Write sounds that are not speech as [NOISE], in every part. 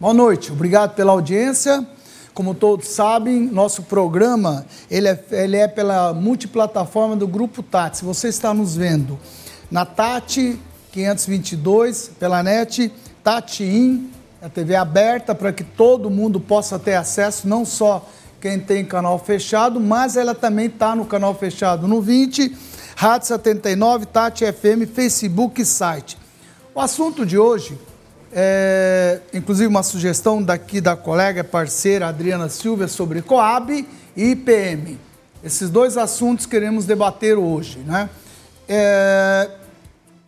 Boa noite, obrigado pela audiência. Como todos sabem, nosso programa ele é, ele é pela multiplataforma do Grupo Tati. Se você está nos vendo na Tati 522, pela net, Tati In, a TV aberta para que todo mundo possa ter acesso, não só quem tem canal fechado, mas ela também está no canal fechado no 20, Rádio 79, Tati FM, Facebook e site. O assunto de hoje é, inclusive uma sugestão daqui da colega parceira Adriana Silva sobre Coab e IPM. Esses dois assuntos queremos debater hoje, né? É,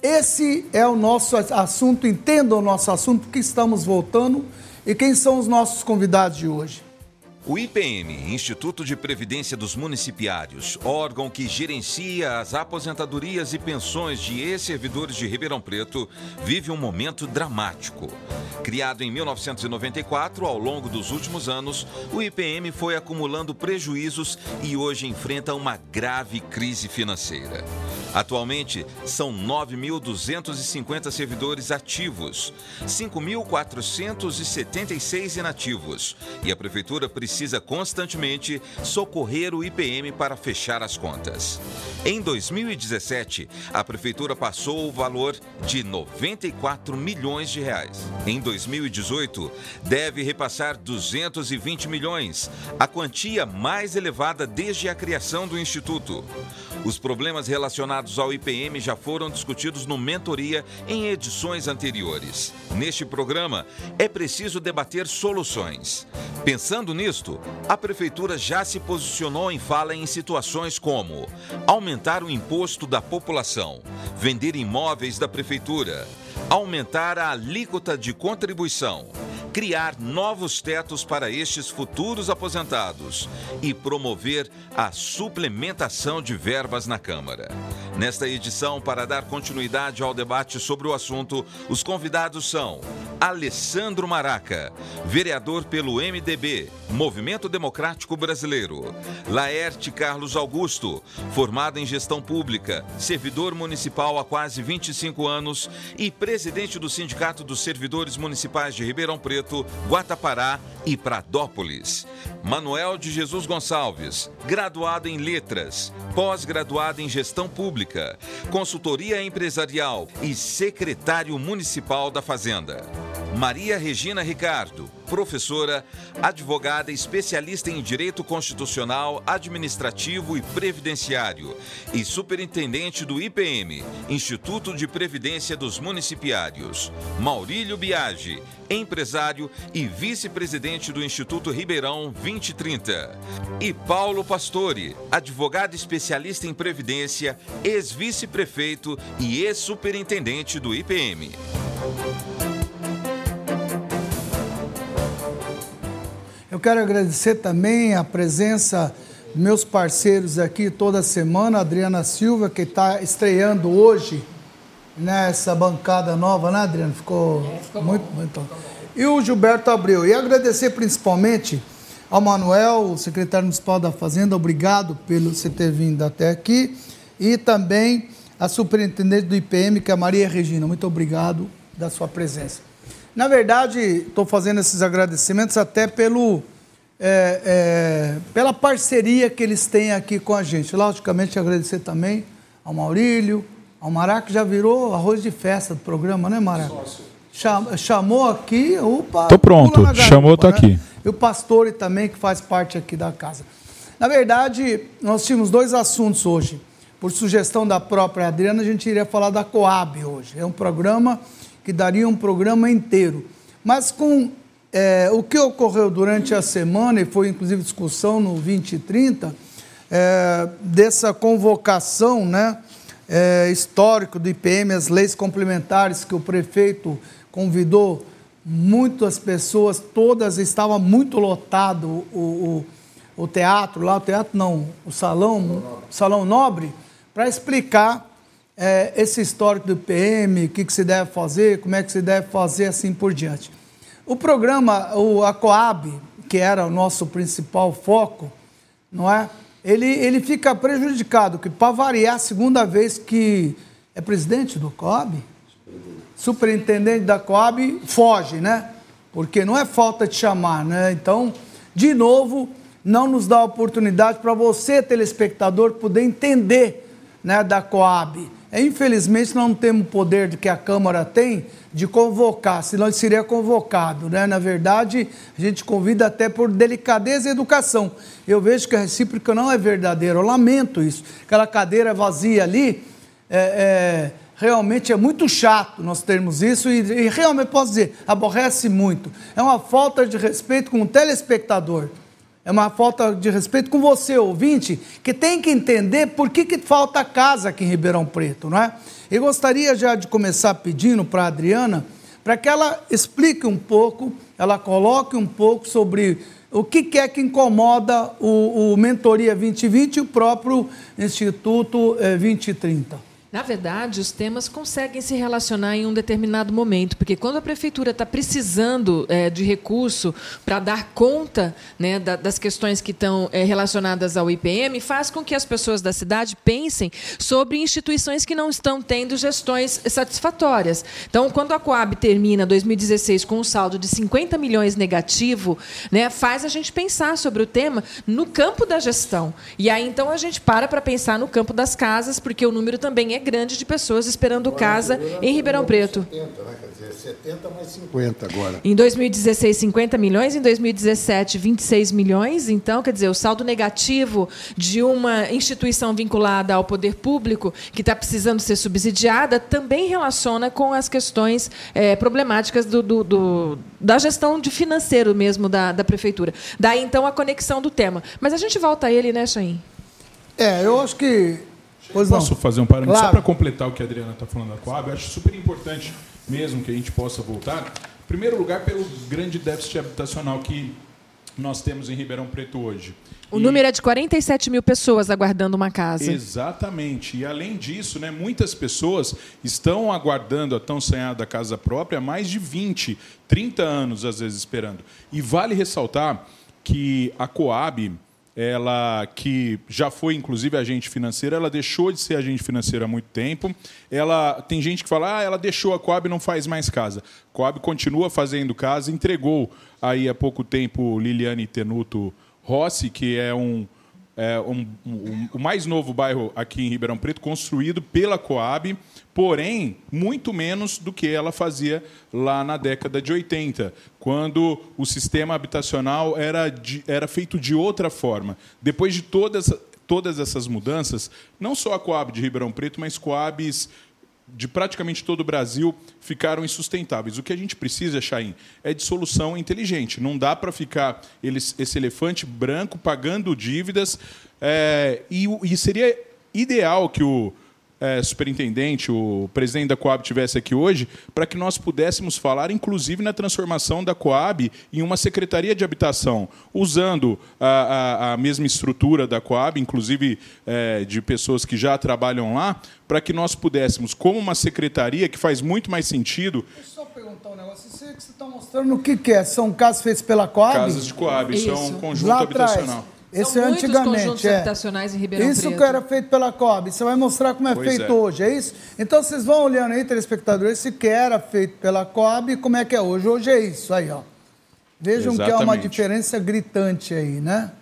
esse é o nosso assunto, entenda o nosso assunto, porque estamos voltando e quem são os nossos convidados de hoje. O IPM, Instituto de Previdência dos Municipiários, órgão que gerencia as aposentadorias e pensões de ex-servidores de Ribeirão Preto, vive um momento dramático. Criado em 1994, ao longo dos últimos anos, o IPM foi acumulando prejuízos e hoje enfrenta uma grave crise financeira. Atualmente, são 9.250 servidores ativos, 5.476 inativos, e a Prefeitura precisa constantemente socorrer o IPM para fechar as contas. Em 2017, a Prefeitura passou o valor de 94 milhões de reais. Em 2018, deve repassar 220 milhões, a quantia mais elevada desde a criação do Instituto. Os problemas relacionados ao IPM já foram discutidos no Mentoria em edições anteriores. Neste programa, é preciso debater soluções. Pensando a Prefeitura já se posicionou em fala em situações como aumentar o imposto da população, vender imóveis da Prefeitura, aumentar a alíquota de contribuição criar novos tetos para estes futuros aposentados e promover a suplementação de verbas na Câmara. Nesta edição, para dar continuidade ao debate sobre o assunto, os convidados são Alessandro Maraca, vereador pelo MDB, Movimento Democrático Brasileiro, Laerte Carlos Augusto, formado em gestão pública, servidor municipal há quase 25 anos e presidente do Sindicato dos Servidores Municipais de Ribeirão Preto, Guatapará e Pradópolis. Manuel de Jesus Gonçalves, graduado em Letras, pós-graduado em Gestão Pública, Consultoria Empresarial e secretário municipal da Fazenda. Maria Regina Ricardo, professora, advogada especialista em Direito Constitucional, Administrativo e Previdenciário e superintendente do IPM, Instituto de Previdência dos Municipiários. Maurílio Biagi, empresário e vice-presidente do Instituto Ribeirão 2030. E Paulo Pastore, advogado especialista em Previdência, ex-vice-prefeito e ex-superintendente do IPM. Eu quero agradecer também a presença dos meus parceiros aqui toda semana, Adriana Silva, que está estreando hoje nessa bancada nova, né, Adriana? Ficou, é, ficou muito, bom. muito. Ficou e o Gilberto Abreu. E agradecer principalmente ao Manuel, o secretário municipal da Fazenda, obrigado pelo você ter vindo até aqui. E também a superintendente do IPM, que é a Maria Regina. Muito obrigado da sua presença. Na verdade, estou fazendo esses agradecimentos até pelo, é, é, pela parceria que eles têm aqui com a gente. Logicamente, agradecer também ao Maurílio, ao Maraca, que já virou arroz de festa do programa, né, Maraca? Chamou aqui, opa. Tô pronto, garupa, chamou, tô né? aqui. E o Pastore também, que faz parte aqui da casa. Na verdade, nós tínhamos dois assuntos hoje. Por sugestão da própria Adriana, a gente iria falar da Coab hoje. É um programa que daria um programa inteiro. Mas com é, o que ocorreu durante a semana, e foi inclusive discussão no 2030, é, dessa convocação né, é, histórico do IPM, as leis complementares que o prefeito convidou muitas pessoas, todas estavam muito lotado o, o, o teatro, lá o teatro não, o salão, o salão nobre, para explicar é, esse histórico do PM, o que, que se deve fazer, como é que se deve fazer, assim por diante. O programa, o, a Coab, que era o nosso principal foco, não é? Ele, ele fica prejudicado, que para variar a segunda vez que é presidente do Coab, superintendente da Coab, foge, né? porque não é falta de chamar, né? Então, de novo, não nos dá oportunidade para você, telespectador, poder entender né, da Coab. É, infelizmente, não temos o poder que a Câmara tem de convocar, senão ele seria convocado. Né? Na verdade, a gente convida até por delicadeza e educação. Eu vejo que a recíproca não é verdadeira, eu lamento isso. Aquela cadeira vazia ali, é, é, realmente é muito chato nós termos isso e, e realmente posso dizer, aborrece muito. É uma falta de respeito com o telespectador. É uma falta de respeito com você, ouvinte, que tem que entender por que, que falta casa aqui em Ribeirão Preto, não é? Eu gostaria já de começar pedindo para a Adriana para que ela explique um pouco, ela coloque um pouco sobre o que, que é que incomoda o, o Mentoria 2020 e o próprio Instituto eh, 2030. Na verdade, os temas conseguem se relacionar em um determinado momento, porque quando a prefeitura está precisando é, de recurso para dar conta né, da, das questões que estão é, relacionadas ao IPM, faz com que as pessoas da cidade pensem sobre instituições que não estão tendo gestões satisfatórias. Então, quando a Coab termina 2016 com um saldo de 50 milhões negativo, né, faz a gente pensar sobre o tema no campo da gestão. E aí, então, a gente para para pensar no campo das casas, porque o número também é grande de pessoas esperando casa em Ribeirão Preto. 70, né? Quer dizer, 70 mais 50 agora. Em 2016, 50 milhões, em 2017, 26 milhões. Então, quer dizer, o saldo negativo de uma instituição vinculada ao poder público que está precisando ser subsidiada também relaciona com as questões é, problemáticas do, do, do, da gestão de financeiro mesmo da, da prefeitura. Daí, então, a conexão do tema. Mas a gente volta a ele, né, Chain? É, eu acho que Pois Posso não. fazer um parâmetro claro. só para completar o que a Adriana está falando da Coab? Eu acho super importante mesmo que a gente possa voltar. Em primeiro lugar, pelo grande déficit habitacional que nós temos em Ribeirão Preto hoje. O e... número é de 47 mil pessoas aguardando uma casa. Exatamente. E além disso, né, muitas pessoas estão aguardando a tão sonhada casa própria há mais de 20, 30 anos, às vezes, esperando. E vale ressaltar que a Coab ela que já foi inclusive agente financeira, ela deixou de ser agente financeira há muito tempo. Ela tem gente que fala: "Ah, ela deixou a Coab, não faz mais casa". Coab continua fazendo casa, entregou aí há pouco tempo Liliane Tenuto Rossi, que é um é, um, um, o mais novo bairro aqui em Ribeirão Preto, construído pela Coab, porém, muito menos do que ela fazia lá na década de 80, quando o sistema habitacional era, de, era feito de outra forma. Depois de todas, todas essas mudanças, não só a Coab de Ribeirão Preto, mas Coabs de praticamente todo o Brasil ficaram insustentáveis. O que a gente precisa, Chain, é de solução inteligente. Não dá para ficar esse elefante branco pagando dívidas. É, e, e seria ideal que o, é, superintendente, o presidente da Coab tivesse aqui hoje, para que nós pudéssemos falar, inclusive, na transformação da Coab em uma secretaria de habitação, usando a, a, a mesma estrutura da Coab, inclusive é, de pessoas que já trabalham lá, para que nós pudéssemos, como uma secretaria que faz muito mais sentido. Deixa eu só perguntar um negócio. Isso que você está mostrando o que, que é? São casas feitas pela Coab? Casas de Coab, isso, isso. é um conjunto Lá habitacional. Atrás. Esse São é antigamente. É. habitacionais em Ribeirão isso Preto. que era feito pela COB. Você vai mostrar como é pois feito é. hoje, é isso? Então vocês vão olhando aí, telespectadores, esse que era feito pela COB e como é que é hoje. Hoje é isso aí, ó. Vejam Exatamente. que há uma diferença gritante aí, né?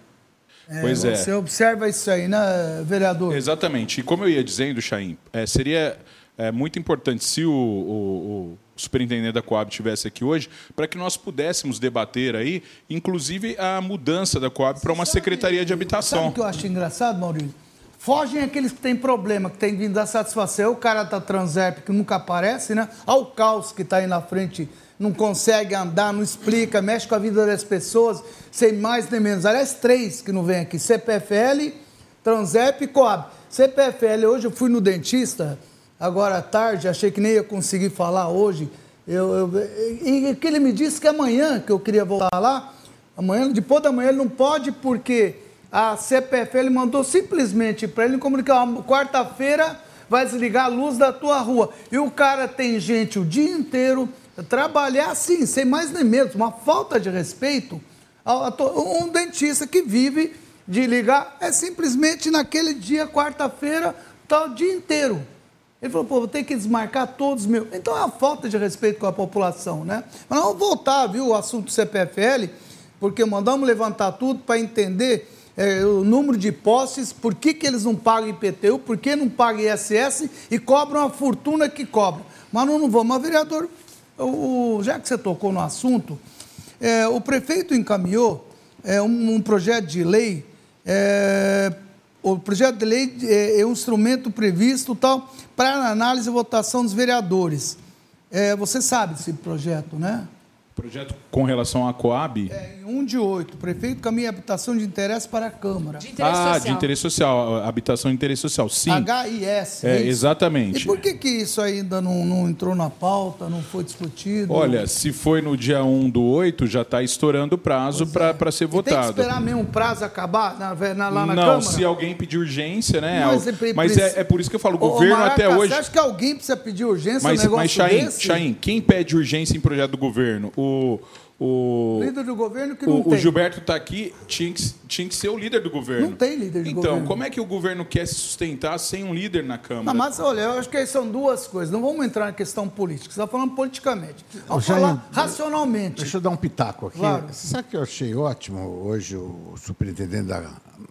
É, pois é. Você observa isso aí, né, vereador? Exatamente. E como eu ia dizendo, Chaim, é, seria é, muito importante se o, o, o superintendente da Coab estivesse aqui hoje, para que nós pudéssemos debater aí, inclusive, a mudança da Coab para uma secretaria de habitação. Sabe o que eu acho engraçado, Maurício? Fogem aqueles que têm problema, que têm vindo da satisfação. O cara da Transerp, que nunca aparece, né? Olha o caos que está aí na frente, não consegue andar, não explica, mexe com a vida das pessoas, sem mais nem menos. Aliás, três que não vêm aqui: CPFL, Transerp e Coab. CPFL, hoje eu fui no dentista, agora à tarde, achei que nem ia conseguir falar hoje. Eu, eu, e que ele me disse que amanhã, que eu queria voltar lá, amanhã, depois da manhã, ele não pode, porque a CPFL mandou simplesmente para ele comunicar, quarta-feira vai desligar a luz da tua rua. E o cara tem gente o dia inteiro, trabalhar assim, sem mais nem menos, uma falta de respeito. Um dentista que vive de ligar, é simplesmente naquele dia, quarta-feira, tá o dia inteiro. Ele falou, pô, vou ter que desmarcar todos os meus. Então é uma falta de respeito com a população, né? Mas vamos voltar, viu, o assunto CPFL, porque mandamos levantar tudo para entender é, o número de posses, por que, que eles não pagam IPTU, por que não pagam ISS e cobram a fortuna que cobram. Mas não, não vamos. Mas, vereador, o, já que você tocou no assunto, é, o prefeito encaminhou é, um, um projeto de lei é, o projeto de lei é, é um instrumento previsto tal para análise e votação dos vereadores. É, você sabe desse projeto, né? Projeto com relação à Coab? É, 1 de 8, prefeito caminha habitação de interesse para a Câmara. De interesse ah, social. de interesse social, habitação de interesse social, sim. HIS. É, é exatamente. E por que, que isso ainda não, não entrou na pauta, não foi discutido? Olha, se foi no dia 1 do 8, já está estourando o prazo para é. ser votado. tem que esperar mesmo o prazo acabar na, na, lá na não, Câmara? Não, se alguém pedir urgência, né? Mas, é, mas é, é, por isso que eu falo, o governo Maraca, até hoje... Você acha que alguém precisa pedir urgência mas, um negócio mas, Chain, desse? Chain, quem pede urgência em projeto do governo? O o líder do governo que não o, tem. O Gilberto está aqui, tinha que, tinha que ser o líder do governo. Não tem líder de então, governo. Então, como é que o governo quer se sustentar sem um líder na Câmara? Não, mas olha, eu acho que são duas coisas. Não vamos entrar na questão política. Você está falando politicamente. Vamos falar racionalmente. Deixa eu dar um pitaco aqui. Claro. Sabe o que eu achei ótimo hoje o superintendente da,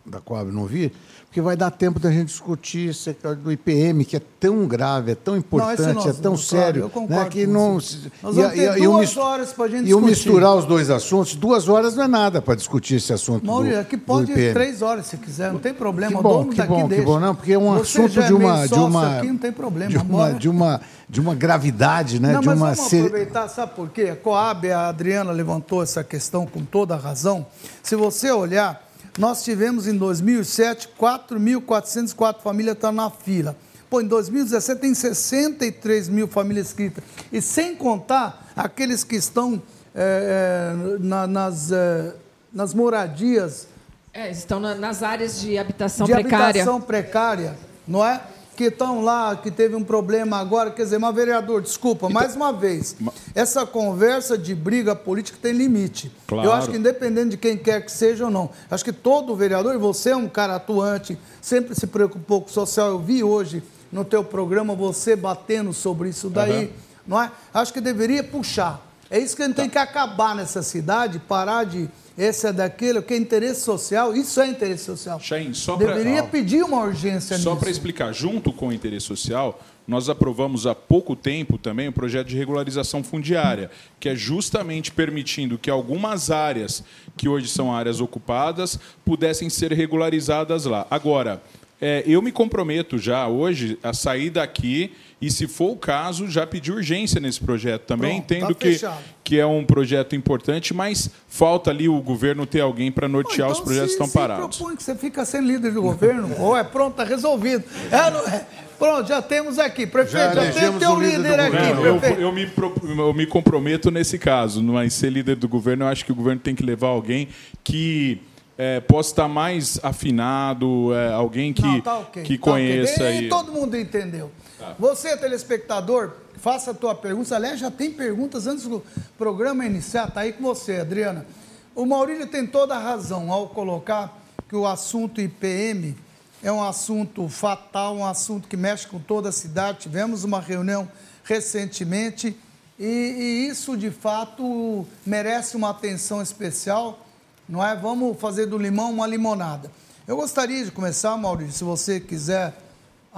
da Coab não vir? porque vai dar tempo da gente discutir esse do IPM, que é tão grave, é tão importante, não, é tão sério. Claro, né, que não, Nós vamos ter e, duas e horas para a gente e discutir. E misturar os dois assuntos, duas horas não é nada para discutir esse assunto Maurício, do, aqui pode ir três horas se quiser, não tem problema. Que bom, que bom, que bom, não, porque é um Você assunto é de uma... De uma aqui, não tem problema, de uma, de uma, de uma gravidade, né? Não, de mas uma vamos ser... aproveitar, sabe por quê? A Coab, a Adriana levantou essa questão com toda a razão. Se você olhar nós tivemos em 2007 4.404 famílias estão na fila. Pô, em 2017 tem 63 mil famílias inscritas. E sem contar aqueles que estão é, na, nas, é, nas moradias. É, estão na, nas áreas de habitação de precária. habitação precária, não é? que estão lá, que teve um problema agora. Quer dizer, mas vereador, desculpa, então, mais uma vez, essa conversa de briga política tem limite. Claro. Eu acho que independente de quem quer que seja ou não, acho que todo vereador, e você é um cara atuante, sempre se preocupou com o social, eu vi hoje no teu programa você batendo sobre isso daí, uhum. não é? Acho que deveria puxar. É isso que a gente tá. tem que acabar nessa cidade, parar de esse é daquele, que é interesse social, isso é interesse social. Chain, só Deveria pra, pedir uma urgência Só para explicar, junto com o interesse social, nós aprovamos há pouco tempo também o projeto de regularização fundiária, que é justamente permitindo que algumas áreas que hoje são áreas ocupadas pudessem ser regularizadas lá. Agora, é, eu me comprometo já hoje a sair daqui e, se for o caso, já pedir urgência nesse projeto também, Pronto, entendo tá que, que é um projeto importante, mas falta ali o governo ter alguém para nortear então, os projetos que estão parados. propõe que você fica sendo líder do governo, [LAUGHS] ou é pronto, está resolvido. É, não, é, pronto, já temos aqui. Prefeito, já, já tem o teu líder, líder aqui. Não, eu, eu, me, eu me comprometo nesse caso, mas ser líder do governo, eu acho que o governo tem que levar alguém que é, possa estar mais afinado, é, alguém que, Não, tá okay, que tá conheça. Okay. E, e todo mundo entendeu. Tá. Você, telespectador, faça a tua pergunta. Aliás, já tem perguntas antes do programa iniciar. Está aí com você, Adriana. O Maurílio tem toda a razão ao colocar que o assunto IPM é um assunto fatal, um assunto que mexe com toda a cidade. Tivemos uma reunião recentemente e, e isso, de fato, merece uma atenção especial não é? Vamos fazer do limão uma limonada. Eu gostaria de começar, Maurício, se você quiser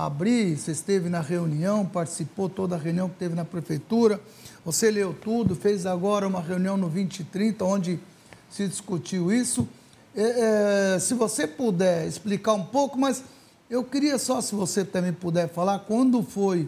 abrir, você esteve na reunião, participou toda a reunião que teve na prefeitura, você leu tudo, fez agora uma reunião no 2030, onde se discutiu isso. É, é, se você puder explicar um pouco, mas eu queria só, se você também puder falar, quando foi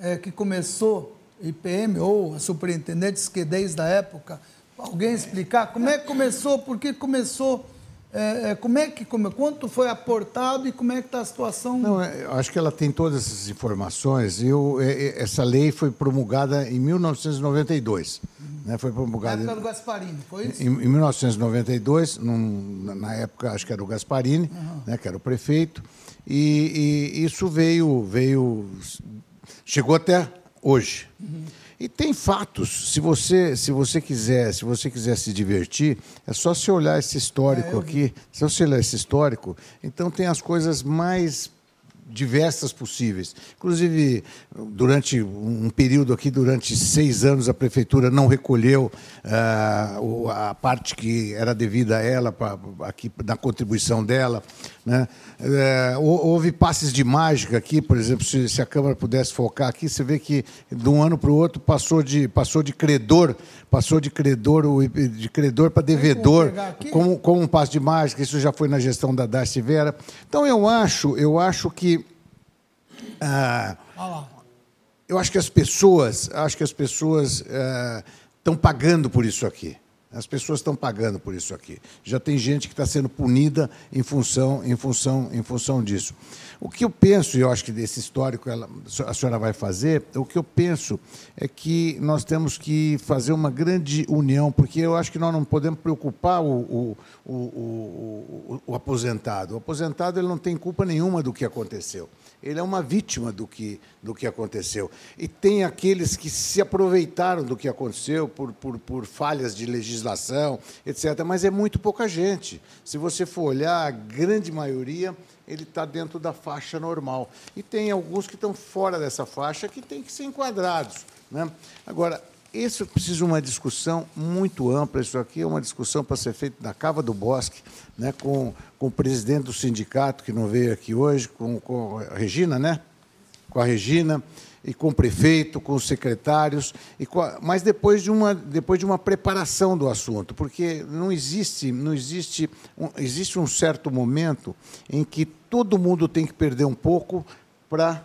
é, que começou IPM ou a superintendente, que desde a época alguém explicar como é que começou, por que começou, é, é, como é que como, quanto foi aportado e como é que está a situação? Não, é, acho que ela tem todas essas informações. Eu, é, essa lei foi promulgada em 1992. Né, foi promulgada na época do Gasparini, foi isso? Em, em 1992, num, na época acho que era o Gasparini, uhum. né, que era o prefeito, e, e, isso veio, veio, chegou até hoje. Uhum. E tem fatos. Se você, se você quiser, se você quiser se divertir, é só se olhar esse histórico é, aqui. Se você olhar esse histórico, então tem as coisas mais diversas possíveis. Inclusive, durante um período aqui, durante seis anos, a prefeitura não recolheu uh, a parte que era devida a ela, pra, aqui na contribuição dela. Né? Uh, houve passes de mágica aqui, por exemplo, se, se, a Câmara pudesse focar aqui, você vê que de um ano para o outro passou de, passou de credor, passou de credor, de credor para devedor, como, como um passo de mágica, isso já foi na gestão da Darcy Vera. Então eu acho, eu acho que ah, eu acho que as pessoas, acho que as pessoas estão ah, pagando por isso aqui. As pessoas estão pagando por isso aqui. Já tem gente que está sendo punida em função, em função, em função disso. O que eu penso, e eu acho que desse histórico ela, a senhora vai fazer, o que eu penso é que nós temos que fazer uma grande união, porque eu acho que nós não podemos preocupar o, o, o, o, aposentado. O aposentado ele não tem culpa nenhuma do que aconteceu ele é uma vítima do que, do que aconteceu. E tem aqueles que se aproveitaram do que aconteceu por, por, por falhas de legislação, etc. Mas é muito pouca gente. Se você for olhar, a grande maioria ele está dentro da faixa normal. E tem alguns que estão fora dessa faixa que têm que ser enquadrados. Né? Agora, isso precisa de uma discussão muito ampla. Isso aqui é uma discussão para ser feita na Cava do Bosque, né, com, com o presidente do sindicato, que não veio aqui hoje, com, com a Regina, né? Com a Regina, e com o prefeito, com os secretários, e a, mas depois de, uma, depois de uma preparação do assunto, porque não existe, não existe, um, existe um certo momento em que todo mundo tem que perder um pouco para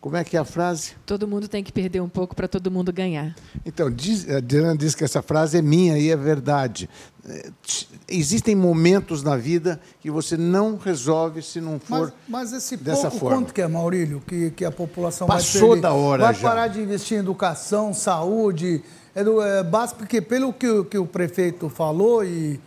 como é que é a frase? Todo mundo tem que perder um pouco para todo mundo ganhar. Então, diz, a Diana diz que essa frase é minha e é verdade. É, existem momentos na vida que você não resolve se não for mas, mas esse dessa pouco, forma. quanto que é, Maurílio, que, que a população Passou vai da hora Vai já. parar de investir em educação, saúde, é, é básico, porque pelo que, que o prefeito falou e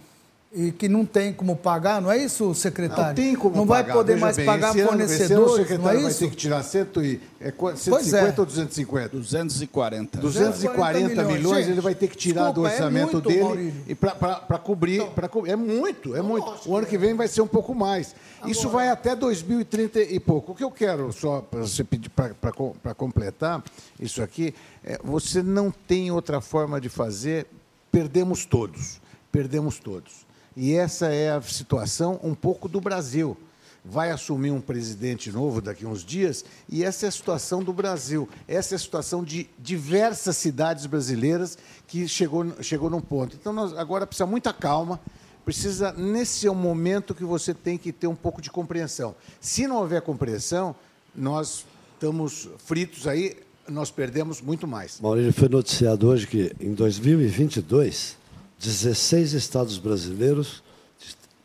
e que não tem como pagar, não é isso, secretário? Não tem como Não pagar. vai poder Veja mais bem, pagar fornecedores, ano, ano não é vai isso? ter que tirar cento e, é, 150 Pois é. ou 250? 240. 240 milhões, milhões. ele vai ter que tirar Desculpa, do é orçamento muito, dele e para cobrir, pra co- é muito, é muito. O ano que vem vai ser um pouco mais. Isso vai até 2030 e pouco. O que eu quero só para você pedir para completar isso aqui, é, você não tem outra forma de fazer. Perdemos todos, perdemos todos. E essa é a situação um pouco do Brasil. Vai assumir um presidente novo daqui a uns dias, e essa é a situação do Brasil. Essa é a situação de diversas cidades brasileiras que chegou, chegou num ponto. Então, nós, agora precisa muita calma, precisa, nesse é o momento que você tem que ter um pouco de compreensão. Se não houver compreensão, nós estamos fritos aí, nós perdemos muito mais. Maurílio, foi noticiado hoje que em 2022, 16 estados brasileiros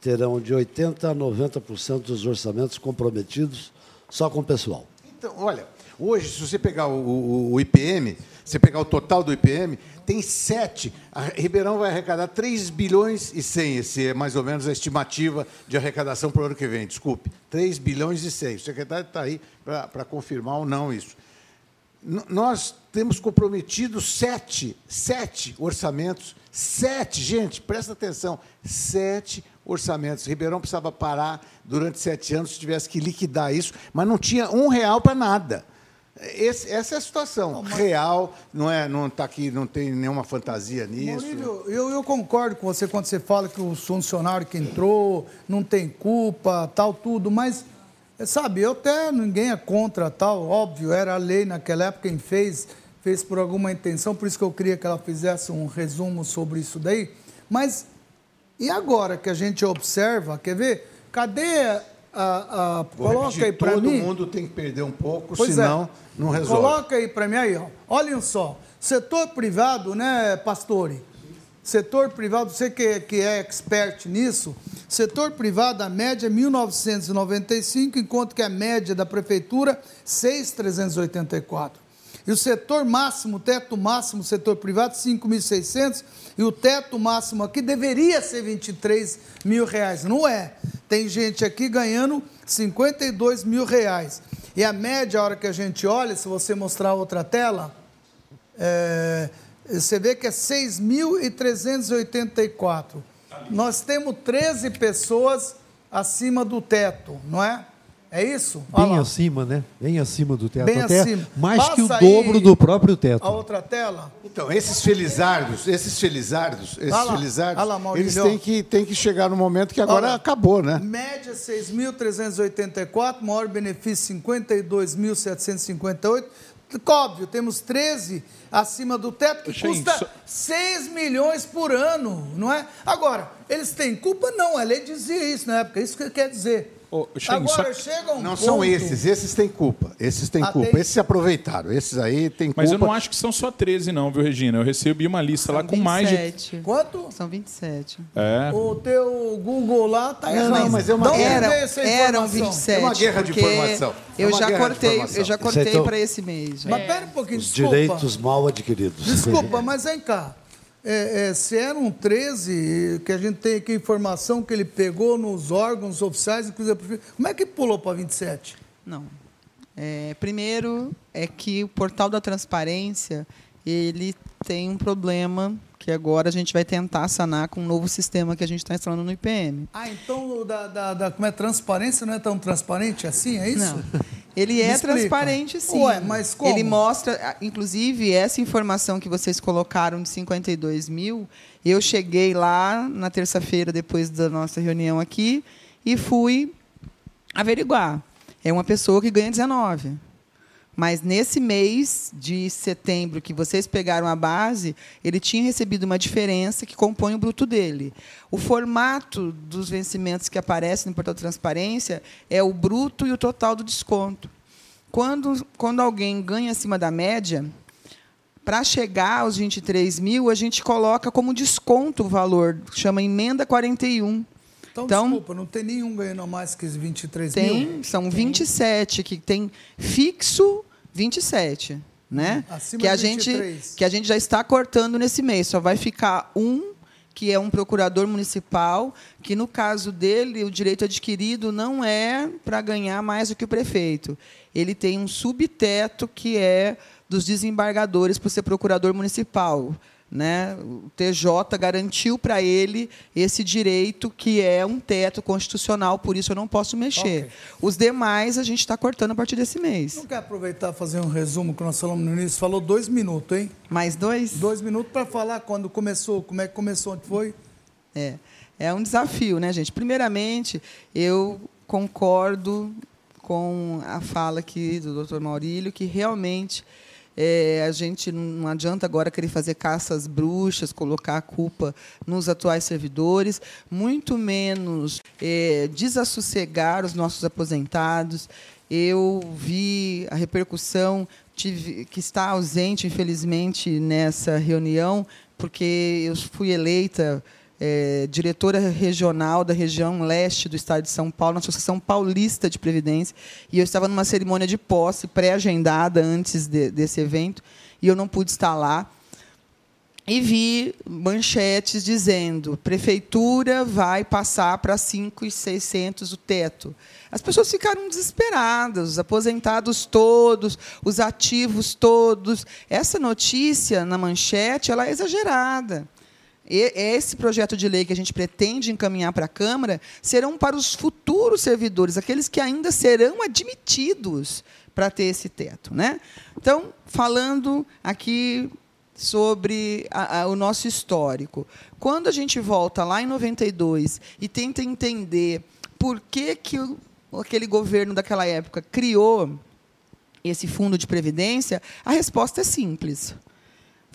terão de 80% a 90% dos orçamentos comprometidos só com o pessoal. Então, olha, hoje, se você pegar o, o- o IPM, você pegar o total do IPM, tem sete. A Ribeirão vai arrecadar 3 bilhões e 100, esse é mais ou menos a estimativa de arrecadação para o ano que vem, desculpe. 3 bilhões e 100. O secretário está aí para confirmar ou não isso. Nós temos comprometido sete, sete orçamentos, sete, gente, presta atenção, sete orçamentos. Ribeirão precisava parar durante sete anos se tivesse que liquidar isso, mas não tinha um real para nada. Esse- essa é a situação real, não é, não está aqui, não tem nenhuma fantasia nisso. Maurílio, eu, eu concordo com você quando você fala que o funcionário que entrou não tem culpa, tal, tudo, mas, sabe, eu até, ninguém é contra, tal, óbvio, era a lei naquela época, quem fez, fez por alguma intenção, por isso que eu queria que ela fizesse um resumo sobre isso daí, mas e agora que a gente observa, quer ver, cadê a... a- coloca aí para todo mim... mundo tem que perder um pouco, Pois senão é. não resolve. Coloca aí para mim aí, ó. Olhem só. Setor privado, né, Pastore? Setor privado, você que, que é expert nisso, setor privado, a média é 1.995, enquanto que a média da prefeitura, 6.384. E o setor máximo, o teto máximo, setor privado, 5.600, e o teto máximo aqui deveria ser 23 mil reais. Não é. Tem gente aqui ganhando 52 mil reais. E a média, a hora que a gente olha, se você mostrar outra tela, é, você vê que é 6.384. Nós temos 13 pessoas acima do teto, não é? É isso? Bem Olha lá. acima, né? Bem acima do teto. Bem Até acima. mais Passa que o dobro do próprio teto. A outra tela? Então, esses felizardos, esses felizardos, esses lá, felizardos, lá, eles têm que, têm que chegar no momento que agora Olha. acabou, né? Média 6.384, maior benefício 52.758. Óbvio, temos 13 acima do teto, que Gente, custa só- 6 milhões por ano, não é? Agora, eles têm culpa? Não, a lei dizia isso na época, isso que quer dizer. Ô, Shein, Agora, só- chega um Não ponto... são esses, esses têm culpa. Esses têm Ah, culpa. tem? Esses se aproveitaram. Esses aí têm culpa. Mas eu não acho que são só 13, não, viu, Regina? Eu recebi uma lista lá São com mais de. 27. Quanto? São 27. É. O teu Google lá tá Não, errado. não, mas é uma onde guerra. essa eram informação? 27. É uma guerra de informação. É Eu uma já cortei, eu já cortei Aceitou? para esse mês. Mas pera um pouquinho, Os desculpa. direitos mal adquiridos. Desculpa, mas vem cá. É, é, se eram 13, que a gente tem aqui informação que ele pegou nos órgãos oficiais, inclusive como é que pulou para 27? Não. É, primeiro é que o portal da transparência ele tem um problema que agora a gente vai tentar sanar com um novo sistema que a gente está instalando no IPM. Ah, então da, da, da- como é transparência não é tão transparente assim, é isso? Não. Ele é transparente, sim. Ué, mas como? Ele mostra, ah, inclusive, essa informação que vocês colocaram de 52 mil. Eu cheguei lá na terça-feira, depois da nossa reunião aqui, e fui averiguar. É uma pessoa que ganha 19. Mas nesse mês de setembro que vocês pegaram a base, ele tinha recebido uma diferença que compõe o bruto dele. O formato dos vencimentos que aparece no portal de transparência é o bruto e o total do desconto. Quando, quando alguém ganha acima da média, para chegar aos 23 mil, a gente coloca como desconto o valor, chama emenda 41. Então, Então- desculpa, não tem nenhum ganhando a mais que 23 Tem, mil? são 27 que tem fixo 27, né? Acima que a gente 23. que a gente já está cortando nesse mês, só vai ficar um que é um procurador municipal, que no caso dele o direito adquirido não é para ganhar mais do que o prefeito. Ele tem um subteto que é dos desembargadores por ser procurador municipal. Né? O TJ garantiu para ele esse direito que é um teto constitucional, por isso eu não posso mexer. Ok. Os demais a gente está cortando a partir desse mês. Não quer aproveitar e fazer um resumo que nós falamos no início? Falou dois minutos, hein? Mais dois? Dois minutos para falar quando começou, como é que começou, onde foi? É, é um desafio, né, gente? Primeiramente, eu concordo com a fala aqui do Dr. Maurílio, que realmente é, a gente não adianta agora querer fazer caças bruxas, colocar a culpa nos atuais servidores, muito menos é, desassossegar os nossos aposentados. Eu vi a repercussão tive, que está ausente, infelizmente, nessa reunião, porque eu fui eleita é, diretora regional da região leste do estado de São Paulo, na Associação Paulista de Previdência, e eu estava numa cerimônia de posse pré-agendada antes de, desse evento, e eu não pude estar lá. E vi manchetes dizendo: prefeitura vai passar para 5,600 o teto. As pessoas ficaram desesperadas, os aposentados todos, os ativos todos. Essa notícia na manchete ela é exagerada. Esse projeto de lei que a gente pretende encaminhar para a Câmara serão para os futuros servidores, aqueles que ainda serão admitidos para ter esse teto. Né? Então, falando aqui sobre a- a- o nosso histórico. Quando a gente volta lá em 92 e tenta entender por que, que o- aquele governo daquela época criou esse fundo de previdência, a resposta é simples.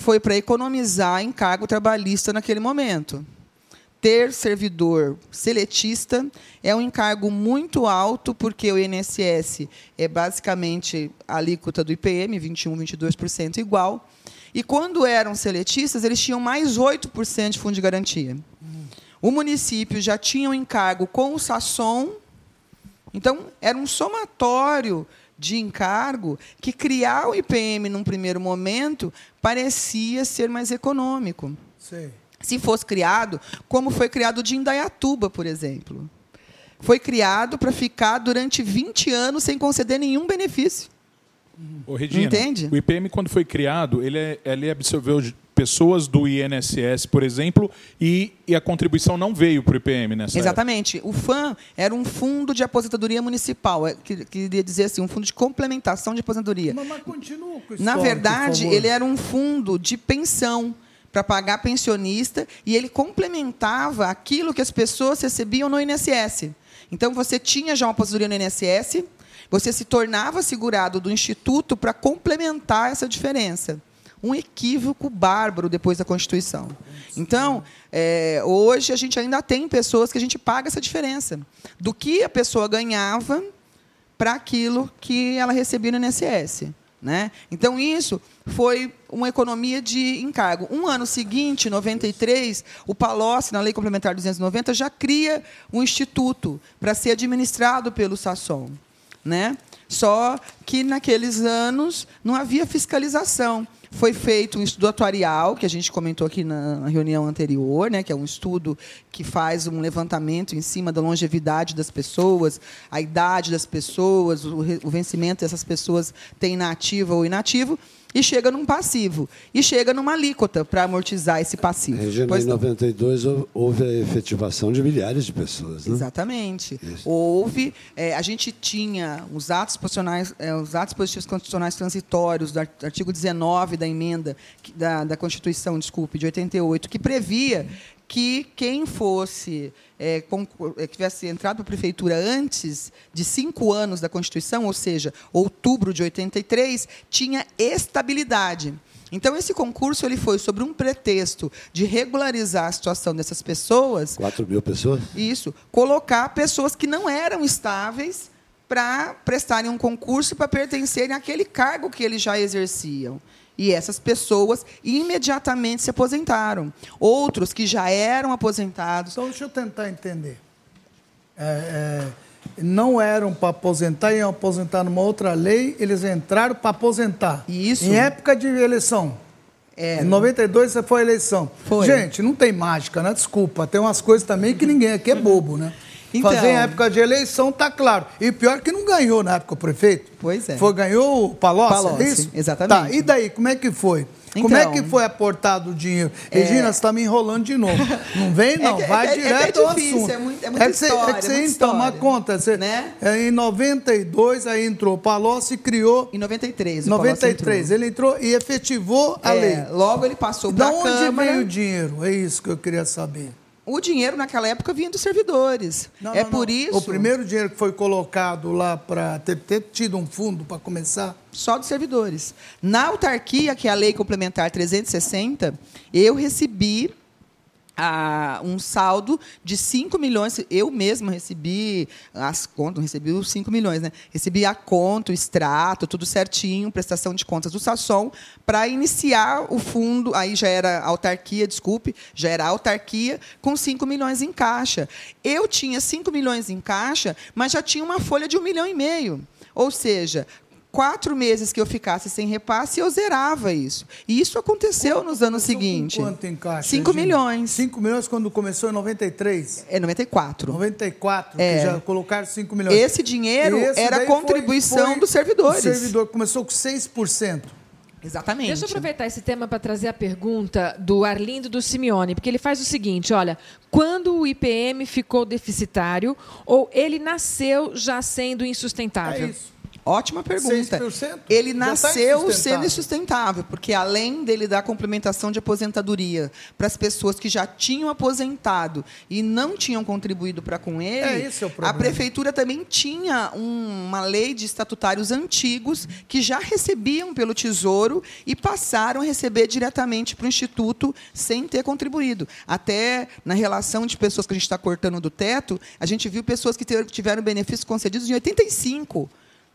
Foi para economizar encargo trabalhista naquele momento. Ter servidor seletista é um encargo muito alto, porque o INSS é basicamente a alíquota do IPM, 21%, 22% igual. E quando eram seletistas, eles tinham mais 8% de fundo de garantia. O município já tinha um encargo com o Sasson, então, era um somatório de encargo que criar o IPM num primeiro momento parecia ser mais econômico. Sei. Se fosse criado, como foi criado o de Indaiatuba, por exemplo. Foi criado para ficar durante 20 anos sem conceder nenhum benefício. Ô, Regina, Entende? o IPM, quando foi criado, ele, é- ele absorveu pessoas do INSS, por exemplo, e, e a contribuição não veio para o IPM nessa Exatamente. Época. O FAM era um fundo de aposentadoria municipal, é, que, queria dizer assim, um fundo de complementação de aposentadoria. Mas, mas continua com isso. Na verdade, ele era um fundo de pensão para pagar pensionista e ele complementava aquilo que as pessoas recebiam no INSS. Então, você tinha já uma aposentadoria no INSS, você se tornava segurado do Instituto para complementar essa diferença. Um equívoco bárbaro depois da Constituição. Então, é, hoje a gente ainda tem pessoas que a gente paga essa diferença do que a pessoa ganhava para aquilo que ela recebia no INSS. Né? Então, isso foi uma economia de encargo. Um ano seguinte, 93, o Palocci, na Lei Complementar 290, já cria um instituto para ser administrado pelo Sasson. Né? Só que, naqueles anos, não havia fiscalização foi feito um estudo atuarial, que a gente comentou aqui na reunião anterior, né, que é um estudo que faz um levantamento em cima da longevidade das pessoas, a idade das pessoas, o, vencimento dessas pessoas tem inativo ou inativo e chega num passivo. E chega numa alíquota para amortizar esse passivo. Regina, pois em 92 houve a efetivação de milhares de pessoas. Né? Exatamente. Isso. Houve. É, a gente tinha os atos, posicionais, é, os atos positivos constitucionais transitórios do artigo 19 da emenda da, da Constituição, desculpe, de 88, que previa que quem fosse é, é, tivesse entrado para a prefeitura antes de cinco anos da Constituição, ou seja, outubro de 83, tinha estabilidade. Então, esse concurso ele foi sobre um pretexto de regularizar a situação dessas pessoas. 4 mil pessoas? Isso. Colocar pessoas que não eram estáveis para prestarem um concurso para pertencerem àquele cargo que eles já exerciam. E essas pessoas imediatamente se aposentaram. Outros que já eram aposentados. Então, deixa eu tentar entender. É, é, não eram para aposentar, iam aposentar numa outra lei, eles entraram para aposentar. Isso. Em época de eleição. É. Em 92 foi a eleição. Foi. Gente, não tem mágica, né? Desculpa. Tem umas coisas também que ninguém aqui é bobo, né? Então, Fazer em época de eleição, tá claro. E pior que não ganhou na época o prefeito. Pois é. Foi, ganhou o Palocci, Palocci é isso? Exatamente. Tá, e daí, como é que foi? Então, Como é que foi aportado o dinheiro? É... Regina, você está me enrolando de novo. Não vem, não. [LAUGHS] É que, Vai é, direto é, é difícil, ao assunto. É, muito, é muita é que história. Você, é que você é toma conta. Você, né? É, em 92, aí entrou. O Palocci criou... Em 93. 93. Entrou. Ele entrou e efetivou a lei. Logo ele passou para a Câmara. De onde veio o dinheiro? É isso que eu queria saber. O dinheiro naquela época vinha dos servidores. Não, é não, por não. isso. O primeiro dinheiro que foi colocado lá para ter, ter, tido um fundo para começar? Só dos servidores. Na autarquia, que é a Lei Complementar 360, eu recebi a, um saldo de 5 milhões. Eu mesma recebi as contas, recebi os 5 milhões, né? Recebi a conta, o extrato, tudo certinho, prestação de contas do Sasson, para iniciar o fundo, aí já era autarquia, desculpe, já era autarquia, com 5 milhões em caixa. Eu tinha 5 milhões em caixa, mas já tinha uma folha de um milhão e meio. Ou seja, quatro meses que eu ficasse sem repasse, eu zerava isso. E isso aconteceu quanto, nos anos seguintes. Quanto em caixa? 5 milhões. 5 milhões quando começou em 93? É 94. 94, é. que já colocaram 5 milhões. Esse dinheiro Esse era a contribuição foi, foi dos servidores. O servidor começou com 6%. Exatamente. Deixa eu aproveitar esse tema para trazer a pergunta do Arlindo do Simeone, porque ele faz o seguinte: olha, quando o IPM ficou deficitário ou ele nasceu já sendo insustentável? É isso. Ótima pergunta. 6%? Ele tá nasceu tá sendo insustentável, porque além dele dar complementação de aposentadoria para as pessoas que já tinham aposentado e não tinham contribuído para com ele, é, é a prefeitura também tinha um, uma lei de estatutários antigos que já recebiam pelo Tesouro e passaram a receber diretamente para o Instituto sem ter contribuído. Até na relação de pessoas que a gente está cortando do teto, a gente viu pessoas que tiveram benefícios concedidos em 85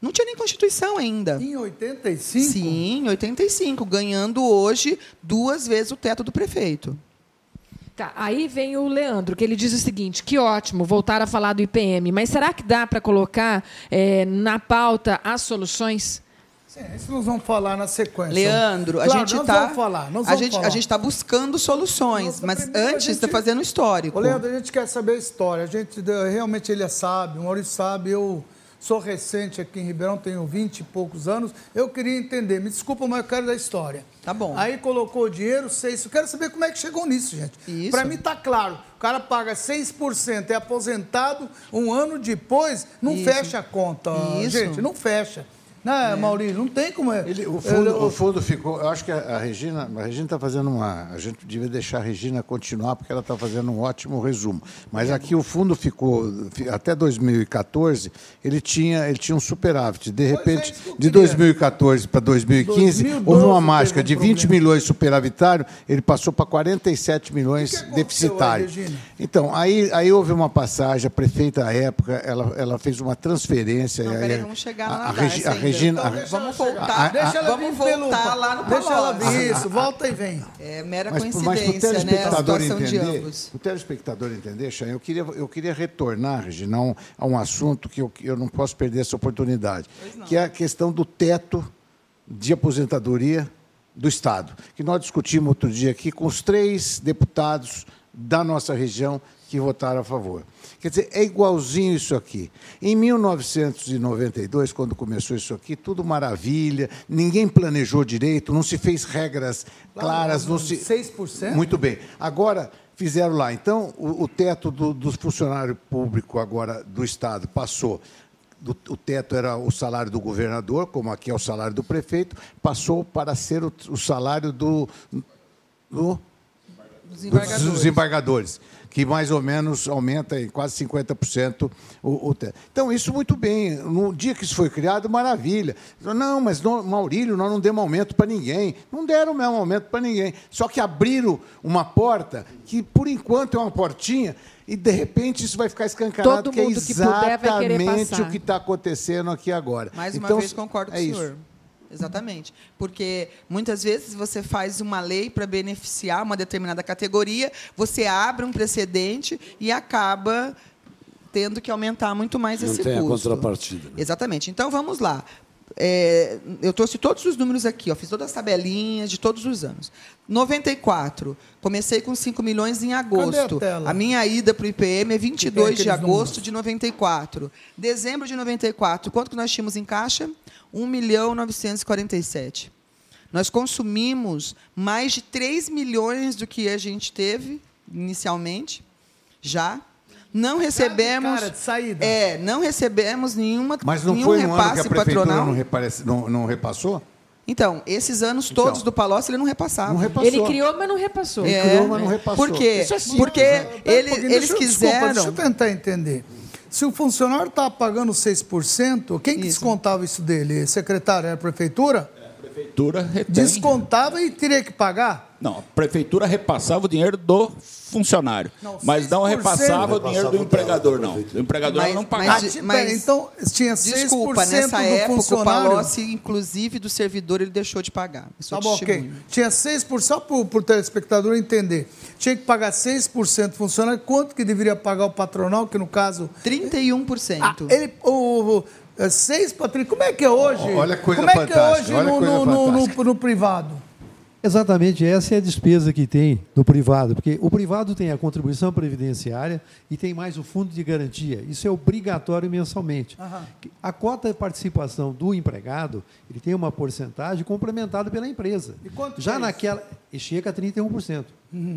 não tinha nem Constituição ainda. Em 85? Sim, em 85, ganhando hoje duas vezes o teto do prefeito. Tá, aí vem o Leandro, que ele diz o seguinte: que ótimo voltar a falar do IPM, mas será que dá para colocar é, na pauta as soluções? Sim, isso nós vamos falar na sequência. Leandro, claro, a gente está. A gente a está buscando soluções, Nossa, mas antes está fazendo histórico. Ô, Leandro, a gente quer saber a história. A gente realmente ele é sábio, o Maurício sabe, eu sou recente aqui em Ribeirão, tenho 20 e poucos anos. Eu queria entender, me desculpa, mas eu quero da história. Tá bom. Aí colocou o dinheiro, 6. Eu quero saber como é que chegou nisso, gente. Isso. Para mim tá claro. O cara paga 6%, é aposentado, um ano depois, não Isso. fecha a conta. Isso. Gente, não fecha. Né, Maurício? Não tem como. é- Ele- o, fundo, Ele- o fundo ficou. Eu acho que a, a Regina. A Regina está fazendo uma. A gente devia deixar a Regina continuar, porque ela está fazendo um ótimo resumo. Mas aqui o fundo ficou. fi- Até 2014, ele tinha, ele tinha um superávit. De repente, é que eu de queria. 2014 para 2015, 2012 houve uma mágica de 20 problema. milhões superavitário, ele passou para 47 milhões que que deficitário. aí? Então, aí, aí houve uma passagem, a prefeita à época, ela, ela fez uma transferência. Não, aí peraí, a- vamos chegar a, lá a, Regi- a Darcy Regina. Então, vamos Deixa ela voltar. Deixa ela vamos vir pelo- voltar lá no Deixa ela vir, isso, volta e vem. É mera Mas, mas coincidência, né? A telespectador situação de entender, ambos. o telespectador entender, Chay, eu queria, eu queria retornar, Regina, a um, a um assunto que eu, que eu não posso perder essa oportunidade, que é a questão do teto de aposentadoria do Estado, que nós discutimos outro dia aqui com os três deputados da nossa região que votaram a favor. Quer dizer, é igualzinho isso aqui. Em 1992, quando começou isso aqui, tudo maravilha, ninguém planejou direito, não se fez regras claras, não se 6%? muito bem. Agora, fizeram lá. Então, o, o teto do, do funcionário público agora do Estado passou. o teto era o salário do governador, como aqui é o salário do prefeito, passou para ser o, o salário do, do Dos dos embargadores. Que mais ou menos aumenta em quase 50% o, o teto. Então, isso muito bem. No dia que isso foi criado, maravilha. Não, mas, não, Maurílio, nós não demos aumento para ninguém. Não deram mesmo aumento para ninguém. Só que abriram uma porta que, por enquanto, é uma portinha, e, de repente, isso vai ficar escancarado, Todo que é mundo que puder vai querer exatamente passar. o que está acontecendo aqui agora. Mais uma Então, vez concordo com é o isso. Exatamente. Porque muitas vezes você faz uma lei para beneficiar uma determinada categoria, você abre um precedente e acaba tendo que aumentar muito mais Não esse tem a custo. contrapartida. né? Exatamente. Então vamos lá. É, eu trouxe todos os números aqui, ó, fiz todas as tabelinhas de todos os anos. 94, comecei com 5 milhões em agosto. tela? A minha ida para o IPM é 22 de agosto números. de 94. Dezembro de 94, quanto que nós tínhamos em caixa? 1 milhão 947. Nós consumimos mais de 3 milhões do que a gente teve inicialmente, já. Não recebemos. cara de saída. É, não recebemos nenhuma, Mas não nenhum foi no ano que a repasse prefeitura patronal. não, reparece- não- não repassou? Então, esses anos todos Então. do Palocci ele não repassava. Não repassou. Ele criou, mas não repassou. Ele É. criou, mas não repassou. Por quê? Isso é simples, Porque né? Um ele- pouquinho, eles deixa eu- quiseram. Desculpa, deixa eu tentar entender. Se o funcionário está pagando 6%, quem que Isso. descontava isso dele? Secretário? Era a prefeitura? prefeitura retém. Descontava e teria que pagar? Não, a prefeitura repassava o dinheiro do funcionário, Não, mas não 6% repassava o dinheiro do empregador, não. O empregador Mas- não Ah, pagava. mas- ti- pera, então tinha 6% Desculpa, nessa do época o funcionário. Palocci, inclusive do servidor, ele deixou de pagar. Isso Tá bom, ok. Tinha 6%, só para o telespectador entender. Tinha que pagar 6% do funcionário. Quanto que deveria pagar o patronal, que no caso 31%. Ah, ele, o, o, é, seis patrícios. Como é que é hoje? Olha a coisa Como é que é hoje no, no, no, no privado? Exatamente, essa é a despesa que tem no privado, porque o privado tem a contribuição previdenciária e tem mais o fundo de garantia. Isso é obrigatório mensalmente. A cota de participação do empregado, ele tem uma porcentagem complementada pela empresa. E quanto Já é naquela, e chega a 31%.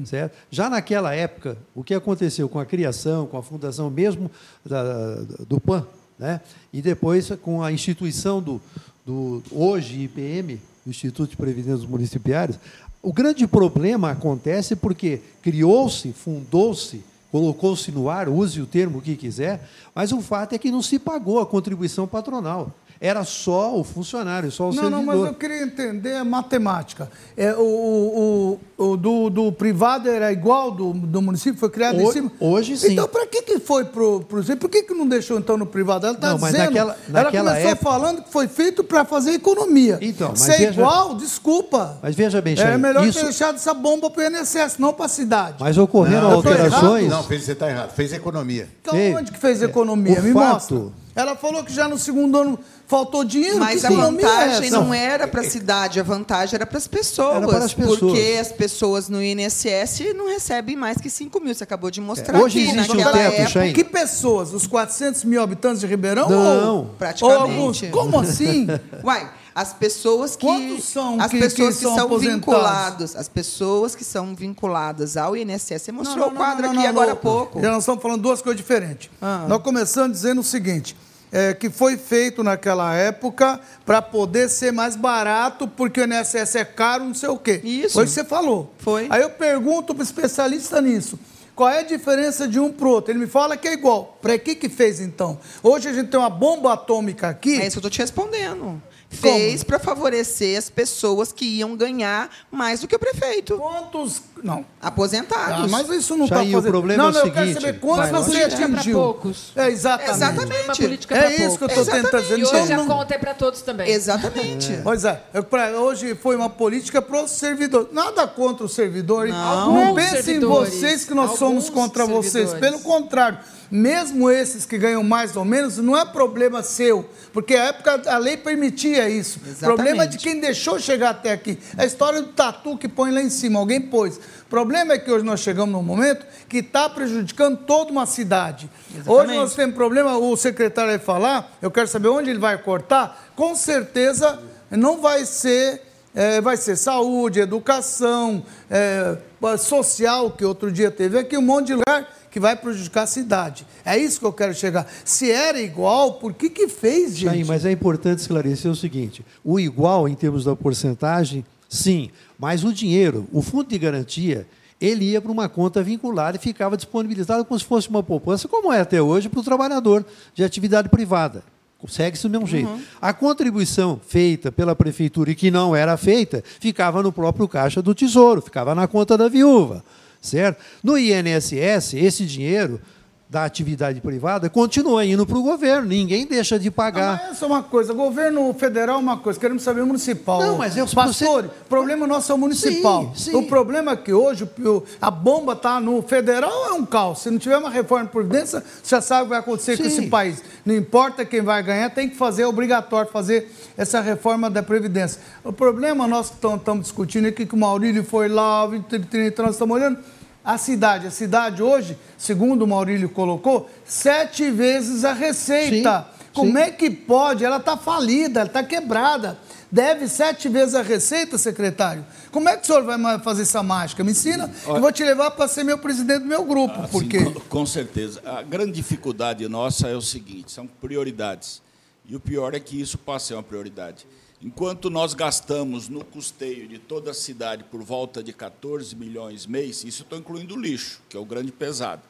Certo? Já naquela época, o que aconteceu com a criação, com a fundação mesmo da- do PAN, né? e depois com a instituição do, do hoje IPM, do Instituto de Previdência Municipários, o grande problema acontece porque criou-se, fundou-se, colocou-se no ar, use o termo que quiser, mas o fato é que não se pagou a contribuição patronal. Era só o funcionário, só o Não, servidor. não, mas eu queria entender a matemática. É, o o, o, o do, do privado era igual do, do município? Foi criado em Ho- cima? hoje, sim. Então, para que, que foi para o Por que, que não deixou então no privado? Ela está Não, mas dizendo. naquela- ela naquela começou época- falando que foi feito para fazer economia. Então, mas Se é veja- igual, desculpa. Mas veja bem, É Chay, melhor isso- ter deixado essa bomba para o INSS, não para a cidade. Mas ocorreram Não, alterações. Não, fez, você está errado. Fez economia. Então, Ei, onde que fez economia? o Me fato- mostra. Ela falou que já no segundo ano faltou dinheiro. Mas que a é vantagem essa? não era para a cidade, a vantagem era para as pessoas. Era para as pessoas. Porque as pessoas no INSS não recebem mais que 5 mil. Você acabou de mostrar Hoje aqui. existe um Naquela teto, época, Chain. Que pessoas? Os 400 mil habitantes de Ribeirão? Não, ou, praticamente. Ou alguns? Como assim? [LAUGHS] Uai, as pessoas que Quantos são as que- pessoas que que, são são, vinculadas, as pessoas que são vinculadas ao INSS. Você mostrou o quadro não, aqui não, agora não. há pouco. Já nós estamos falando duas coisas diferentes. Ah. Nós começamos dizendo o seguinte. É, que foi feito naquela época para poder ser mais barato, porque o INSS é caro, não sei o quê. Isso. Foi o que você falou. Foi. Aí eu pergunto para o especialista nisso. Qual é a diferença de um para o outro? Ele me fala que é igual. Para que que fez então? Hoje a gente tem uma bomba atômica aqui. É isso que eu estou te respondendo. Fez para favorecer as pessoas que iam ganhar mais do que o prefeito. Quantos. Não. Aposentados. Ah, mas isso não está o problema não, é o não, eu quero seguinte, saber quantos você pra atingiu. poucos. É, exatamente. Exatamente. É pra isso que eu poucos. estou tentando dizer. E hoje Não, a não- conta é para todos também. Exatamente. Pois é, eu- pra- hoje foi uma política para o servidor. Nada contra o servidor. Não. não pensem em vocês que nós somos contra vocês. servidores. Pelo contrário, mesmo esses que ganham mais ou menos, não é problema seu. Porque a época a lei permitia isso. O Exatamente. problema é de quem deixou chegar até aqui. É a história do tatu que põe lá em cima, alguém pôs. O problema é que hoje nós chegamos num momento que está prejudicando toda uma cidade. Hoje nós temos problema, o secretário vai falar, eu quero saber onde ele vai cortar. Com certeza não vai ser, eh, vai ser saúde, educação, eh, social, que outro dia teve aqui, um monte de lugar que vai prejudicar a cidade. É isso que eu quero chegar. Se era igual, por que que fez, gente? Chain, mas é importante esclarecer o seguinte: o igual em termos da porcentagem, sim, mas o dinheiro, o fundo de garantia, ele ia para uma conta vinculada e ficava disponibilizado como se fosse uma poupança, como é até hoje para o trabalhador de atividade privada. Segue-se do mesmo jeito. A contribuição feita pela prefeitura e que não era feita, ficava no próprio caixa do tesouro, ficava na conta da viúva. Certo? No INSS, esse dinheiro da atividade privada continua indo para o governo, ninguém deixa de pagar. Não, essa é uma coisa. Governo federal é uma coisa. Queremos saber o municipal. Não, mas eu- Pastor, você- o problema nosso é o municipal. Sim, sim. O problema é que hoje a bomba está no federal, é um caos. Se não tiver uma reforma de previdência, você já sabe o que vai acontecer com Sim. esse país. Não importa quem vai ganhar, tem que fazer, é obrigatório fazer essa reforma da Previdência. O problema nosso que estamos discutindo aqui, que o Maurílio foi lá, o 30 nós estamos olhando, a cidade. A cidade hoje, segundo o Maurílio colocou, sete vezes a receita. Sim, Como sim. é que pode? Ela está falida, ela está quebrada. Deve sete vezes a receita, secretário. Como é que o senhor vai fazer essa mágica? Me ensina. Eu vou te levar para ser meu presidente do meu grupo. Assim, Por quê? com, com certeza. A grande dificuldade nossa é o seguinte: são prioridades. E o pior é que isso passa a ser uma prioridade. Enquanto nós gastamos no custeio de toda a cidade por volta de 14 milhões mês, isso estou incluindo o lixo, que é o grande pesado.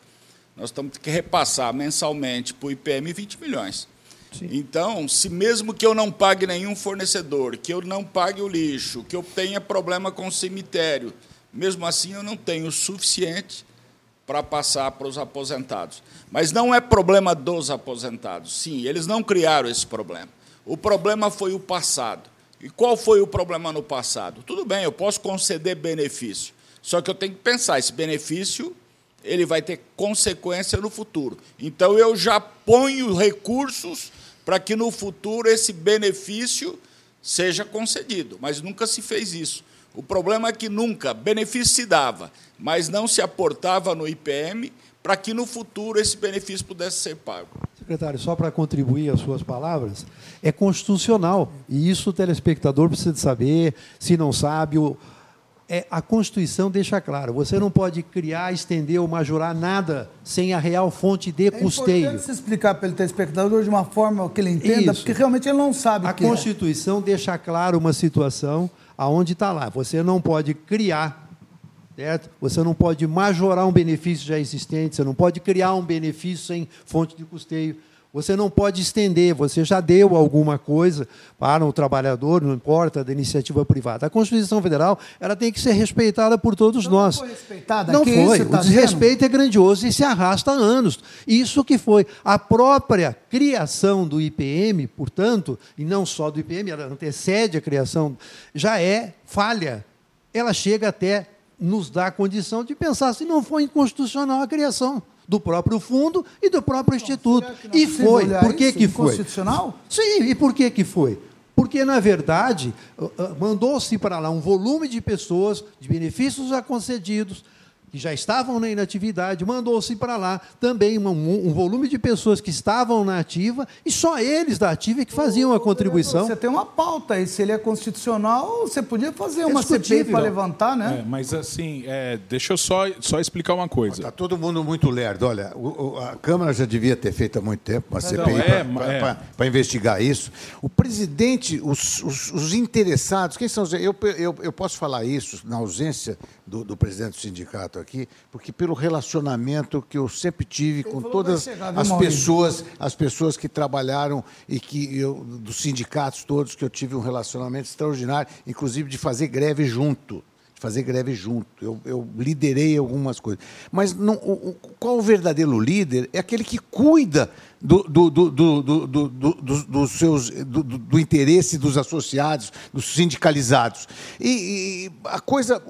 Nós temos que repassar mensalmente para o IPM 20 milhões. Então, se mesmo que eu não pague nenhum fornecedor, que eu não pague o lixo, que eu tenha problema com o cemitério, mesmo assim eu não tenho o suficiente para passar para os aposentados. Mas não é problema dos aposentados. Sim, eles não criaram esse problema. O problema foi o passado. E qual foi o problema no passado? Tudo bem, eu posso conceder benefício. Só que eu tenho que pensar, esse benefício ele vai ter consequência no futuro. Então eu já ponho recursos para que no futuro esse benefício seja concedido, mas nunca se fez isso. O problema é que nunca benefício se dava, mas não se aportava no IPM para que no futuro esse benefício pudesse ser pago. Secretário, só para contribuir às suas palavras, é constitucional. E isso o telespectador precisa de saber, se não sabe. O, é, a Constituição deixa claro: você não pode criar, estender ou majorar nada sem a real fonte de É custeio. importante você explicar para ele telespectador de uma forma que ele entenda, Isso. porque realmente ele não sabe A o é. Constituição deixa claro uma situação aonde está lá. Você não pode criar, certo? Você não pode majorar um benefício já existente, você não pode criar um benefício sem fonte de custeio. Você não pode estender, você já deu alguma coisa para o trabalhador, não importa, da iniciativa privada. A Constituição Federal ela tem que ser respeitada por todos Então não nós. foi respeitada Não aqui, foi. O tá desrespeito é grandioso e se arrasta há anos. Isso que foi a própria criação do IPM, portanto, e não só do IPM, ela antecede a criação, já é falha. Ela chega até nos dar a condição de pensar se não foi inconstitucional a criação do próprio fundo e do próprio instituto. E foi. Por que, que foi? Constitucional? Sim, e por que, que foi? Porque, na verdade, ah, ah, mandou-se para lá um volume de pessoas, de benefícios já concedidos, que já estavam na inatividade, mandou-se para lá também um, um, volume de pessoas que estavam na ativa e só eles da ativa é que faziam a contribuição. Você tem uma pauta aí, se ele é constitucional, você podia fazer uma CPI para levantar, né? É, mas assim, é, deixa eu só, só explicar uma coisa. Está todo mundo muito lerdo. Olha, o, a Câmara já devia ter feito há muito tempo uma CPI é, para é. investigar isso. O presidente, os, os, os interessados, quem são os. Eu, eu, eu posso falar isso na ausência do, do, presidente do sindicato aqui, porque pelo relacionamento que eu sempre tive com todas chegar, as pessoas, as pessoas que trabalharam e que eu, dos sindicatos todos que eu tive um relacionamento extraordinário, inclusive de fazer greve junto fazer greve junto. Eu, eu liderei algumas coisas. Mas não, o, qual o verdadeiro líder? É aquele que cuida do, do, do, do, do, do, do seus, do, interesse dos associados, dos sindicalizados. E, e, a coisa,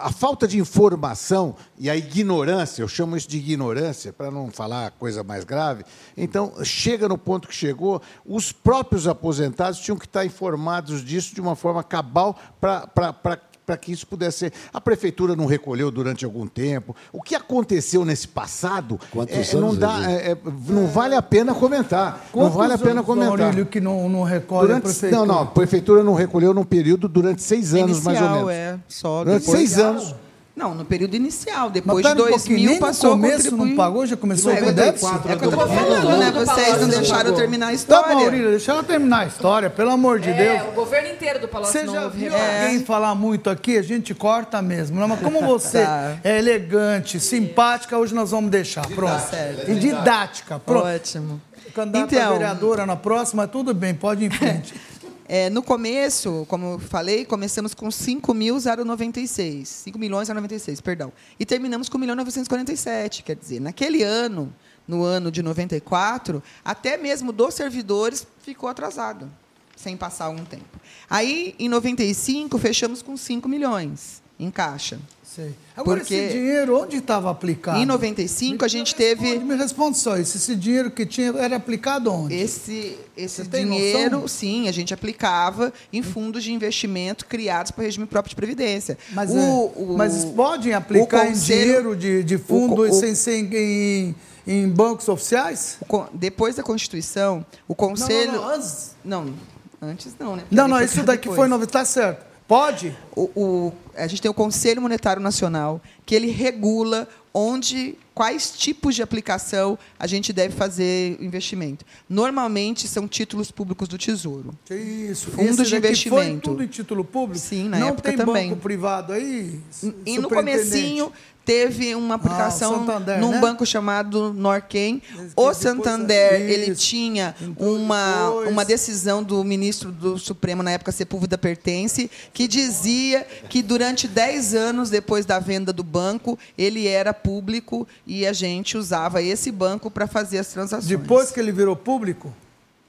a falta de informação e a ignorância, eu chamo isso de ignorância, para não falar coisa mais grave, então, chega no ponto que chegou, os próprios aposentados tinham que estar informados disso de uma forma cabal para para que isso pudesse ser. A prefeitura não recolheu durante algum tempo. O que aconteceu nesse passado Quantos é, não, dá, é, é, não vale a pena comentar. Quantos não vale a pena comentar. Maurílio que não, não recolhe durante, a prefeitura? Não, não, a prefeitura não recolheu num período durante seis anos, Inicial, mais ou menos. É, só durante seis anos. Não, no período inicial. Depois de 2000 um passou no começo, a contribuir. não pagou, já começou a déficit? É que eu estou falando, né? Vocês não deixaram eu terminar a história. Tá, Maurílio, deixa ela terminar a história, pelo amor de é, Deus. É, o governo inteiro do Palácio Você já viu alguém falar muito aqui? A gente corta mesmo. Não, mas como você [LAUGHS] Tá. é elegante, simpática, hoje nós vamos deixar. Pronto. certo. E didática. Pronto. Ótimo. Candidato a Então- vereadora na próxima, tudo bem, pode ir em frente. [LAUGHS] É, no começo, como eu falei, começamos com 5.096. 5 milhões 096, perdão. E terminamos com 1.947. Quer dizer, naquele ano, no ano de 94, até mesmo dos servidores ficou atrasado, sem passar algum tempo. Aí, em 95, fechamos com 5 milhões em caixa. Sei. Agora, Porque- esse dinheiro, onde estava aplicado? Em 95, a gente Responde, teve Me responde só isso. Esse dinheiro que tinha era aplicado onde? esse, esse Você dinheiro, sim, a gente aplicava em fundos de investimento criados para o regime próprio de previdência. Mas, O- é, o- mas podem aplicar o em conselho- dinheiro de, de fundo o- sem ser em, em bancos oficiais? depois da Constituição, o Conselho. Não, não, não, antes. Não, antes não, né? Porque Não, não, isso daqui depois. foi novo. Tá certo. Pode? O, o- a gente tem o Conselho Monetário Nacional, que ele regula onde, quais tipos de aplicação a gente deve fazer investimento. Normalmente são títulos públicos do Tesouro. Isso. Fundo Esse de investimento. Foi tudo em título público? Sim, na Não época tem também. banco privado aí? E no comecinho teve uma aplicação Ah, num né? banco chamado Norquem. Que O depois- Santander, ele tinha Entrou uma, depois. uma decisão do ministro do Supremo, na época Sepúlveda Pertence, que dizia que durante 10 anos depois da venda do banco, ele era público e a gente usava esse banco para fazer as transações. Depois que ele virou público?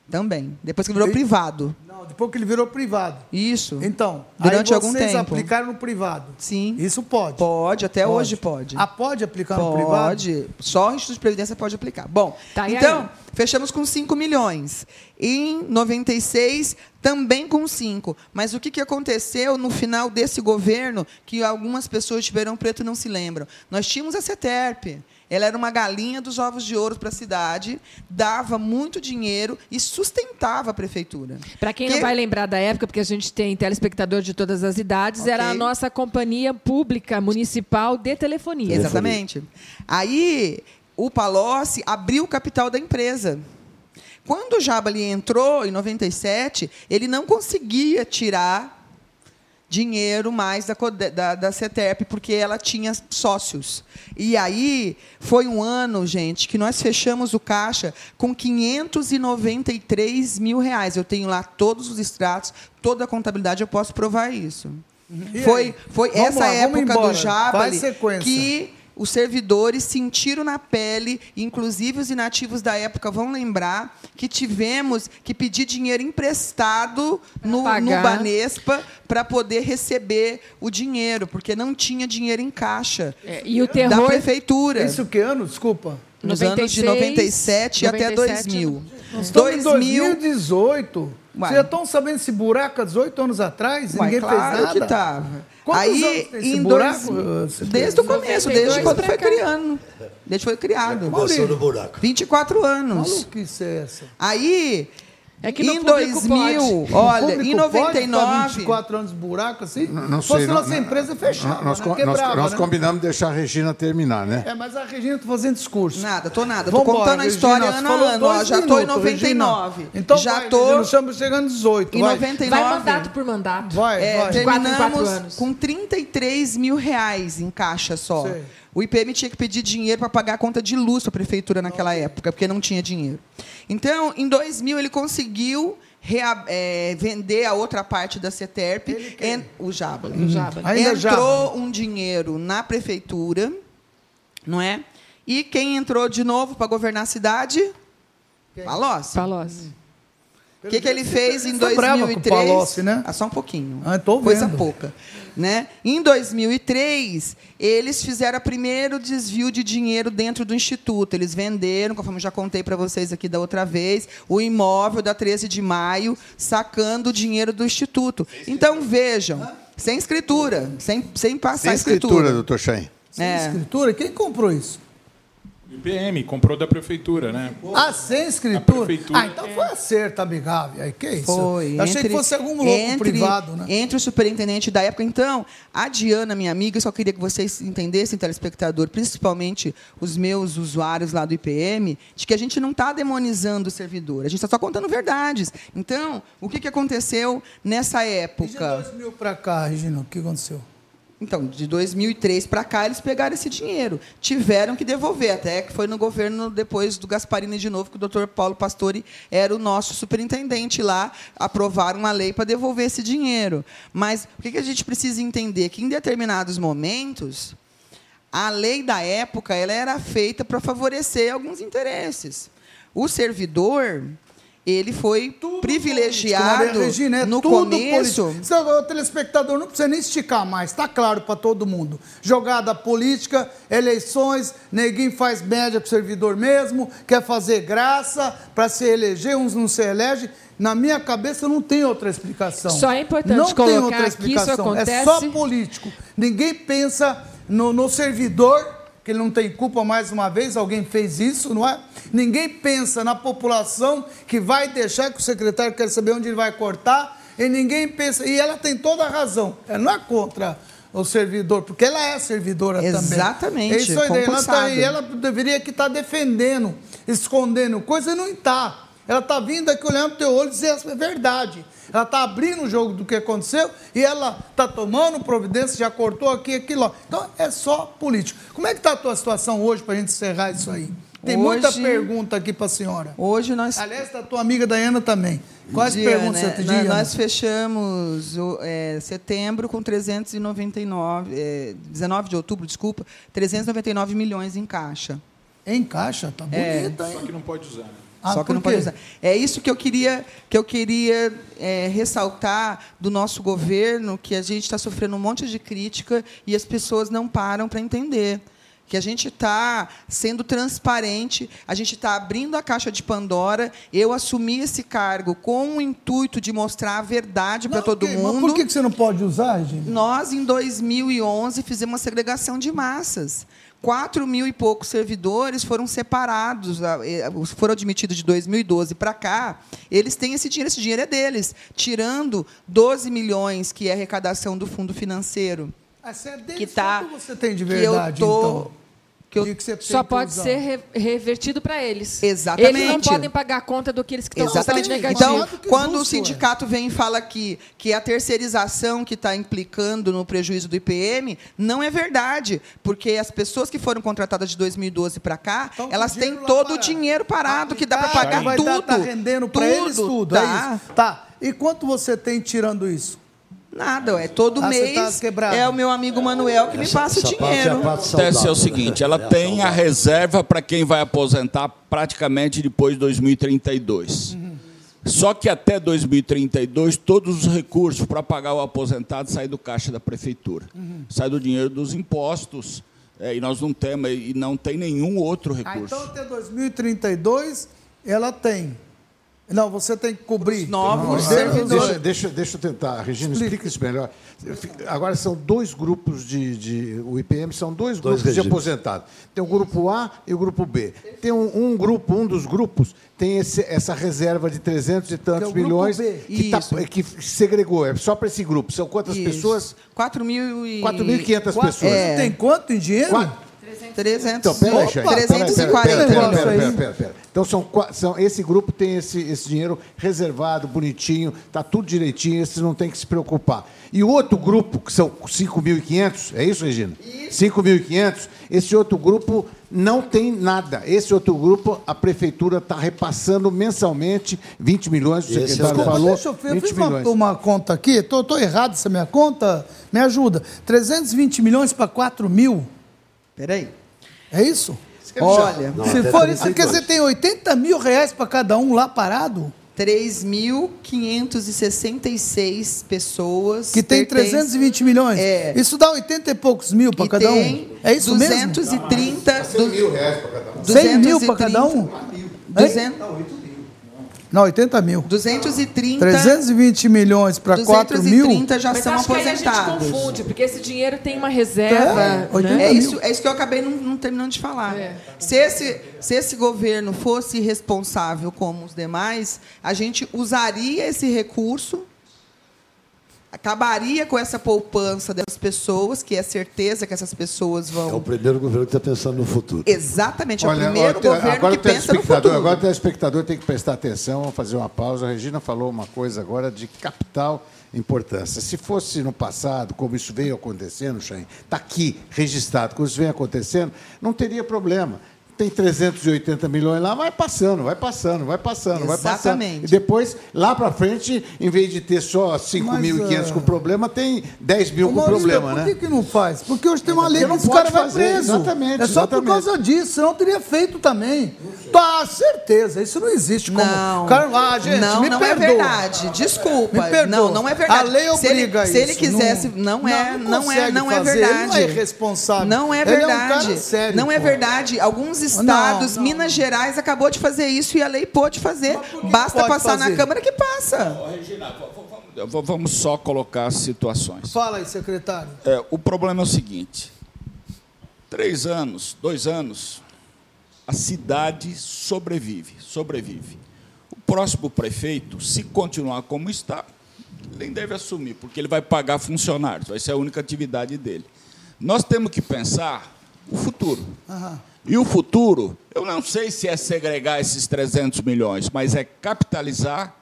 Também. Depois que virou E- privado. Depois que ele virou privado. Isso. Então, Durante aí algum vocês tempo. aplicaram no privado. Sim. Isso pode. Pode, até hoje pode. Ah, pode aplicar no privado? Pode. Só o Instituto de Previdência pode aplicar. Bom, Tá, então, aí? fechamos com 5 milhões. Em 96, também com 5. Mas o que, que aconteceu no final desse governo que algumas pessoas de Ribeirão Preto não se lembram? Nós tínhamos a CETERP. Ela era uma galinha dos ovos de ouro para a cidade, dava muito dinheiro e sustentava a prefeitura. Para quem não Que- vai lembrar da época, porque a gente tem telespectador de todas as idades, Ok. era a nossa companhia pública municipal de telefonia. Exatamente. Aí, o Palocci abriu o capital da empresa. Quando o Jabali entrou, em 97, ele não conseguia tirar dinheiro mais da, da, da CETERP, porque ela tinha sócios. E aí, foi um ano, gente, que nós fechamos o caixa com 593 mil reais. Eu tenho lá todos os extratos, toda a contabilidade, eu posso provar isso. E Foi, foi essa lá, época do Jabali que os servidores sentiram na pele, inclusive os inativos da época vão lembrar, que tivemos que pedir dinheiro emprestado no, no. Banespa para poder receber o dinheiro, porque não tinha dinheiro em caixa É, e o da terror prefeitura. Isso que ano? Desculpa. nos anos de 96, 97 até 97. 2000. Nós estamos em 2000 2018. Uai. Vocês já estão sabendo esse buraco há 18 anos atrás? Uai, ninguém claro fez nada? que estava. Quantos Aí, anos tem esse em buraco, dois, desde o começo, 92 desde quando foi cá. criando. Desde que foi criado. Passou no buraco. 24 anos. Maluquice é essa? Aí, É que no em público 2000, pode. olha, em público pode ficar 99, 24 anos de buraco assim? Não Se fosse sei. nossa não- empresa, fechava, Nós, né? nós- Quebrava, nós né? combinamos deixar a Regina terminar, né? É, mas a Regina está fazendo discurso. nada, tô nada, tô Vambora, contando a história ano a ano, ó, já tô em minutos, 99. Regina. Então já vai, tô Regina, estamos chegando em 18. em vai. 99. Vai mandato por mandato. Vai, É, vai. Terminamos anos. com 33 mil reais em caixa só. Sei. O IPM tinha que pedir dinheiro para pagar a conta de luz para a prefeitura naquela época, porque não tinha dinheiro. Então, em 2000, ele conseguiu é, vender a outra parte da CETERP, en- o Jabal. O Jabal. Ainda entrou um dinheiro na prefeitura, não é? E quem entrou de novo para governar a cidade? Palocci. Palocci. O que, que ele fez em Você tá 2003? Palocci, né? Ah, só um pouquinho. Ah, tô Coisa pouca. Né? Em 2003, eles fizeram o primeiro desvio de dinheiro dentro do Instituto. Eles venderam, conforme eu já contei para vocês aqui da outra vez, o imóvel da 13 de maio, sacando o dinheiro do Instituto. Então, vejam, sem escritura, sem, sem passar Sem escritura, doutor Chain. Sem É. escritura? Quem comprou isso? IPM comprou da prefeitura, né? Ah, sem escritura? A prefeitura. Ah, então foi acerto, amigável. Aí, que isso? Foi. Eu achei que fosse algum louco entre- privado, né? Entre o superintendente da época. Então, a Diana, minha amiga, eu só queria que vocês entendessem, telespectador, principalmente os meus usuários lá do IPM, de que a gente não está demonizando o servidor, a gente está só contando verdades. Então, o que, que aconteceu nessa E de época? 2000 para cá, Regina, o que aconteceu? Então, de 2003 para cá, eles pegaram esse dinheiro. Tiveram que devolver, até que foi no governo depois do Gasparini de novo, que o doutor Paulo Pastore era o nosso superintendente lá, aprovaram uma lei para devolver esse dinheiro. Mas o que a gente precisa entender? Que em determinados momentos, a lei da época ela era feita para favorecer alguns interesses. O servidor, ele foi privilegiado Maria Regina, é no tudo começo. político. Então, O telespectador não precisa nem esticar mais, está claro para todo mundo. Jogada política, eleições, neguinho faz média para o servidor mesmo, quer fazer graça para se eleger, uns não se elegem. Na minha cabeça não tem outra explicação. Só é importante não tem colocar outra que isso explicação. É só político. Ninguém pensa no, no servidor, que ele não tem culpa mais uma vez, alguém fez isso, não é? Ninguém pensa na população que vai deixar que o secretário quer saber onde ele vai cortar, e ninguém pensa, e ela tem toda a razão. Ela não é contra o servidor, porque ela é servidora também. Exatamente, É isso aí, ela, tá, ela deveria que estar defendendo, escondendo coisa, e não está. Ela está vindo aqui olhando para o teu olho e dizer a verdade. Ela está abrindo o jogo do que aconteceu e ela está tomando providência, já cortou aqui aquilo. ó. Então é só político. Como é que está a tua situação hoje para a gente encerrar isso aí? Tem muita Hoje- pergunta aqui para a senhora. Hoje nós Aliás, da tua amiga Daiana também. Quais Dia, perguntas né? você tem? Nós- Diana? Nós fechamos é, setembro com 399, é, 19 de outubro, desculpa, 399 milhões em caixa. Em caixa, tá É. bonita, Só hein? que não pode usar. né? Ah, Só que não pode usar. É isso que eu queria, que eu queria é, ressaltar do nosso governo, que a gente está sofrendo um monte de crítica e as pessoas não param para entender. Que a gente está sendo transparente, a gente está abrindo a caixa de Pandora. Eu assumi esse cargo com o intuito de mostrar a verdade para todo ok, mas mundo. por que que você não pode usar, gente? Nós, em 2011, fizemos uma segregação de massas. Quatro mil e poucos servidores foram separados, os foram admitidos de 2012 para cá. Eles têm esse dinheiro, esse dinheiro é deles, tirando 12 milhões, que é a arrecadação do fundo financeiro. Você é deles, Que tá- quanto você tem de que eu verdade, tô- então? Que eu- que você Só que pode usar? ser re- revertido para eles. Exatamente. Eles não podem pagar a conta daqueles que estão com Exatamente. saldo Então, negativo. Negativo. quando o é. sindicato vem e fala que, que a terceirização que está implicando no prejuízo do IPM, não é verdade. Porque as pessoas que foram contratadas de 2012 para cá, Então, elas têm todo o dinheiro parado que dá para pagar vai tudo. Tá, tá rendendo para eles tudo, tá. é isso? Tá. E quanto você tem tirando isso? Nada, é todo Ah, tá mês. quebrado. É o meu amigo Manuel que me passa o essa é dinheiro. a Acontece é saudável, o seguinte, né? ela É tem a saudável. reserva para quem vai aposentar praticamente depois de 2032. Só que até 2032, todos os recursos para pagar o aposentado saem do caixa da prefeitura. Sai do dinheiro dos impostos. é, e nós não temos, e não tem nenhum outro Ah, recurso. então até 2032 ela tem. Não, você tem que cobrir. novos Não, servidores. Deixa, deixa, deixa eu tentar. Regina, explica isso melhor. Agora são dois grupos de, de- O IPM são dois, Dois grupos de regimes. aposentados. Tem o grupo A e o grupo B. Tem um, um grupo, um dos grupos, tem esse- essa reserva de 300 e tantos Que é o grupo milhões B. que, tá- que segregou. É só para esse grupo. São quantas Isso. pessoas? 4 mil e... 4.500 Quatro- pessoas. É. Tem quanto em dinheiro? Quatro. 300. Então, peraí, Opa, Xain. 340 Pera, pera, pera, pera, pera, pera. Então, são, são, esse grupo tem esse, esse dinheiro reservado, bonitinho, está tudo direitinho, esse não tem que se preocupar. E o outro grupo, que são 5.500, é isso, Regina? 5.500, esse outro grupo não tem nada. Esse outro grupo, a prefeitura está repassando mensalmente 20 milhões, o é secretário Desculpa, falou, Deixa eu ver, eu 20 fiz uma, milhões. uma conta aqui, estou errado essa minha conta, me ajuda. 320 milhões para 4 mil, Peraí. é isso? Olha, Não, Se for isso, 32. quer dizer, tem 80 mil reais para cada um lá parado? 3.566 pessoas. Que tem pertencem- 320 milhões. É. Isso dá 80 e poucos mil para cada tem um. É isso mesmo? 230, 100 mil reais para cada um. 100 mil para cada um? 200, Não, 80 mil. 230, 320 milhões para 4 mil? 230 já Mas são acho que aí a gente aposentados. confunde, porque esse dinheiro tem uma reserva. É, 80 né? É isso, é isso que eu acabei não, não terminando de falar. É. Se, esse, se esse governo fosse responsável como os demais, a gente usaria esse recurso, acabaria com essa poupança das pessoas, que é certeza que essas pessoas É vão. o primeiro governo que está pensando no futuro. Exatamente, é o primeiro te- governo agora que o pensa no telespectador, futuro. agora o telespectador tem que prestar atenção, vamos fazer uma pausa. A Regina falou uma coisa agora de capital importância. Se fosse no passado, como isso veio acontecendo, Chain, está aqui registrado, como isso vem acontecendo, não teria problema. Tem 380 milhões lá, vai passando, vai passando, vai passando, vai passando. Exatamente. E depois, lá para frente, em vez de ter só 5.500 Mas, com ah, problema, tem 10 mil com problema, por né? que, que não faz? Porque hoje tem uma lei que Porque esse não cara pode vai fazer, preso. exatamente, é só por exatamente. causa disso, senão teria feito também. Tá, certeza, isso não existe. Como... Não. Cara, ah, gente, não, me não perdoa. é verdade. Desculpa. Me perdoa. Não, não é verdade. A lei se ele, obriga se ele isso. quisesse, não, é, Não, não, não é, consegue não é verdade. Ele não é irresponsável. Não é Ele é um verdade. cara sério, não é verdade. Alguns estados, não, Minas Gerais acabou de fazer isso e a lei pôde fazer. Basta pode passar na fazer? Câmara que passa. Regina, vamos- só colocar as situações. Fala aí, secretário. É, o problema é o seguinte: três anos, dois anos, a cidade sobrevive, sobrevive. O próximo prefeito, se continuar como está, nem deve assumir, porque ele vai pagar funcionários, vai ser a única atividade dele. Nós temos que pensar o futuro. E o futuro, eu não sei se é segregar esses 300 milhões, mas é capitalizar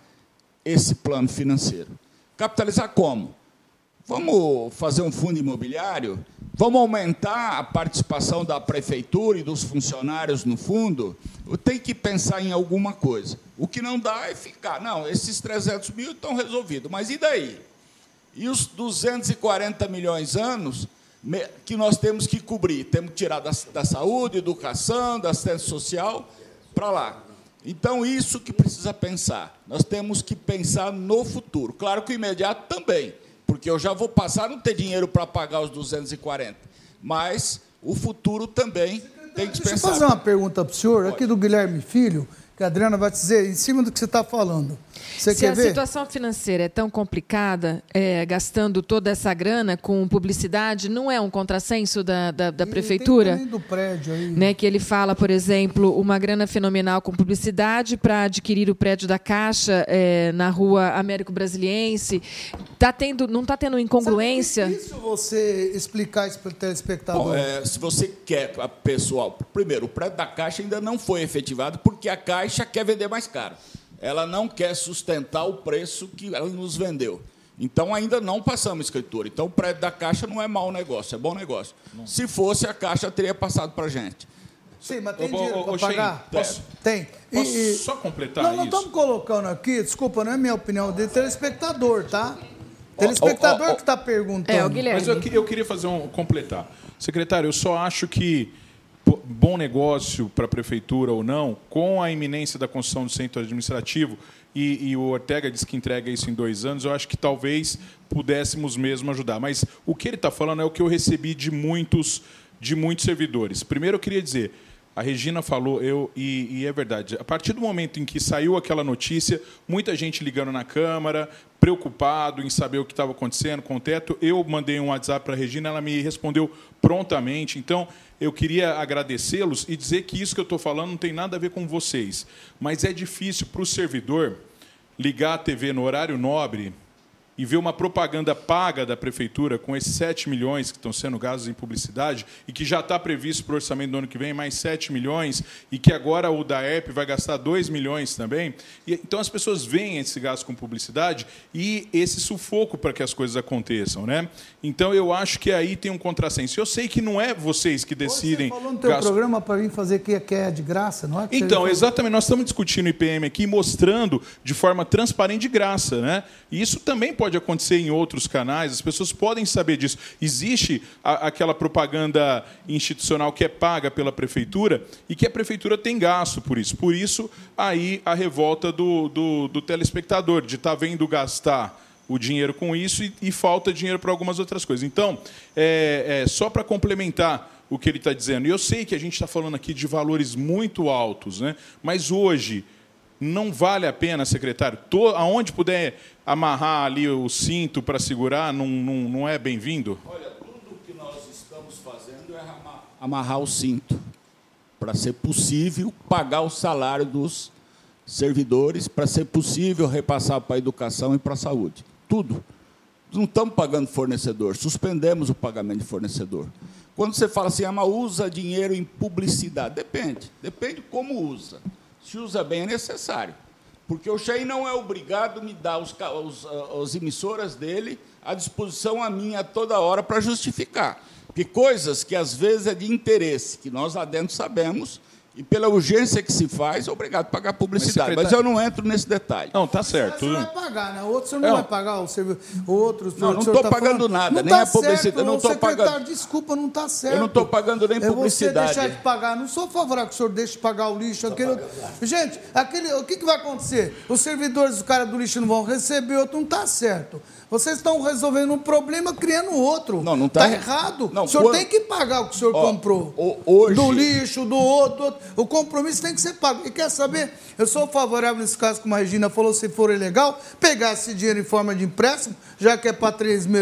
esse plano financeiro. Capitalizar como? Vamos fazer um fundo imobiliário? Vamos aumentar a participação da prefeitura e dos funcionários no fundo? Tem que pensar em alguma coisa. O que não dá é ficar. Não, esses 300 mil estão resolvidos, mas e daí? E os 240 milhões anos que nós temos que cobrir? Temos que tirar da, da saúde, educação, da assistência social, para lá. Então, isso que precisa pensar. Nós temos que pensar no futuro. Claro que o imediato também, porque eu já vou passar a não ter dinheiro para pagar os 240. Mas o futuro também tem que Deixa eu pensar. fazer uma pergunta para o senhor, aqui do Guilherme Filho, que a Adriana vai dizer, em cima do que você está falando. Você Se quer a ver? situação financeira é tão complicada, é, gastando toda essa grana com publicidade, não é um contrassenso da, da, da prefeitura? Tem do prédio aí. né, que ele fala, por exemplo, uma grana fenomenal com publicidade para adquirir o prédio da Caixa é, na rua Américo Brasiliense. Tá tendo, não está tendo incongruência? Sabe é difícil você explicar isso para o telespectador. Bom, é, se você quer, a pessoal, primeiro, o prédio da Caixa ainda não foi efetivado porque a Caixa quer vender mais caro. Ela não quer sustentar o preço que ela nos vendeu. Então ainda não passamos escritura. Então o prédio da Caixa não é mau negócio, é bom negócio. Se fosse, a Caixa teria passado para a gente. Sim, mas tem Ô, dinheiro para pagar? posso- Tem. posso só completar Não, nós isso? estamos colocando aqui, desculpa, não é minha opinião, de telespectador, tá? Telespectador Ó, ó, ó, que está perguntando. É, o Guilherme. Mas eu, eu queria fazer um completar. Secretário, eu só acho que bom negócio para a prefeitura ou não, com a iminência da construção do centro administrativo, e, e o Ortega disse que entrega isso em dois anos, eu acho que talvez pudéssemos mesmo ajudar. Mas o que ele está falando é o que eu recebi de muitos, de muitos servidores. Primeiro, eu queria dizer, a Regina falou, eu e, e é verdade. A partir do momento em que saiu aquela notícia, muita gente ligando na Câmara, preocupado em saber o que estava acontecendo com o teto. Eu mandei um WhatsApp para a Regina, ela me respondeu prontamente. Então, eu queria agradecê-los e dizer que isso que eu estou falando não tem nada a ver com vocês. Mas é difícil para o servidor ligar a TV no horário nobre e ver uma propaganda paga da prefeitura com esses 7 milhões que estão sendo gastos em publicidade e que já está previsto para o orçamento do ano que vem mais 7 milhões e que agora o da EP vai gastar 2 milhões também. E, então as pessoas veem esse gasto com publicidade e esse sufoco para que as coisas aconteçam. Né? Então eu acho que aí tem um contrassenso. Eu sei que não é vocês que decidem. Você falou no teu gasto- programa para vir fazer que que é de graça, não é? Que então, exatamente, nós estamos discutindo o IPM aqui, mostrando de forma transparente de graça, né? E isso também pode acontecer em outros canais, as pessoas podem saber disso. Existe a- aquela propaganda institucional que é paga pela prefeitura e que a prefeitura tem gasto por isso. Por isso, aí a revolta do, do, do telespectador, de estar vendo gastar o dinheiro com isso e, e falta dinheiro para algumas outras coisas. Então, é, é, só para complementar o que ele está dizendo, e eu sei que a gente está falando aqui de valores muito altos, né? mas hoje não vale a pena, secretário, to, aonde puder amarrar ali o cinto para segurar, não, não, não é bem-vindo? Olha, tudo que nós estamos fazendo é ama- amarrar o cinto para ser possível pagar o salário dos servidores, para ser possível repassar para a educação e para a saúde. Tudo. Não estamos pagando fornecedor, suspendemos o pagamento de fornecedor. Quando você fala assim, ah, mas usa dinheiro em publicidade, depende, depende como usa. Se usa bem é necessário. Porque o Xai não é obrigado a me dar os, os, ah, as emissoras dele à disposição a minha toda hora para justificar. Porque coisas que às vezes é de interesse, que nós lá dentro sabemos, e pela urgência que se faz, é obrigado a pagar publicidade. Mas, secretário- eu não entro nesse detalhe. Não, tá Mas certo. Você tudo- vai pagar, né? Outro você não, Não. vai pagar, o servi- outros. Não, não tô tá pagando falando- nada, não nem tá a publicidade, certo, não tô secretário, pagando. Desculpa, não está certo. Eu não estou pagando nem É você publicidade. deixar de pagar. Não sou favorável que o senhor deixe de pagar o lixo. Aquele... Gente, aquele... o que, que vai acontecer? Os servidores, os caras do lixo não vão receber, outro não está certo. Vocês estão resolvendo um problema, criando outro. Não, não tá- Está errado. Não, o senhor quando- tem que pagar o que o senhor Ó, comprou. o- hoje- Do lixo, do outro, do outro. O compromisso tem que ser pago. E quer saber? Eu sou favorável nesse caso, como a Regina falou, se for ilegal, pegar esse dinheiro em forma de empréstimo, já que é para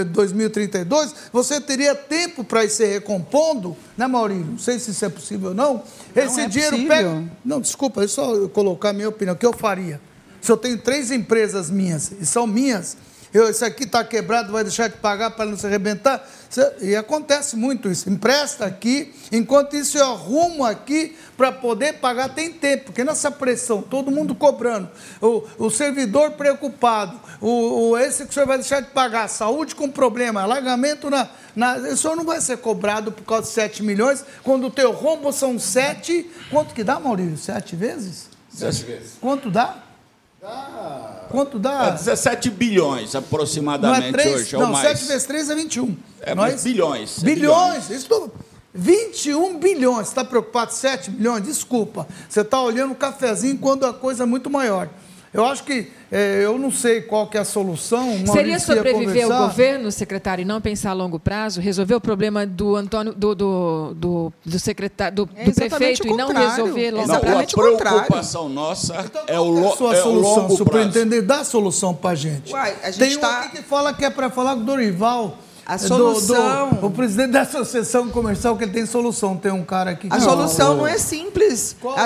2032, você teria tempo para ir se recompondo, né, Maurinho? Não sei se isso é possível ou não. Esse é dinheiro possível. pega. Não, desculpa, é só eu colocar a minha opinião. O que eu faria? Se eu tenho três empresas minhas e são minhas, eu, esse aqui está quebrado, vai deixar de pagar para não se arrebentar. Cê- E acontece muito isso. Empresta aqui, enquanto isso eu arrumo aqui para poder pagar. Tem tempo, porque nessa pressão, todo mundo cobrando, o, o servidor preocupado, o, o- esse que o senhor vai deixar de pagar, saúde com problema, alargamento na, na. O senhor não vai ser cobrado por causa de 7 milhões, quando o teu rombo são 7. Quanto que dá, Maurício? 7 vezes? Sete vezes. Quanto dá? Quanto É dá? 17 bilhões Não é aproximadamente 3? hoje, Não, mais. 7 vezes 3 é 21. É, mas isso? bilhões, é Bilhões. Isso tô- 21 bilhões. Você está preocupado? 7 bilhões? Desculpa. Você está olhando o cafezinho quando a coisa é muito maior. Eu acho que, eh, eu não sei qual que é a solução. Seria Maurício ia sobreviver ao governo, secretário, e não pensar a longo prazo? Resolver o problema do Antônio, do, do, do, do secretário, do, É do prefeito e não resolver longo Não, a prazo? Exatamente o contrário. preocupação nossa Então, é o, que lo, a sua é o solução, longo prazo. superintendente? Dá a solução para gente. Uai, a gente Tem um tá- aqui que fala que é para falar com o Dorival. A é, do- solução- do- o presidente da associação comercial, que ele tem solução. Tem um cara aqui que A Não, solução não é simples. Qual é?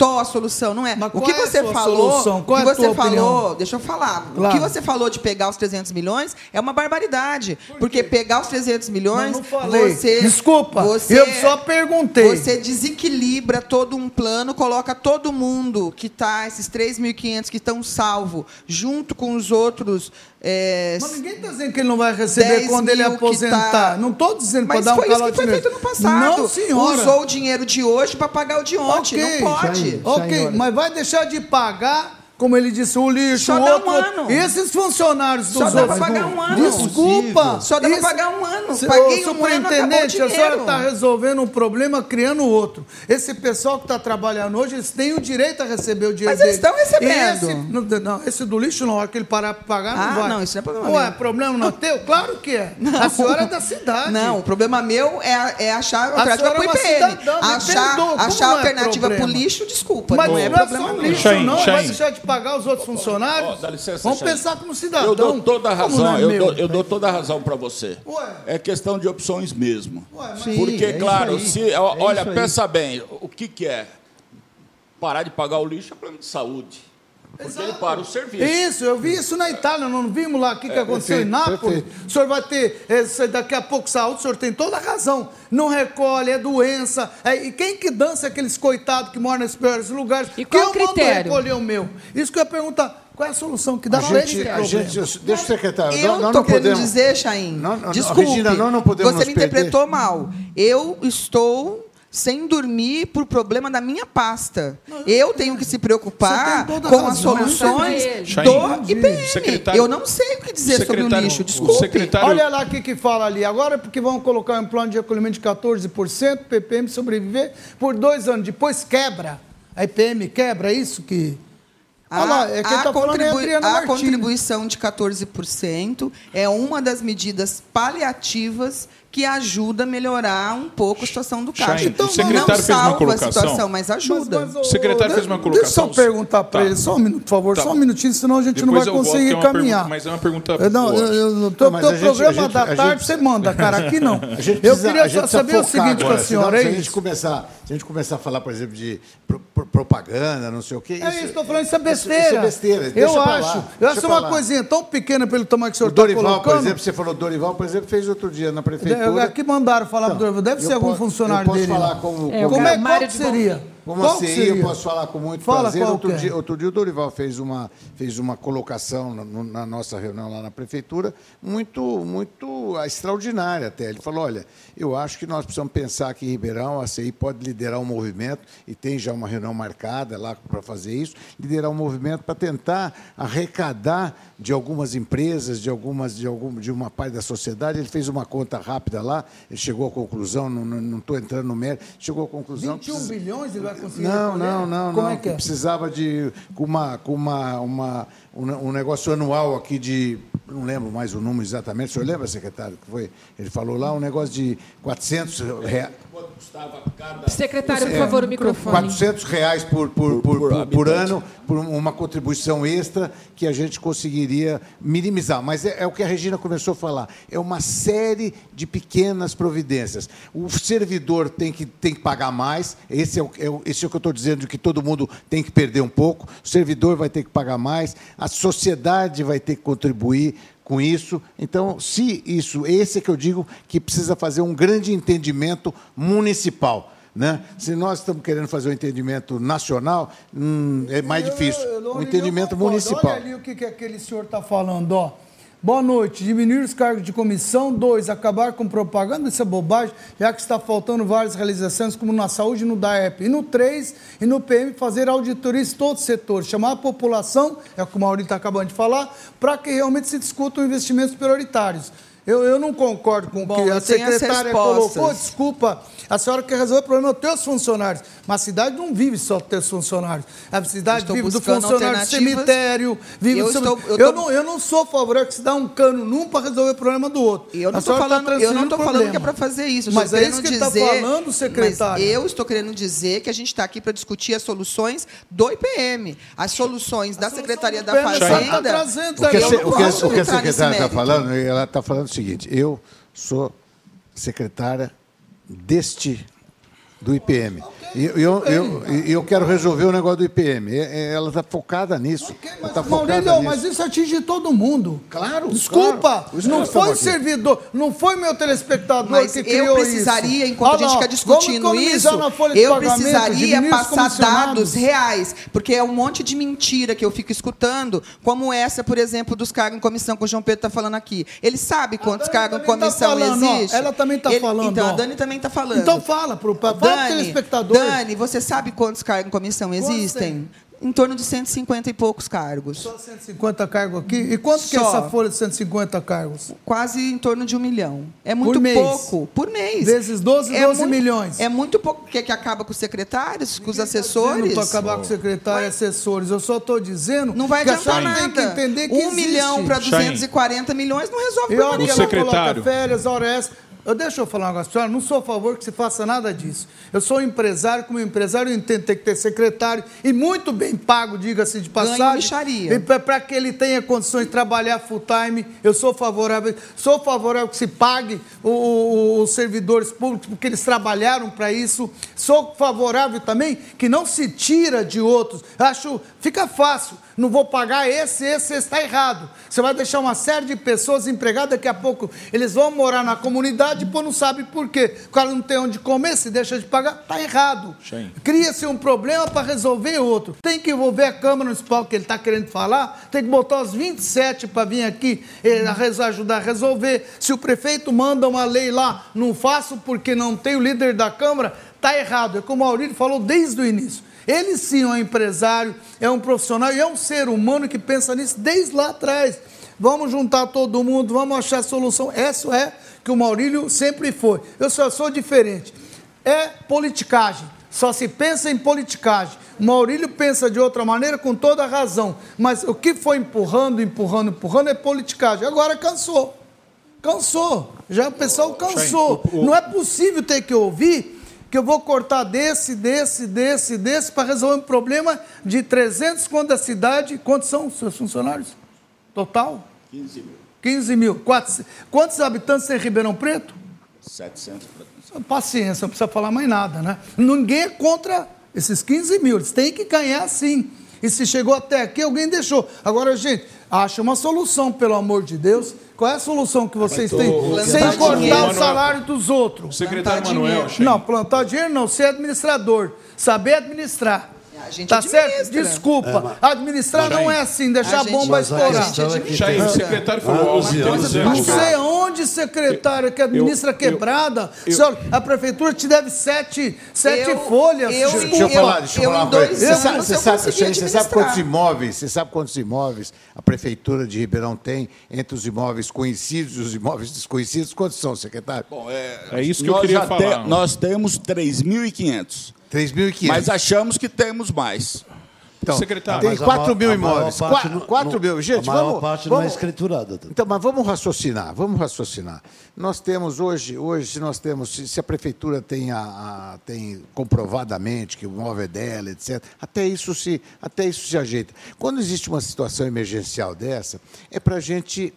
Tó a solução, não é? Mas o qual que é a você sua falou, solução? Qual o é que a você falou, opinião? deixa eu falar. Claro. O que você falou de pegar os 300 milhões é uma barbaridade, porque pegar os 300 milhões, Não, não falei. você Desculpa, você, eu só perguntei. Você desequilibra todo um plano, coloca todo mundo que tá esses 3.500 que estão salvo junto com os outros é, Mas ninguém está dizendo que ele não vai receber 10 quando ele aposentar. tá- Não estou dizendo para Mas dar um foi isso calote que foi feito no passado. Não, senhora. Usou o dinheiro de hoje para pagar o de ontem. Ok, não pode. Ok, mas vai deixar de pagar como ele disse, o lixo, Só o dá um outro. ano. E esses funcionários dos Só dá pra pagar um ano. Desculpa. Só dá pra Isso- pagar um ano. Se- Paguei um ano, acabou o superintendente, a senhora dinheiro. está resolvendo um problema, criando outro. Esse pessoal que está trabalhando hoje, eles têm o direito a receber o dinheiro Mas eles deles. estão recebendo. E Esse, não, não, esse do lixo, não, a hora que ele parar para pagar, Ah, não vai. não, isso não é problema Ué, meu. problema não é teu? [LAUGHS] Claro que é. A senhora é da cidade. Não, o problema meu é, é achar a alternativa senhora é para o uma IPM. cidadã, me Achar, perdoa, como achar não é alternativa para o problema? lixo, desculpa. Mas não não é é problema só meu. lixo, Chain, não. Vai Chain. deixar de pagar os outros funcionários? Dá licença, Vamos pensar como cidadão. Eu dou toda a razão, não é eu, dou, eu dou toda a razão para você. Ué. É questão de opções mesmo. Ué, Sim, Porque, é claro, se. É olha, pensa bem, o que, que é? Parar de pagar o lixo é problema de saúde. Porque ele para o serviço. Isso, eu vi isso na Itália, não vimos lá o que, que aconteceu em perfeito, Nápoles. perfeito. O senhor vai ter esse, daqui a pouco saúde, o senhor tem toda a razão. Não recolhe, é doença. É, e quem que dança aqueles coitados que moram nesses piores lugares? E que qual eu o critério? mando recolher o meu. Isso que eu ia perguntar. Qual é a solução que dá A para gente, a gente, deixa o secretário. Eu nós estou querendo podemos- dizer, Chain, Não, não, desculpe, Regina, nós não podemos você nos me perder. interpretou mal. Eu estou sem dormir por problema da minha pasta. Eu tenho que se preocupar com a as soluções do IPM. secretário- Eu não sei o que dizer sobre o lixo, o desculpe. secretário- Olha lá o que, que fala ali. Agora é porque vão colocar um plano de recolhimento de 14%, PPM sobreviver por dois anos. Depois quebra. A IPM quebra, é isso que. Olha lá, é está falando é a a contribuição de 14% é uma das medidas paliativas que ajuda a melhorar um pouco a situação do caixa. Chain, o Então, secretário não fez uma salva a colocação. situação, mas ajuda. Mas, mas, O secretário ô, fez uma Deixa eu colocação. só perguntar para Tá. ele, só um minuto, por favor, Tá. só um minutinho, senão a gente não Depois vai eu volto, conseguir é uma caminhar. mas é uma pergunta não, eu, eu, Não, teu, mas teu gente- programa gente- da tarde gente- você manda, [LAUGHS] cara, aqui não. A gente eu precisa- queria só precisa saber o seguinte com a senhora, senão, é se a gente começar, se a gente começar a falar, por exemplo, de pro- pro- propaganda, não sei o quê. É isso, estou falando, isso é besteira. Isso é besteira. Eu Deixa pra lá, acho. Eu deixa acho pra uma lá. coisinha tão pequena pelo tamanho que o senhor O está Dorival, colocando. por exemplo, você falou Dorival, por exemplo, fez outro dia na prefeitura. Aqui mandaram falar Então, do Dorival. Deve ser algum posso- funcionário eu posso dele. falar lá. como- É, o como é qual seria? Como Qual a que CI, seria? eu posso falar com muito Fala prazer. Outro é. dia, outro dia o Dorival fez uma, fez uma colocação no- na nossa reunião lá na prefeitura muito, muito extraordinária até. Ele falou, olha, eu acho que nós precisamos pensar que em Ribeirão a CI pode liderar um movimento, e tem já uma reunião marcada lá para fazer isso, liderar um movimento para tentar arrecadar de algumas empresas, de algumas de algum de uma parte da sociedade. Ele fez uma conta rápida lá, ele chegou à conclusão, não estou entrando no mérito, chegou à conclusão. 21 precisa- bilhões ele vai conseguir não, não, não, Como não. é que é? Precisava de com uma, uma, uma, um, um negócio anual aqui de. Não lembro mais o número exatamente. O senhor lembra, secretário? Que foi? Ele falou lá um negócio de 400 reais. Quanto custava cada. Secretário, por É, favor, o microfone. 400 reais por, por, por, Por por- ano, por uma contribuição extra que a gente conseguiria minimizar. Mas é, é o que a Regina começou a falar. É uma série de pequenas providências. O servidor tem que, tem que pagar mais. Esse é, o, é o- esse é o que eu estou dizendo, que todo mundo tem que perder um pouco. O servidor vai ter que pagar mais. A sociedade vai ter que contribuir com isso. Então, se isso, esse é que eu digo que precisa fazer um grande entendimento municipal. Né? Se nós estamos querendo fazer um entendimento nacional, hum, é mais Eu- difícil. eu- eu- um entendimento municipal. Olha ali o que, que aquele senhor está falando, ó. Boa noite. Diminuir os cargos de comissão. Dois, acabar com propaganda. Isso é bobagem, já que está faltando várias realizações, como na saúde e no DAEP. E no três, e no PM, fazer auditorias em todos os setores. Chamar a população, é o que o Maurício está acabando de falar, para que realmente se discutam investimentos prioritários. Eu, eu não concordo com o que a secretária colocou. Desculpa, a senhora quer resolver o problema dos teus funcionários. Mas a cidade não vive só dos teus funcionários. A cidade Estou vive do funcionário do cemitério, vive Eu do cemitério. estou- eu eu, estou- não, eu não sou favorável que se dá um cano num para resolver o problema do outro. E Eu não estou senhora tá falando, eu não transferindo estou o falando que é para fazer isso. Mas é isso que está falando, secretário. Eu estou querendo dizer que a gente está aqui para discutir as soluções do IPM, as soluções da Secretaria da só tá Fazenda. trazendo O que, se- não o que o que a secretária está falando, ela está falando seguinte: eu sou secretária deste do IPM. E eu, eu, eu quero resolver o negócio do IPM. Ela está focada nisso. Ela Mas, está focada Maurílio, nisso. mas isso atinge todo mundo. Claro, Desculpa, claro. Não foi servidor, não foi meu telespectador Mas que eu criou precisaria, isso. enquanto Ah, a gente fica discutindo isso, eu precisaria passar dados reais, porque é um monte de mentira que eu fico escutando, como essa, por exemplo, dos cargos em comissão que o João Pedro está falando aqui. Ele sabe quantos cargos em tá comissão ó, existem? ela também tá Ele- falando, Então, ó. a Dani também está falando. Então fala pro Dani, telespectador. Dani, você sabe quantos cargos em comissão existem? Em torno de 150 e poucos cargos. Só 150 cargos aqui? E quanto que é Só. essa folha de 150 cargos? Quase em torno de um milhão. É muito mês? pouco. Por mês. Vezes 12, É 12 muito- milhões. É muito pouco. Quer que acaba com os secretários, com os Eu assessores? não estou acabar com o secretário e assessores. Eu só estou dizendo Não vai que a adiantar nada. tem que entender que um existe. milhão para Chain. 240 milhões não resolve o problema. que ela secretário. coloca férias, hora extra. Eu, deixa eu falar um negócio, senhora, não sou a favor que se faça nada disso. Eu sou empresário, como empresário eu entendo tem que ter secretário e muito bem pago, diga-se de passagem. E para que ele tenha condições de trabalhar full time, eu sou favorável. Sou favorável que se pague o- o- os servidores públicos, porque eles trabalharam para isso. Sou favorável também que não se tira de outros. Acho, fica fácil. Não vou pagar esse, esse, esse está errado. Você vai deixar uma série de pessoas empregadas, daqui a pouco eles vão morar na comunidade e pô, não sabe por quê. O cara não tem onde comer, se deixa de pagar, está errado. Cria-se um problema para resolver outro. Tem que envolver a Câmara Municipal que ele está querendo falar, tem que botar os 27 para vir aqui eh, ajudar a resolver. Se o prefeito manda uma lei lá, não faço porque não tem o líder da Câmara, está errado. É como o Maurílio falou desde o início. Ele sim é um empresário, é um profissional e é um ser humano que pensa nisso desde lá atrás. Vamos juntar todo mundo, vamos achar solução. Isso é que o Maurílio sempre foi. Eu só sou diferente. É politicagem. Só se pensa em politicagem. O Maurílio pensa de outra maneira com toda a razão. Mas o que foi empurrando, empurrando, empurrando é politicagem. Agora cansou. Cansou. Já o pessoal cansou. Não é possível ter que ouvir que eu vou cortar desse, desse, desse, desse para resolver um problema de 300 quanto da cidade. Quantos são os seus funcionários? Total? 15 mil. 15 mil. Quatro- Quantos habitantes tem Ribeirão Preto? 700 para Paciência, não precisa falar mais nada, né? Ninguém é contra esses 15 mil, eles têm que ganhar sim. E se chegou até aqui, alguém deixou. Agora, gente, acha uma solução, pelo amor de Deus. Qual é a solução que vocês têm? Sem cortar o salário dos O outros. secretário Plantar Manuel. Não, plantar dinheiro não, ser administrador. Saber administrar. A gente tá administra. certo? Desculpa. Administrar não é assim, deixar a gente- bomba mas a estourar. é Chain, tem- o secretário falou algo 11 anos interessante. Não sei onde, secretário, que administra eu- quebrada. eu- Senhor, a prefeitura te deve sete, sete Eu- folhas. eu- Desculpa. Deixa eu falar, deixa eu, eu falar em uma coisa. dois Você anos sabe, eu você sabe, você sabe quantos imóveis, você sabe quantos imóveis a prefeitura de Ribeirão tem entre os imóveis conhecidos e os imóveis desconhecidos? Quantos são, secretário? Bom, é, É isso que eu queria falar. nós temos 3.500, 3.500. mas achamos que temos mais. Então, Secretário, tem Mas a 4 ma- mil imóveis. parte 4, não- 4 não- mil. Gente, a maior vamos. parte não é vamos escriturada. Então, mas vamos raciocinar, vamos raciocinar. Nós temos hoje, hoje se nós temos, se, se a prefeitura tem, a, a- tem comprovadamente que o imóvel é dela, etc., até isso se, até isso se ajeita. Quando existe uma situação emergencial dessa, é para a gente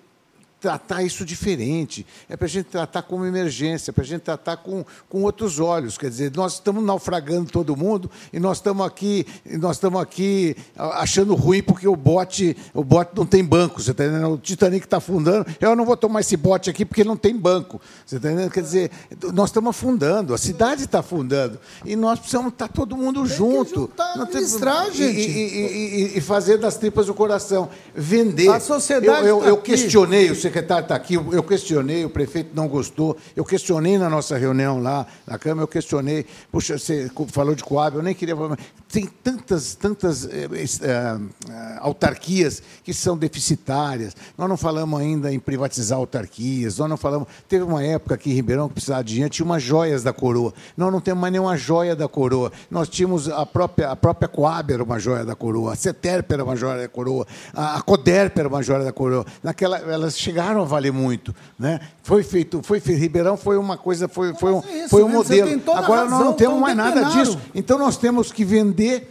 tratar isso diferente, é para a gente tratar como emergência, para a gente tratar com, com outros olhos. Quer dizer, nós estamos naufragando todo mundo e nós estamos aqui, nós estamos aqui achando ruim porque o bote, o bote não tem banco. Você está entendendo? O Titanic está afundando. Eu não vou tomar esse bote aqui porque não tem banco. Você está entendendo? Quer dizer, nós estamos afundando, a cidade está afundando e nós precisamos estar todo mundo junto. juntar, administrar, e- gente. E, e- e- fazer das tripas do coração. Vender. A sociedade Eu, eu, tá eu questionei, o secretário está aqui, eu questionei, o prefeito não gostou, eu questionei na nossa reunião lá na Câmara, eu questionei, puxa, você falou de Coab, eu nem queria falar, tem tantas, tantas eh, eh, eh, autarquias que são deficitárias, nós não falamos ainda em privatizar autarquias, nós não falamos, teve uma época aqui em Ribeirão que precisava de dinheiro, tinha umas joias da coroa, nós não temos mais nenhuma joia da coroa, nós tínhamos a própria, a própria Coab era uma joia da coroa, a CETERP era uma joia da coroa, a CODERP era uma joia da coroa, naquela, elas chegaram a valer muito, né? Foi feito, foi feito, Ribeirão foi uma coisa, foi, foi um, é isso, foi um né? Modelo. Agora nós não temos mais nada disso, então nós temos que vender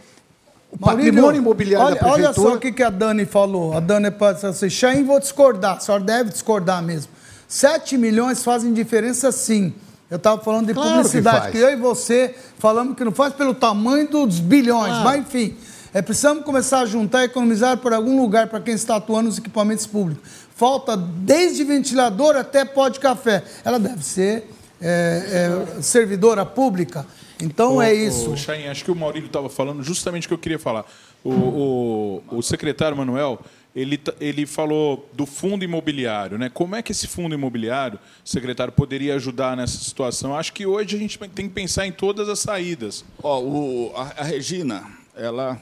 o Maurílio, patrimônio imobiliário olha, da prefeitura. Olha só o que, que a Dani falou. A Dani pode assim, Chain, vou discordar. A senhora deve discordar mesmo. 7 milhões fazem diferença sim. Eu estava falando de Claro que publicidade, faz. que, eu e você falamos que não faz pelo tamanho dos bilhões, mas enfim. É, precisamos começar a juntar e economizar por algum lugar para quem está atuando nos equipamentos públicos. Falta desde ventilador até pó de café. Ela deve ser é, é, servidora pública. Então é isso. O Chain, acho que o Maurílio estava falando justamente o que eu queria falar. O, o, o secretário Manuel, ele, ele falou do fundo imobiliário. Né? Como é que esse fundo imobiliário, secretário, poderia ajudar nessa situação? Acho que hoje a gente tem que pensar em todas as saídas. Ó, o- a, a Regina, ela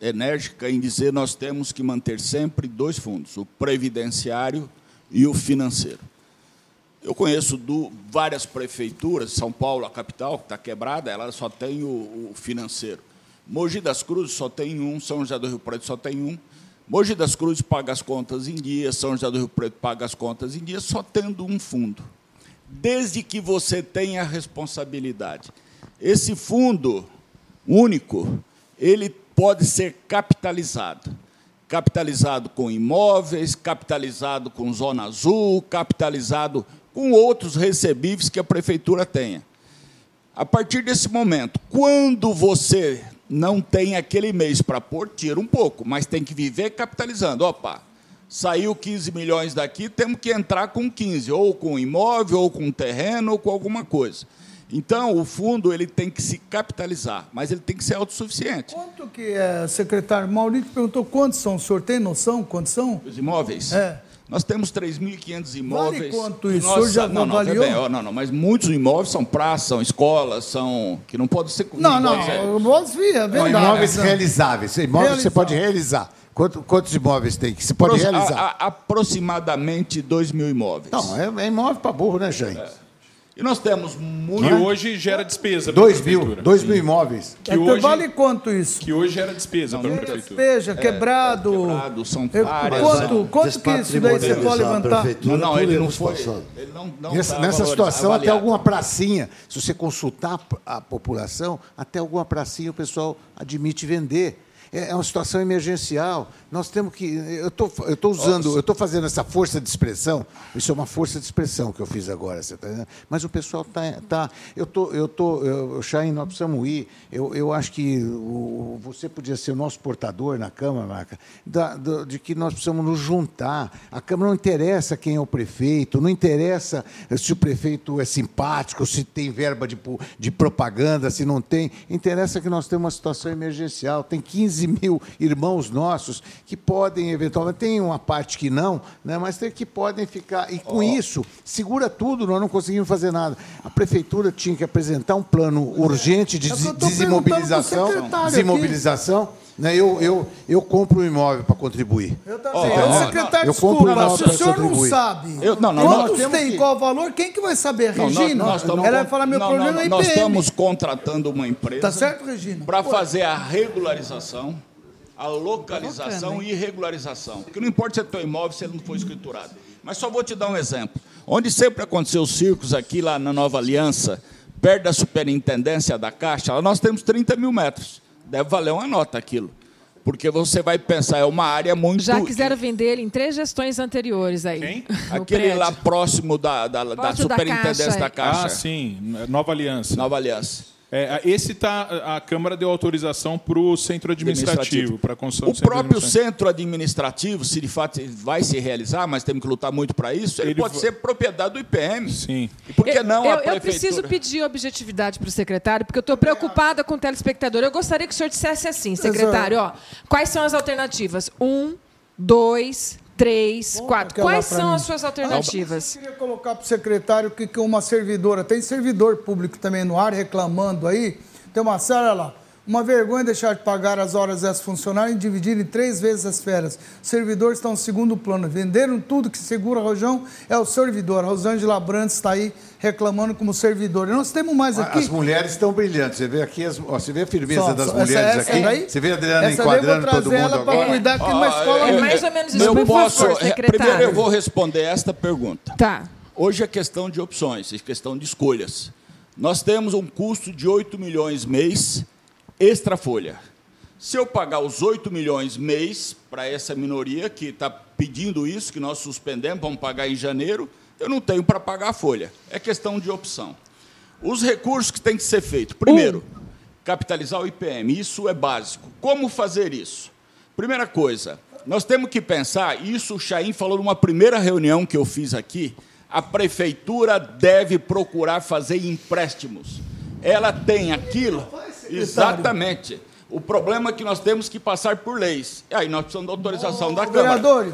enérgica em dizer nós temos que manter sempre dois fundos, o previdenciário e o financeiro. Eu conheço do- várias prefeituras, São Paulo, a capital, que está quebrada, ela só tem o, o financeiro. Mogi das Cruzes só tem um, São José do Rio Preto só tem um. Mogi das Cruzes paga as contas em dia, São José do Rio Preto paga as contas em dia, só tendo um fundo. Desde que você tenha a responsabilidade. Esse fundo único, ele pode ser capitalizado. Capitalizado com imóveis, capitalizado com zona azul, capitalizado com outros recebíveis que a prefeitura tenha. A partir desse momento, quando você não tem aquele mês para pôr, tira um pouco, mas tem que viver capitalizando. Opa, saiu 15 milhões daqui, temos que entrar com 15, ou com imóvel, ou com terreno, ou com alguma coisa. Então, o fundo ele tem que se capitalizar, mas ele tem que ser autossuficiente. Quanto que é, secretário? Maurício perguntou quantos são. O senhor tem noção quantos são? Os imóveis? É. Nós temos 3.500 imóveis. quanto isso? Nossa, O senhor já não, não, avaliou? bem, ó, não, não, mas muitos imóveis são praças, são escolas, são que não podem ser Não, não, imóveis, é. é Não, verdade. imóveis realizáveis. Imóveis você pode realizar. Quanto- quantos imóveis tem que você pode Pros- realizar? a- a- aproximadamente 2 mil imóveis. Não, é, é imóvel para burro, né, Jair? E nós temos muito. Que hoje gera despesa para a Dois mil, prefeitura. dois mil imóveis. Que Então hoje, vale quanto isso? que hoje gera despesa para a prefeitura. Despeja, quebrado. quebrado, são Eu- várias, quanto, quanto que isso daí você pode levantar? Não, não, ele não foi. Ele não, não Nessa, tá nessa situação, até avaliado. alguma pracinha, se você consultar a população, até alguma pracinha o pessoal admite vender. É é uma situação emergencial. Nós temos que. Eu tô, estou usando, eu estou fazendo essa força de expressão. Isso é uma força de expressão que eu fiz agora, você tá? Mas o pessoal está. Tá, eu tô, eu tô, eu, Chain, nós precisamos ir. Eu, eu acho que o, você podia ser o nosso portador na Câmara, Marca, da- do- de que nós precisamos nos juntar. A Câmara não interessa quem é o prefeito, não interessa se o prefeito é simpático, se tem verba de, de propaganda, se não tem. Interessa que nós temos uma situação emergencial. Tem 15 mil irmãos nossos que podem, eventualmente, tem uma parte que não, né, mas tem que podem ficar. E com isso, segura tudo, nós não conseguimos fazer nada. A prefeitura tinha que apresentar um plano urgente de É des- desimobilização. Desimobilização. Né, eu, eu, eu compro um imóvel para contribuir. Eu também. Ó, secretário, eu compro desculpa, uma se o senhor não contribuir. sabe Eu- não, não, quantos nós temos tem, que- qual o valor, quem que vai saber? Não, nós- Regina? nós estamos Ela vai falar, meu não, problema não, é IPM. Nós estamos contratando uma empresa. Tá certo, Regina? Para fazer a regularização, a localização e regularização. Porque não importa se é teu imóvel, se ele não for escriturado. Mas só vou te dar um exemplo. Onde sempre aconteceu os circos, aqui lá na Nova Aliança, perto da superintendência da Caixa, lá nós temos 30 mil metros. Deve valer uma nota aquilo. Porque você vai pensar, é uma área muito. Já quiseram vender ele em três gestões anteriores aí. Quem? [LAUGHS] Aquele prédio. lá próximo da, da, da Próximo da superintendência Caixa, da é. Caixa. Ah, sim, Nova Aliança. Nova Aliança. É, esse tá, a Câmara deu autorização para o centro administrativo, para a construção O do próprio centro administrativo, se de fato vai se realizar, mas temos que lutar muito para isso, ele, Ele pode ser propriedade do IPM. Sim. E por que não eu, a eu prefeitura? preciso pedir objetividade para o secretário, porque eu estou preocupada com o telespectador. Eu gostaria que o senhor dissesse assim, secretário, ó, quais são as alternativas? Um, dois, três, quatro. Quais são mim. as suas alternativas? Eu queria colocar para o secretário que, que uma servidora, tem servidor público também no ar reclamando aí. Tem uma senhora lá. Uma vergonha deixar de pagar as horas dessa funcionária e dividir em três vezes as férias. Os servidores estão no segundo plano. Venderam tudo que segura Rojão é o servidor. A Rosângela Brandt está aí reclamando como servidor. E nós temos mais aqui. As mulheres estão brilhantes. Você vê aqui, as, ó, você vê a firmeza Só, das só. mulheres Essa- essa aqui. daí? Você vê a Adriana Essa daí eu vou enquadrando todo trazer mundo ela para agora. cuidar aqui numa escola. É mais ou menos isso, Eu posso, favor, é, secretário. primeiro eu vou responder esta pergunta. Tá. Hoje é questão de opções, é questão de escolhas. Nós temos um custo de 8 milhões mês extra folha. Se eu pagar os 8 milhões mês para essa minoria que está pedindo isso, que nós suspendemos, vamos pagar em janeiro, eu não tenho para pagar a folha. É questão de opção. Os recursos que têm que ser feitos. Primeiro, capitalizar o IPM. Isso é básico. Como fazer isso? Primeira coisa, nós temos que pensar, isso o Chaim falou numa primeira reunião que eu fiz aqui, a prefeitura deve procurar fazer empréstimos. Ela tem aquilo. Exatamente. O problema é que nós temos que passar por leis. E aí nós precisamos da autorização da Câmara. Vereadores,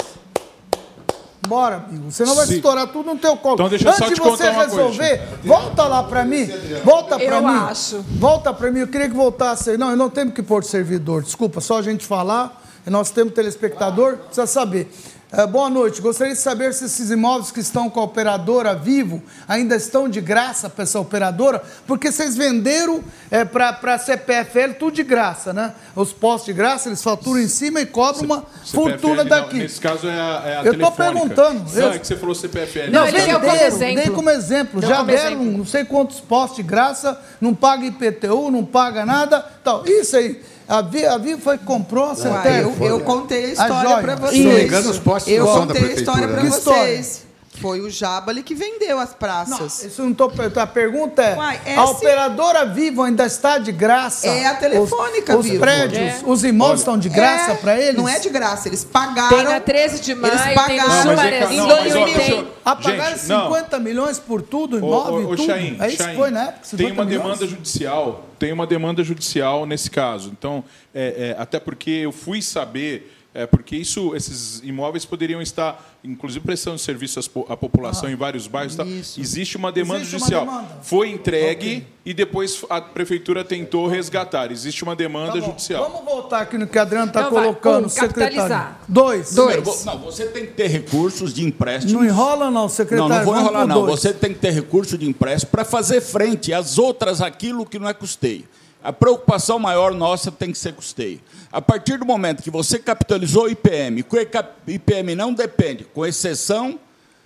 bora, amigo. Você não vai Sim. estourar tudo no teu colo. Então deixa eu Antes só te de você contar uma resolver, volta lá pra mim. Volta pra Eu mim. acho. Volta pra mim. Eu queria que voltasse. Não, eu não tenho que pôr servidor. Desculpa, só a gente falar. E nós temos telespectador. Precisa saber. Eh, boa noite. Gostaria de saber se esses imóveis que estão com a operadora Vivo ainda estão de graça para essa operadora, porque vocês venderam é, para a CPFL tudo de graça, né? Os postos de graça, eles faturam em cima e cobram uma fortuna CPFL, daqui. Não, nesse caso é a, é a Eu telefônica. perguntando. Não, Eu- é que você falou CPFL. Não, Não, ele deu como exemplo. Dei como exemplo. Deu Já como deram exemplo. não sei quantos postos de graça, não paga IPTU, não paga nada. Tal. Isso aí. A Vi, a Vi foi que comprou a Uai, CETEF. eu, eu contei a história para Se vocês. não me engano, os postos eu são da contei a história para né? História? vocês. Foi o Jabali que vendeu as Não, praças. isso não tô. A pergunta é: Uai, é a sim. operadora Vivo ainda está de graça? É a telefônica os, os Vivo. prédios, É. os imóveis estão de graça É, para eles? Não é de graça, eles pagaram. Tem na 13 de maio, eles pagaram. Não, mas é Em não, mas, ó, 2000 deixa tem. eu- Apagaram Gente, não. 50 milhões por tudo, imóvel ô, e ô, tudo. Chain, é isso Chain, foi na época, 50 Tem uma milhões. demanda judicial, tem uma demanda judicial nesse caso. Então, é, é, até porque eu fui saber, é, porque isso, esses imóveis poderiam estar, inclusive, prestando serviço à população em vários bairros. Tá? Existe uma demanda Existe uma judicial. demanda. Foi entregue e depois a prefeitura tentou resgatar. Existe uma demanda Tá judicial. Vamos voltar aqui no que a Adriana está Então vai. colocando, Um, secretário. Dois. Dois. Primeiro, Não, você tem que ter recursos de empréstimo. Não enrola não, secretário. Não, não vou enrolar, não. dois. Você tem que ter recurso de empréstimo para fazer frente às outras, aquilo que não é custeio. A preocupação maior nossa tem que ser custeio. A partir do momento que você capitalizou o IPM, que o IPM não depende, com exceção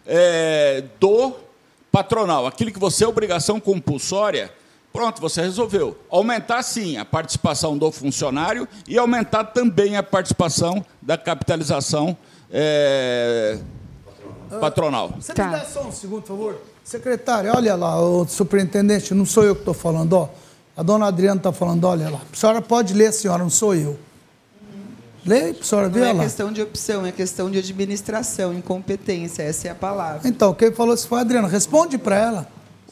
eh, do patronal, aquilo que você é obrigação compulsória, pronto, você resolveu. Aumentar, sim, a participação do funcionário e aumentar também a participação da capitalização eh, patronal. Você Tá. me dá só um segundo, por favor? Secretário, olha lá, o superintendente, não sou eu que estou falando, ó. A dona Adriana está falando, olha lá. A senhora pode ler, senhora, não sou eu. Lê, a senhora vê Não é lá. questão de opção, é questão de administração, incompetência, essa é a palavra. Então, quem falou isso foi a Adriana. Responde para ela.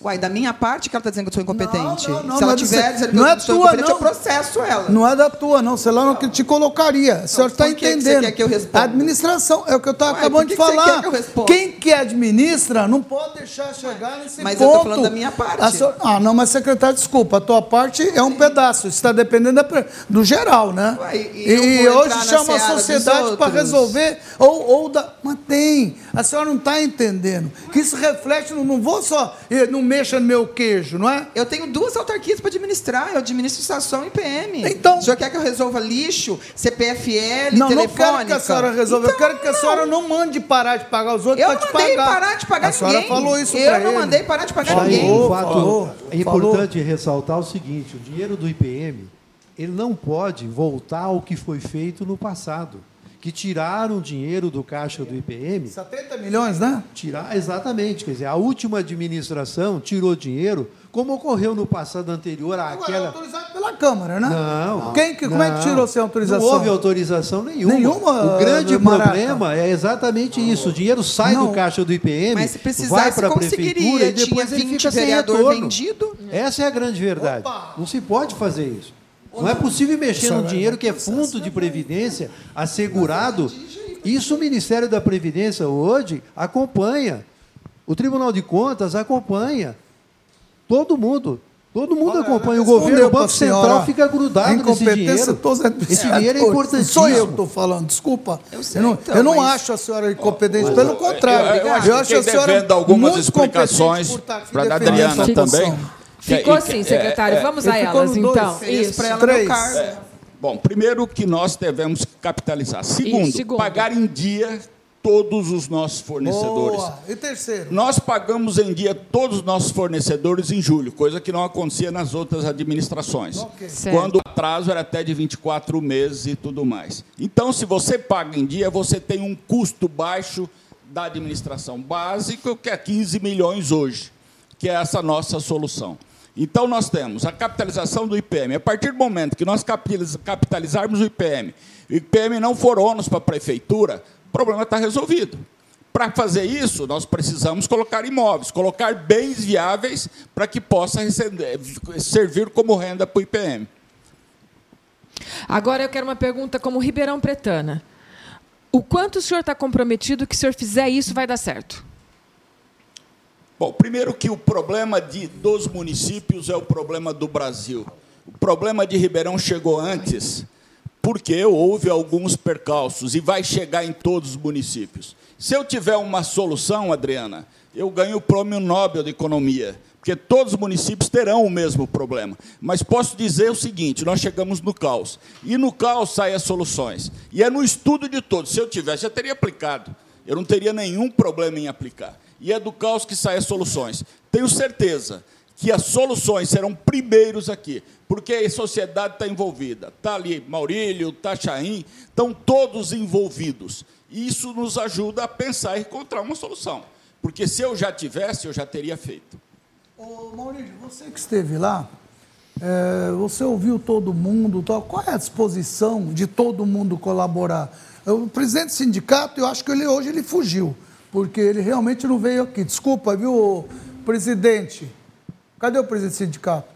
Uai, da minha parte que ela está dizendo que eu sou incompetente. Não, não, não, Se ela não é tiver do- dizendo que não eu é sou tua, incompetente, não. eu processo ela. Não é da tua, não. Sei lá no que te colocaria. A senhora está que que você entendendo. quer que eu responda? A administração, é o que eu estava acabando que de que falar. que eu responda? Quem que administra não pode deixar chegar nesse Mas eu ponto. tô falando da minha parte. Senhora- Ah, não, mas secretário, desculpa. A tua parte é um pedaço. Isso está dependendo da do geral, né? Ué, e e eu vou hoje chama a sociedade para resolver. Ou, ou da. Mas tem. A senhora não está entendendo. Que isso reflete. Não, não vou só. eh, Não mexa no meu queijo, não é? Eu tenho duas autarquias para administrar, eu administro estação e PM. Então- o senhor quer que eu resolva lixo, CPFL, Não, não telefônica? quero que a senhora resolva. eu Então, quero que a senhora não mande parar de pagar os outros Eu para não te mandei pagar. parar de pagar A senhora ninguém. falou isso Eu não ele. mandei parar de pagar Falou, ninguém. o fato falou, é importante ressaltar o seguinte: o dinheiro do IPM ele não pode voltar ao que foi feito no passado, que tiraram dinheiro do caixa do IPM 70 milhões, né? Tirar, exatamente. Quer dizer, a última administração tirou dinheiro, como ocorreu no passado anterior Agora, é àquela. autorizado pela Câmara, né? Não. Quem que, como é que não. tirou sem autorização? Não houve autorização nenhuma. Nenhuma, O grande Maraca? problema é exatamente isso. O dinheiro sai Não. do caixa do IPM, Mas se vai precisasse, para a prefeitura e depois Tinha ele 20 fica sem vereador retorno. vendido. Essa é a grande verdade. Opa! Não se pode fazer isso. Não é possível mexer no dinheiro que é fundo de previdência assegurado. Isso o Ministério da Previdência hoje acompanha. O Tribunal de Contas acompanha. Todo mundo. Todo mundo Olha, acompanha. O governo, o Banco senhora, Central fica grudado nesse dinheiro. Esse dinheiro é importantíssimo. Sou eu que estou falando, desculpa. Eu, sei, não, então, eu não mas- acho a senhora incompetente, pelo contrário. Eu, eu acho que a senhora algumas muito explicações competente por estar aqui para a defendendo Adriana essa também. Ficou assim, é, secretário. é, Vamos a elas, então. Isso. para ela Três. meu cargo. É. Bom, primeiro que nós devemos capitalizar. Segundo, segundo. pagar em dia todos os nossos fornecedores. Boa. E terceiro? Nós pagamos em dia todos os nossos fornecedores em julho, coisa que não acontecia nas outras administrações. Ok. Certo. Quando o atraso era até de 24 meses e tudo mais. Então, se você paga em dia, você tem um custo baixo da administração básico, que é 15 milhões hoje, que é essa nossa solução. Então, nós temos a capitalização do IPM. A partir do momento que nós capitaliz- capitalizarmos o IPM, o IPM não for ônus para a prefeitura, o problema está resolvido. Para fazer isso, nós precisamos colocar imóveis, colocar bens viáveis para que possa receber- servir como renda para o IPM. Agora eu quero uma pergunta como Ribeirão Pretana. O quanto o senhor está comprometido que se o senhor fizer isso vai dar certo? Bom, primeiro que o problema de, dos municípios é o problema do Brasil. O problema de Ribeirão chegou antes, porque houve alguns percalços e vai chegar em todos os municípios. Se eu tiver uma solução, Adriana, eu ganho o prêmio Nobel de Economia, porque todos os municípios terão o mesmo problema. Mas posso dizer o seguinte: nós chegamos no caos. E no caos saem as soluções. E é no estudo de todos. Se eu tivesse, já teria aplicado. Eu não teria nenhum problema em aplicar. E é do caos que saem as soluções. Tenho certeza que as soluções serão primeiros aqui, porque a sociedade está envolvida. Está ali Maurílio, está Chaim, estão todos envolvidos. Isso nos ajuda a pensar e encontrar uma solução. Porque se eu já tivesse, eu já teria feito. Ô, Maurílio, você que esteve lá, é, você ouviu todo mundo, qual é a disposição de todo mundo colaborar? O presidente do sindicato, eu acho que ele hoje ele fugiu, porque ele realmente não veio aqui. Desculpa, viu, presidente? Cadê o presidente do sindicato?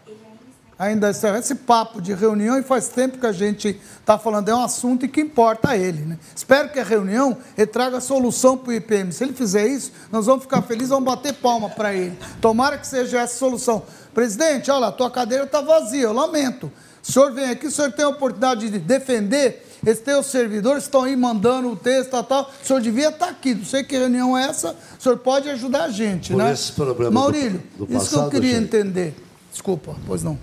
Ainda esse, esse papo de reunião e faz tempo que a gente está falando, é um assunto e que importa a ele. Né? Espero que a reunião ele traga solução para o IPM. Se ele fizer isso, nós vamos ficar felizes, vamos bater palma para ele. Tomara que seja essa solução. Presidente, olha, a tua cadeira está vazia, eu lamento. O senhor vem aqui, o senhor tem a oportunidade de defender esses teus servidores estão aí mandando o texto, tal, tal. O senhor devia estar tá aqui. Não sei que reunião é essa. O senhor pode ajudar a gente, Por né? Esses problemas Maurílio, do, do isso que eu queria gente. entender. Desculpa, pois não.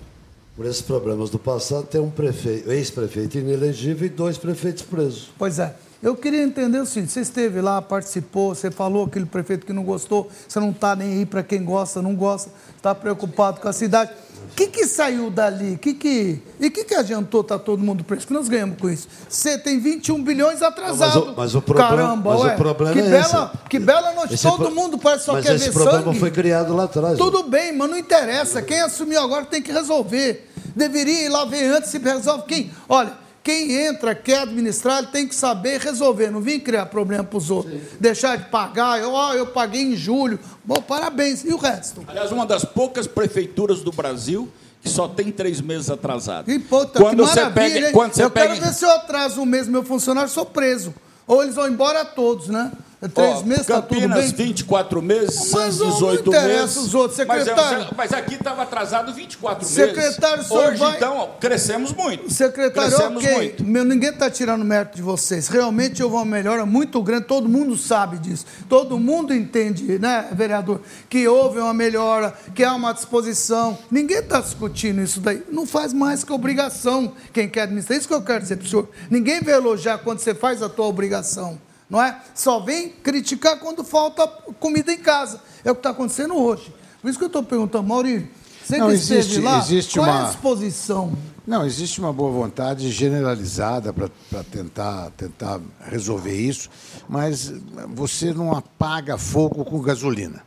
Por esses problemas do passado, tem um prefeito, ex-prefeito inelegível e dois prefeitos presos. Pois é. Eu queria entender o seguinte: você esteve lá, participou, você falou aquele prefeito que não gostou, você não está nem aí para quem gosta, não gosta, está preocupado com a cidade. O que, que saiu dali? Que que, e o que, que adiantou tá todo mundo preso? que nós ganhamos com isso? Você tem 21 bilhões atrasado. Mas o, mas o problema, Caramba, mas ué. o problema que é bela, esse. Que bela noite. Esse todo pro... mundo parece só mas quer esse ver problema sangue. foi criado lá atrás. Tudo bem, mas não interessa. Quem assumiu agora tem que resolver. Deveria ir lá ver antes se resolve quem. Olha, quem entra, quer administrar, ele tem que saber resolver. Não vim criar problema para os outros. Sim. Deixar de pagar. Eu, oh, eu paguei em julho. Bom, parabéns. E o resto? Aliás, uma das poucas prefeituras do Brasil que só tem três meses atrasado. Que, puta, quando que você pega, quando você eu pega... quero ver se eu atraso um mês meu funcionário, sou preso. Ou eles vão embora todos, né? Três Ó, meses, tá Campinas, bem? 24 meses, Mas Santos, não 18 interessa meses. os outros, Mas, secretário. é, mas aqui estava atrasado 24 Secretário, meses. Hoje, vai- então, crescemos muito. Secretário, crescemos ok. muito. Meu, ninguém está tirando mérito de vocês. Realmente houve uma melhora muito grande, todo mundo sabe disso. Todo mundo entende, né, vereador, que houve uma melhora, que há uma disposição. Ninguém está discutindo isso daí. Não faz mais que obrigação quem quer administrar. Isso que eu quero dizer para o senhor. Ninguém vai elogiar quando você faz a tua obrigação. Não é? Só vem criticar quando falta comida em casa. É o que está acontecendo hoje. Por isso que eu estou perguntando, Maurício, você Não, que esteve existe- lá, existe qual é uma- a disposição? Não, existe uma boa vontade generalizada para tentar, tentar resolver isso, mas você não apaga fogo com gasolina.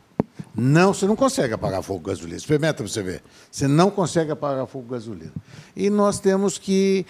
Não, você não consegue apagar fogo com gasolina. Experimenta para você ver. Você não consegue apagar fogo com gasolina. E nós temos que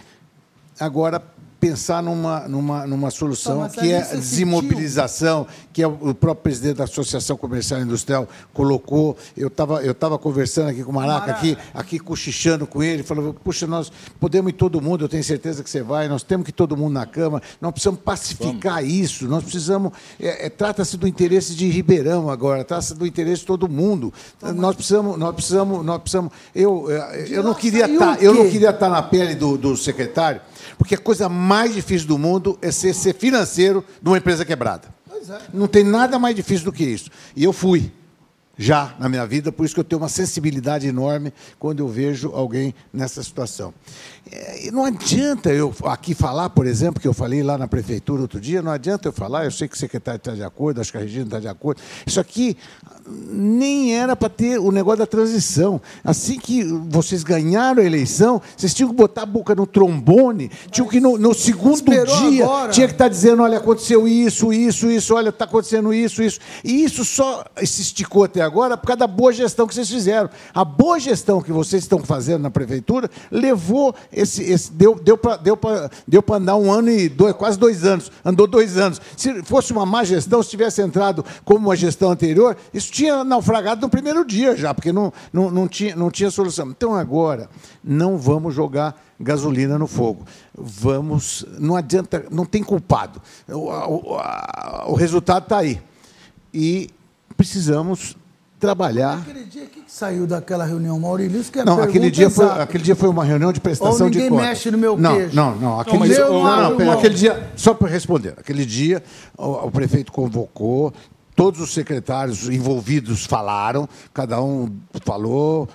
agora pensar numa, numa, numa solução Tá, que é você desimobilização, que é o próprio presidente da Associação Comercial e Industrial colocou. Eu estava eu tava conversando aqui com o Maraca, Maraca. aqui, aqui cochichando com ele, falou, puxa, nós podemos ir todo mundo, eu tenho certeza que você vai, nós temos que ir todo mundo na Câmara, nós precisamos pacificar isso, nós precisamos, é, é, trata-se do interesse de Ribeirão agora, trata-se do interesse de todo mundo. Nós precisamos, nós precisamos, nós precisamos. Eu, é, eu não queria estar, o eu não queria estar na pele do, do secretário, porque a coisa mais difícil do mundo é ser, ser financeiro de uma empresa quebrada. É. Não tem nada mais difícil do que isso. E eu fui já na minha vida, por isso que eu tenho uma sensibilidade enorme quando eu vejo alguém nessa situação. É, e não adianta eu aqui falar, por exemplo, que eu falei lá na prefeitura outro dia, não adianta eu falar, eu sei que o secretário está de acordo, acho que a Regina está de acordo. Isso aqui nem era para ter o negócio da transição. Assim que vocês ganharam a eleição, vocês tinham que botar a boca no trombone, tinham que no, no segundo dia, agora. tinha que estar dizendo, olha, aconteceu isso, isso, isso, olha, está acontecendo isso, isso. E isso só se esticou até agora por causa da boa gestão que vocês fizeram. A boa gestão que vocês estão fazendo na prefeitura levou esse. esse deu deu para deu deu andar um ano e dois, quase dois anos. Andou dois anos. Se fosse uma má gestão, se tivesse entrado como uma gestão anterior, isso tinha naufragado no primeiro dia já, porque não, não, não, tinha, não tinha solução. Então agora, não vamos jogar gasolina no fogo. Vamos. Não adianta, não tem culpado. O, o, o resultado está aí. E precisamos trabalhar. Aquele dia, o que, que saiu daquela reunião, Maurílio? Isso que é não, aquele dia, foi, aquele dia foi uma reunião de prestação Ou de ninguém contas. mexe no meu não, queijo. Não, não, aquele mas dia, não, não não, aquele dia, só para responder, aquele dia o, o prefeito convocou, todos os secretários envolvidos falaram, cada um falou,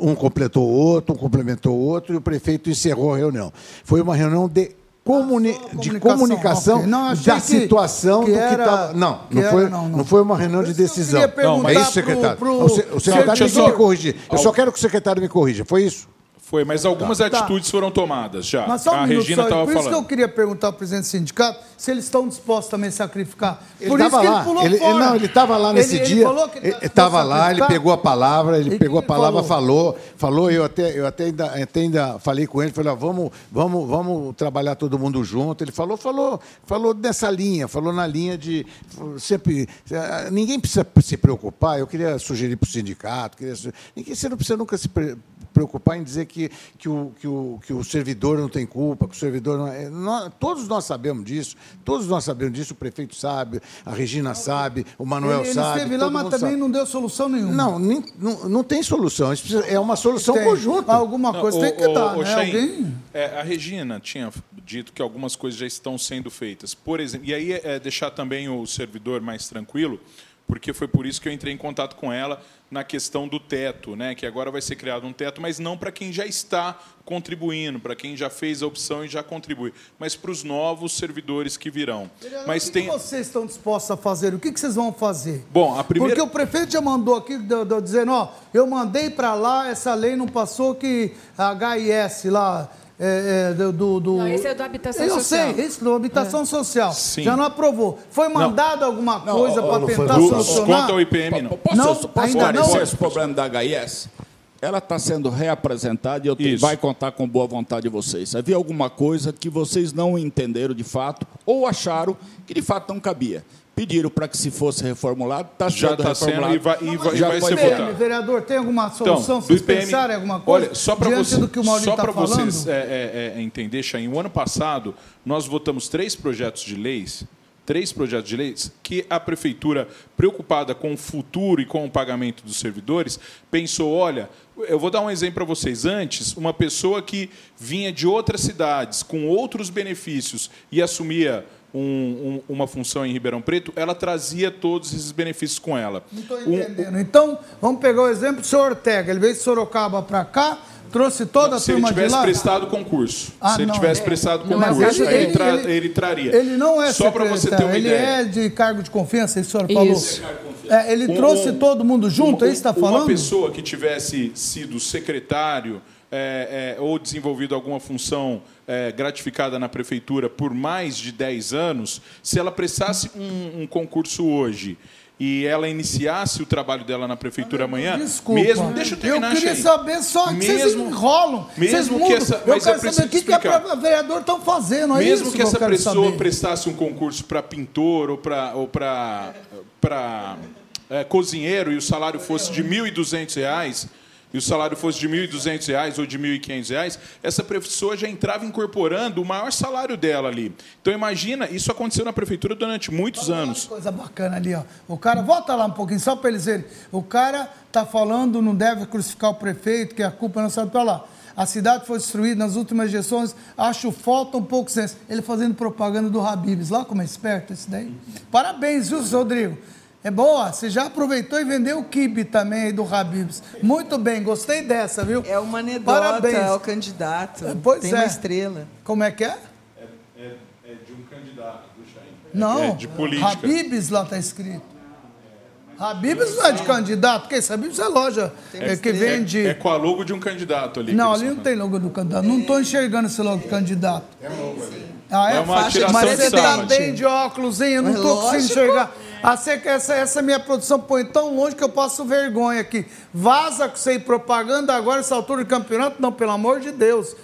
um completou o outro, um complementou o outro, e o prefeito encerrou a reunião. Foi uma reunião de comuni- de comunicação. Não, da que- situação que do que estava. Não, não era- foi, não, não, foi uma reunião de decisão. Não, é perguntar isso, secretário. pro- pro o se- o secretário tem que me corrigir. Eu só quero que o secretário me corrija. Foi isso? Foi, mas algumas Tá. atitudes foram tomadas já. Mas só um a minuto Regina estava Por isso que eu falando. queria perguntar ao presidente do sindicato se eles estão dispostos também a sacrificar. Ele Por isso que lá. ele pulou Ele, fora. ele- não, ele estava lá nesse Ele- ele dia. falou que ele tá estava a lá, ele pegou a palavra, ele pegou a palavra, falou? falou, falou. Eu até, eu até ainda, até ainda falei com ele, falei, ó, vamos, vamos, vamos trabalhar todo mundo junto. Ele falou, falou, falou nessa linha, falou na linha de sempre. Ninguém precisa se preocupar. Eu queria sugerir para o sindicato, queria, ninguém, você não precisa nunca se pre- preocupar em dizer que, que, o, que, o, que o servidor não tem culpa, que o servidor não é. nós- todos nós sabemos disso, todos nós sabemos disso, o prefeito sabe, a Regina sabe, o Manuel Ele, ele sabe. esteve lá, mas também sabe. não deu solução nenhuma. Não, nem- não, não tem solução. Precisa- É uma solução Tem. conjunta. Alguma Não, coisa o- tem que o- dar, o né? Alguém... é, a Regina tinha dito que algumas coisas já estão sendo feitas. Por exemplo, e aí é deixar também o servidor mais tranquilo, porque foi por isso que eu entrei em contato com ela na questão do teto, né? Que agora vai ser criado um teto, mas não para quem já está contribuindo, para quem já fez a opção e já contribui, mas para os novos servidores que virão. Mas o que, tem que vocês estão dispostos a fazer? O que, que vocês vão fazer? Bom, a primeira Porque o prefeito já mandou aqui, do- do- dizendo, ó, eu mandei para lá, essa lei não passou que a HIS lá, é, é, do, do, do- Não, esse é o da habitação eu social. sei, esse da habitação social. Sim. Já não aprovou. Foi mandado alguma coisa para não foi tentar votado. solucionar? quanto ao IPM não. Posso, Não, posso ainda esclarecer não. esse problema da HIS? Ela está sendo reapresentada e eu vai contar com boa vontade de vocês. Havia alguma coisa que vocês não entenderam de fato ou acharam que de fato não cabia. Pediram para que se fosse reformulado, está Já sendo está sendo reformulado. e vai, e vai, e Já vai ser votado. Vereador, tem alguma solução? Então, vocês do IPM, pensarem alguma coisa? Olha, só para você, falando? vocês é, é, é, entender, Chain, o ano passado nós votamos três projetos de leis, três projetos de leis que a prefeitura, preocupada com o futuro e com o pagamento dos servidores, pensou, olha, eu vou dar um exemplo para vocês. Antes, uma pessoa que vinha de outras cidades com outros benefícios e assumia um- um- uma função em Ribeirão Preto, ela trazia todos esses benefícios com ela. Não estou Um- entendendo. Então, vamos pegar o exemplo do senhor Ortega. Ele veio de Sorocaba para cá, trouxe toda a se ele turma de tivesse lá. prestado concurso. Ah, se ele não, tivesse é. prestado Não, concurso, ele- ele, tra- ele- ele traria. Ele não é Só para você ter secretário, uma ele ideia. é de cargo de confiança, senhor Isso. falou. É, ele Um- trouxe um- todo mundo junto, é isso que está Uma falando? pessoa que tivesse sido secretário é, é, ou desenvolvido alguma função é, gratificada na prefeitura por mais de 10 anos, se ela prestasse um, um concurso hoje e ela iniciasse o trabalho dela na prefeitura amanhã, Desculpa. mesmo, deixa eu terminar, queria Shein. saber só que vocês Mesmo- enrolam. vocês mesmo que mudam. essa- eu mas eu quero preciso saber o que, que a vereador estão fazendo. É Mesmo isso que eu essa pessoa saber. prestasse um concurso para pintor ou para ou para é, cozinheiro e o salário fosse de 1.200 reais, e o salário fosse de 1.200 reais ou de 1.500 reais, essa pessoa já entrava incorporando o maior salário dela ali. Então imagina, isso aconteceu na prefeitura durante muitos anos. Coisa bacana ali, ó. O cara, volta lá um pouquinho, só para eles verem. O cara tá falando, não deve crucificar o prefeito, que a culpa não sabe para lá. A cidade foi destruída nas últimas gestões, acho falta um pouco senso. Ele fazendo propaganda do Habibs, lá como é esperto esse daí. Parabéns, viu, Rodrigo? É boa, você já aproveitou e vendeu o kibe também aí do Habibs. Muito bem, gostei dessa, viu? É uma anedota Parabéns. ao candidato. Pois Tem é. uma estrela. Como é que é? É de um candidato do Chain. Não, É de política. Habibs lá está escrito. Habibs não é de candidato, porque isso Habibs é loja é, que vende. É com a logo de um candidato ali. não, ali não tem logo do candidato. Não estou enxergando esse logo do candidato. Ah, é? É uma Faixa Mas de você está bem de óculos, hein? Eu não estou conseguindo enxergar. A sec- essa, essa minha produção põe tão longe que eu passo vergonha aqui. Vaza ir propaganda agora, essa altura do campeonato? Não, pelo amor de Deus.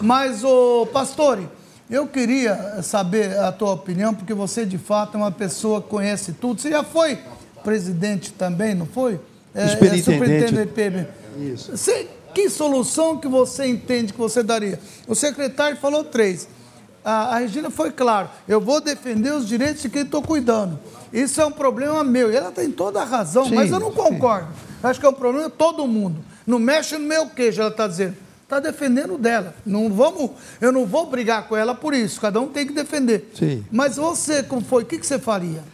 Mas, ô Pastore, eu queria saber a tua opinião, porque você de fato é uma pessoa que conhece tudo. Você já foi presidente também, não foi? É, Superintendente. superintendente. Isso. Você- que solução que você entende que você daria? O secretário falou três. A, a Regina foi claro. Eu vou defender os direitos de quem estou cuidando. Isso é um problema meu. E ela tem toda a razão, Sim, mas eu não sim. concordo. Eu acho que é um problema de todo mundo. Não mexe no meu queijo, ela está dizendo. Está defendendo dela. Não vamos, eu não vou brigar com ela por isso. Cada um tem que defender. Sim. Mas você, como foi? O que, que você faria?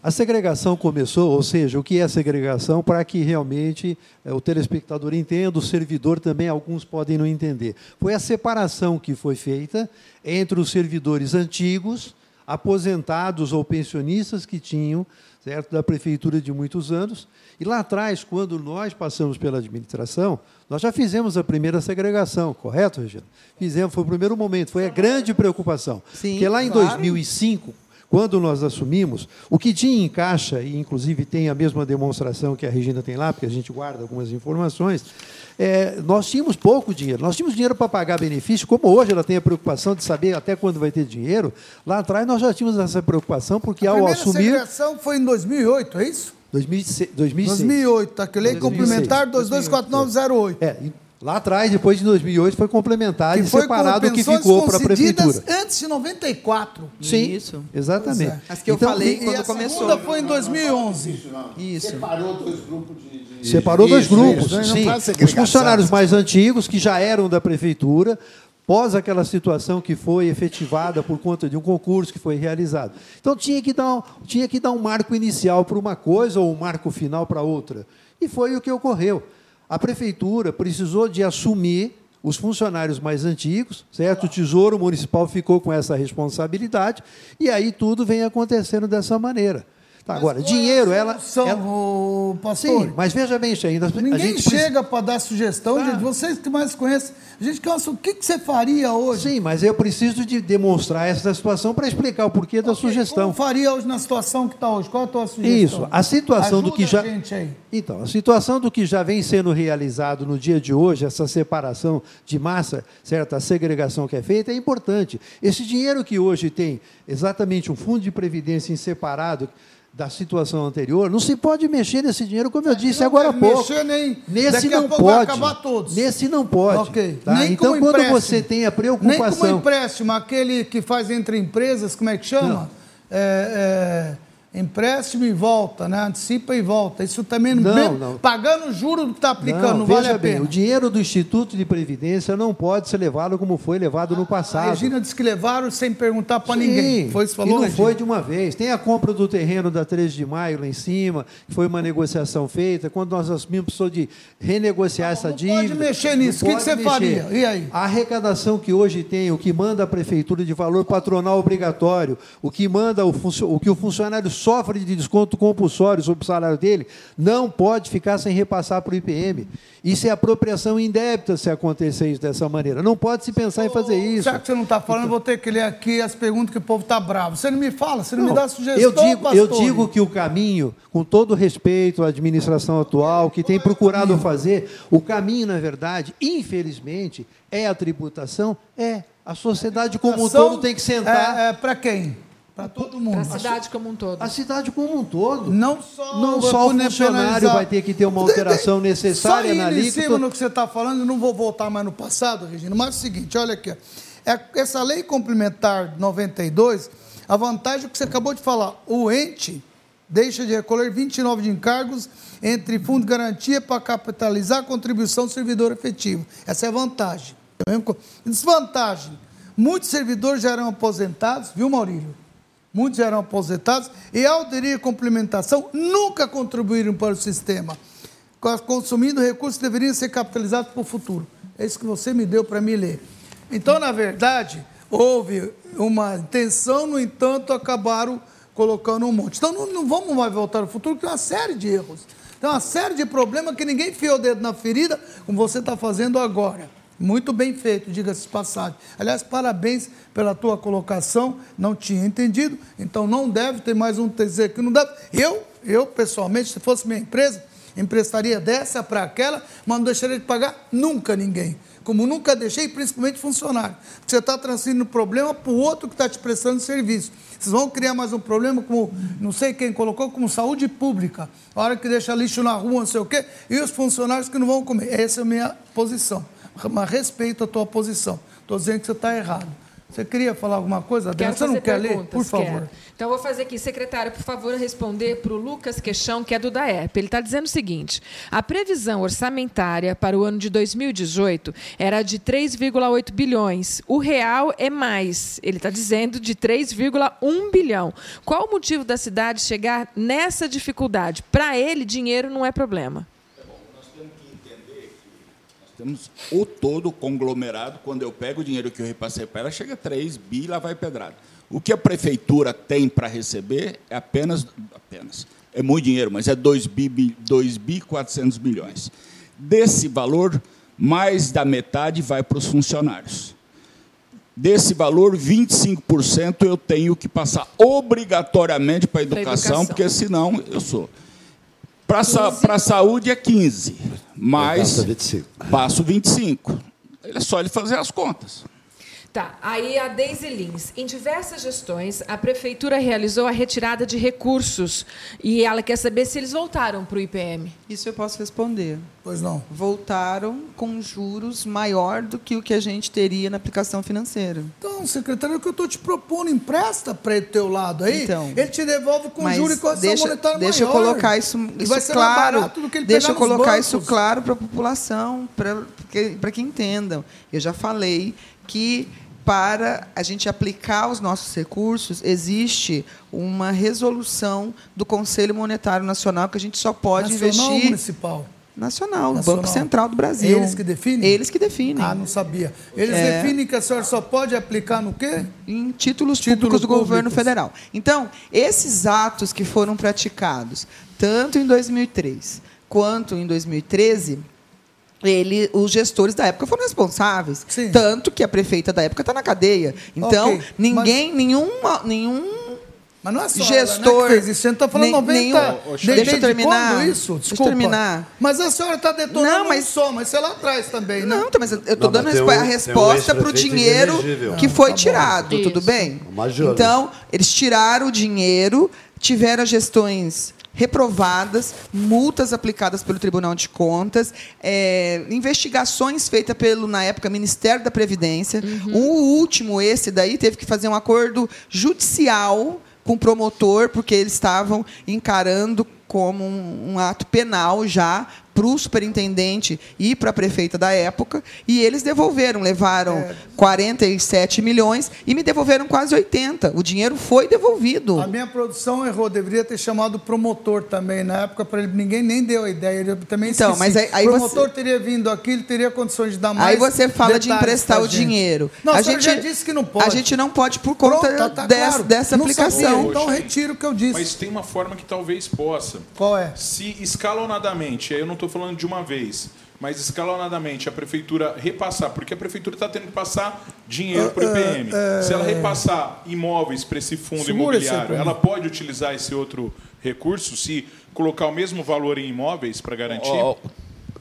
A segregação começou, ou seja, o que é segregação, para que realmente eh, o telespectador entenda, o servidor também, alguns podem não entender. Foi a separação que foi feita entre os servidores antigos, aposentados ou pensionistas que tinham, certo, da prefeitura de muitos anos. E lá atrás, quando nós passamos pela administração, nós já fizemos a primeira segregação, correto, Regina? Fizemos, foi o primeiro momento, foi a grande preocupação. Sim, Porque lá em claro. 2005, quando nós assumimos, o que tinha em caixa, e inclusive tem a mesma demonstração que a Regina tem lá, porque a gente guarda algumas informações, é, nós tínhamos pouco dinheiro. Nós tínhamos dinheiro para pagar benefício, como hoje ela tem a preocupação de saber até quando vai ter dinheiro. Lá atrás nós já tínhamos essa preocupação, porque A ao assumir. segregação foi em 2008, é isso? 2006, 2006. 2008, tá aqui. Lei 2006. complementar 224908. É, lá atrás, depois de 2008, foi complementado que e foi separado o que ficou para a prefeitura. antes de 94. Sim, Isso. exatamente. É. As que eu Então, falei E quando a começou. segunda foi em 2011. Isso. Separou dois grupos de. de- Separou dois Isso, grupos, isso, não sim. faz Os funcionários mais antigos, que já eram da prefeitura, pós aquela situação que foi efetivada por conta de um concurso que foi realizado. Então tinha que dar tinha que dar um marco inicial para uma coisa ou um marco final para outra. E foi o que ocorreu. A prefeitura precisou de assumir os funcionários mais antigos, certo? O Tesouro Municipal ficou com essa responsabilidade e aí tudo vem acontecendo dessa maneira. Tá, agora, dinheiro, ela, São, ela- o pastor. Sim, mas veja bem, ainda a Ninguém chega para dar sugestão, Ah. gente. Vocês que mais conhecem. A gente quer o que, que você faria hoje? Sim, mas eu preciso de demonstrar essa situação para explicar o porquê da sugestão. Como faria hoje na situação que está hoje? Qual a tua sugestão? Isso, a situação do Ajuda que já. a gente aí. Então, a situação do que já vem sendo realizado no dia de hoje, essa separação de massa, certa segregação que é feita, é importante. Esse dinheiro que hoje tem exatamente um fundo de previdência em separado da situação anterior, não se pode mexer nesse dinheiro, como eu disse não agora há pouco. mexer nem- Nesse daqui a não pouco vai pode. acabar todos. Nesse não pode. Ok. tá? Nem Então, como quando você tem a Nem como preocupação. empréstimo, aquele que faz entre empresas, como é que chama? É, é, empréstimo e volta, né? Antecipa e volta. Isso também, Não, mesmo não. pagando o juro do que está aplicando, não, veja vale a bem, pena. o dinheiro do Instituto de Previdência não pode ser levado como foi levado no A passado. Regina disse que levaram sem perguntar para ninguém. Foi isso que e falou, não Regina? foi de uma vez. Tem a compra do terreno da 13 de maio lá em cima, que foi uma negociação feita. Quando nós assumimos, precisou de renegociar essa não dívida. pode mexer Não nisso. O que que você mexer. faria? E aí? A arrecadação que hoje tem, o que manda a prefeitura de valor patronal obrigatório, o que manda o, o que o funcionário sofre de desconto compulsório sobre o salário dele, não pode ficar sem repassar para o IPM. Isso é apropriação indébita se acontecer isso dessa maneira. Não pode se pensar em fazer isso. Já que você não está falando, eu vou ter que ler aqui as perguntas que o povo está bravo. Você não me fala, você não, me Não, dá sugestão, eu digo, eu pastor? digo que o caminho, com todo respeito à administração atual, que tem procurado fazer, o caminho, na verdade, infelizmente, é a tributação, é. A sociedade como um todo tem que sentar. É, para quem? Para todo mundo. Para a cidade como um todo. A cidade como um todo. Não só, Não só o funcionário vai ter que ter uma alteração necessária só na indo em alíquota. cima no que você está falando, eu não vou voltar mais no passado, Regina, mas é o seguinte, olha aqui. É, essa lei complementar 92, a vantagem é o que você acabou de falar, o ente deixa de recolher 29 de encargos entre fundo de garantia para capitalizar a contribuição do servidor efetivo. Essa é a vantagem. Co- Desvantagem, muitos servidores já eram aposentados, viu, Maurílio? Muitos eram aposentados e, ao aderir à complementação, nunca contribuíram para o sistema. Co- Consumindo recursos deveriam ser capitalizados para o futuro. É isso que você me deu para me ler. Então, na verdade, houve uma intenção, no entanto, acabaram colocando um monte. Então, não, não vamos mais voltar ao futuro, porque tem uma série de erros. Tem uma série de problemas que ninguém enfiou o dedo na ferida, como você está fazendo agora. Muito bem feito, diga-se passagem. Aliás, parabéns pela tua colocação. Não tinha entendido, então não deve ter mais um dizer que não deve. Eu, eu pessoalmente, se fosse minha empresa, emprestaria dessa para aquela, mas não deixaria de pagar nunca ninguém. Como nunca deixei, principalmente funcionário. Você está transferindo o problema para o outro que está te prestando serviço. Vocês vão criar mais um problema, como não sei quem colocou, como saúde pública. A hora que deixa lixo na rua, não sei o quê, e os funcionários que não vão comer. Essa é a minha posição. Mas respeito a tua posição. Estou dizendo que você está errado. Você queria falar alguma coisa, Adriana? Você não quer ler? Por favor. Quero. Então, vou fazer aqui, secretário, por favor, responder para o Lucas Queixão, que é do DAEP. Ele está dizendo o seguinte: a previsão orçamentária para o ano de 2018 era de 3,8 bilhões. O real é mais. Ele está dizendo de 3,1 bilhão. Qual o motivo da cidade chegar nessa dificuldade? Para ele, dinheiro não é problema. Temos o todo conglomerado, quando eu pego o dinheiro que eu repassei para ela, chega a 3 bi e lá vai pedrada. O que a prefeitura tem para receber é apenas, apenas, é muito dinheiro, mas é 2 bi, 2 bi 400 milhões. Desse valor, mais da metade vai para os funcionários. Desse valor, 25% eu tenho que passar obrigatoriamente para a educação, educação, porque senão eu sou. Para a saúde é 15, mas passo 25. passo 25. É só ele fazer as contas. Tá, aí a Deise Lins. Em diversas gestões, a prefeitura realizou a retirada de recursos e ela quer saber se eles voltaram para o IPM. Isso eu posso responder. Pois não. Voltaram com juros maior do que o que a gente teria na aplicação financeira. Então, secretário, é o que eu estou te propondo, empresta para o teu lado aí, então, ele te devolve com juros e correção deixa, monetária deixa maior. eu colocar isso, isso vai ser claro. Mais do que ele deixa eu colocar bancos. isso claro para a população, para que entendam. Eu já falei que para a gente aplicar os nossos recursos, existe uma resolução do Conselho Monetário Nacional que a gente só pode Nacional investir. municipal? Nacional, Nacional, Banco Central do Brasil. Eles que definem? Eles que definem. Ah, não sabia. Eles é... definem que a senhora só pode aplicar no quê? Em títulos, títulos públicos do públicos. governo federal. Então, esses atos que foram praticados, tanto em 2003 quanto em 2013, ele, os gestores da época foram responsáveis. Sim. Tanto que a prefeita da época está na cadeia. Então, okay, ninguém, mas... nenhuma, nenhum mas não é só gestor. Ela, né, que fez isso. Você não está falando nem, 90. Nenhum, deixa eu terminar. isso? Desculpa. Deixa eu terminar. Mas a senhora está detonando não, mas, só, mas você lá atrás também, né? Não, mas eu estou dando um, a resposta para o dinheiro que foi ah, tá tirado, tudo bem? Então, eles tiraram o dinheiro, tiveram gestões reprovadas, multas aplicadas pelo Tribunal de Contas, é, investigações feitas pelo, na época, Ministério da Previdência. Uhum. O último, esse daí, teve que fazer um acordo judicial com o promotor, porque eles estavam encarando como um, um ato penal já para o superintendente e para a prefeita da época, e eles devolveram, levaram é. 47 milhões e me devolveram quase 80. O dinheiro foi devolvido. A minha produção errou, deveria ter chamado o promotor também na época para ele, ninguém nem deu a ideia, ele também Então, esqueci. mas aí, aí o promotor você... teria vindo aqui, ele teria condições de dar mais Aí você fala de emprestar o dinheiro. Não, a gente já disse que não pode. A gente não pode por conta Pronto, tá, tá dessa, claro. dessa aplicação. Sabia, então retiro o que eu disse. Mas tem uma forma que talvez possa. Qual é? Se escalonadamente, aí eu não estou falando de uma vez, mas escalonadamente a prefeitura repassar, porque a prefeitura está tendo que passar dinheiro para o IPM. É, é... Se ela repassar imóveis para esse fundo imobiliário, ela pode utilizar esse outro recurso se colocar o mesmo valor em imóveis para garantir? Oh,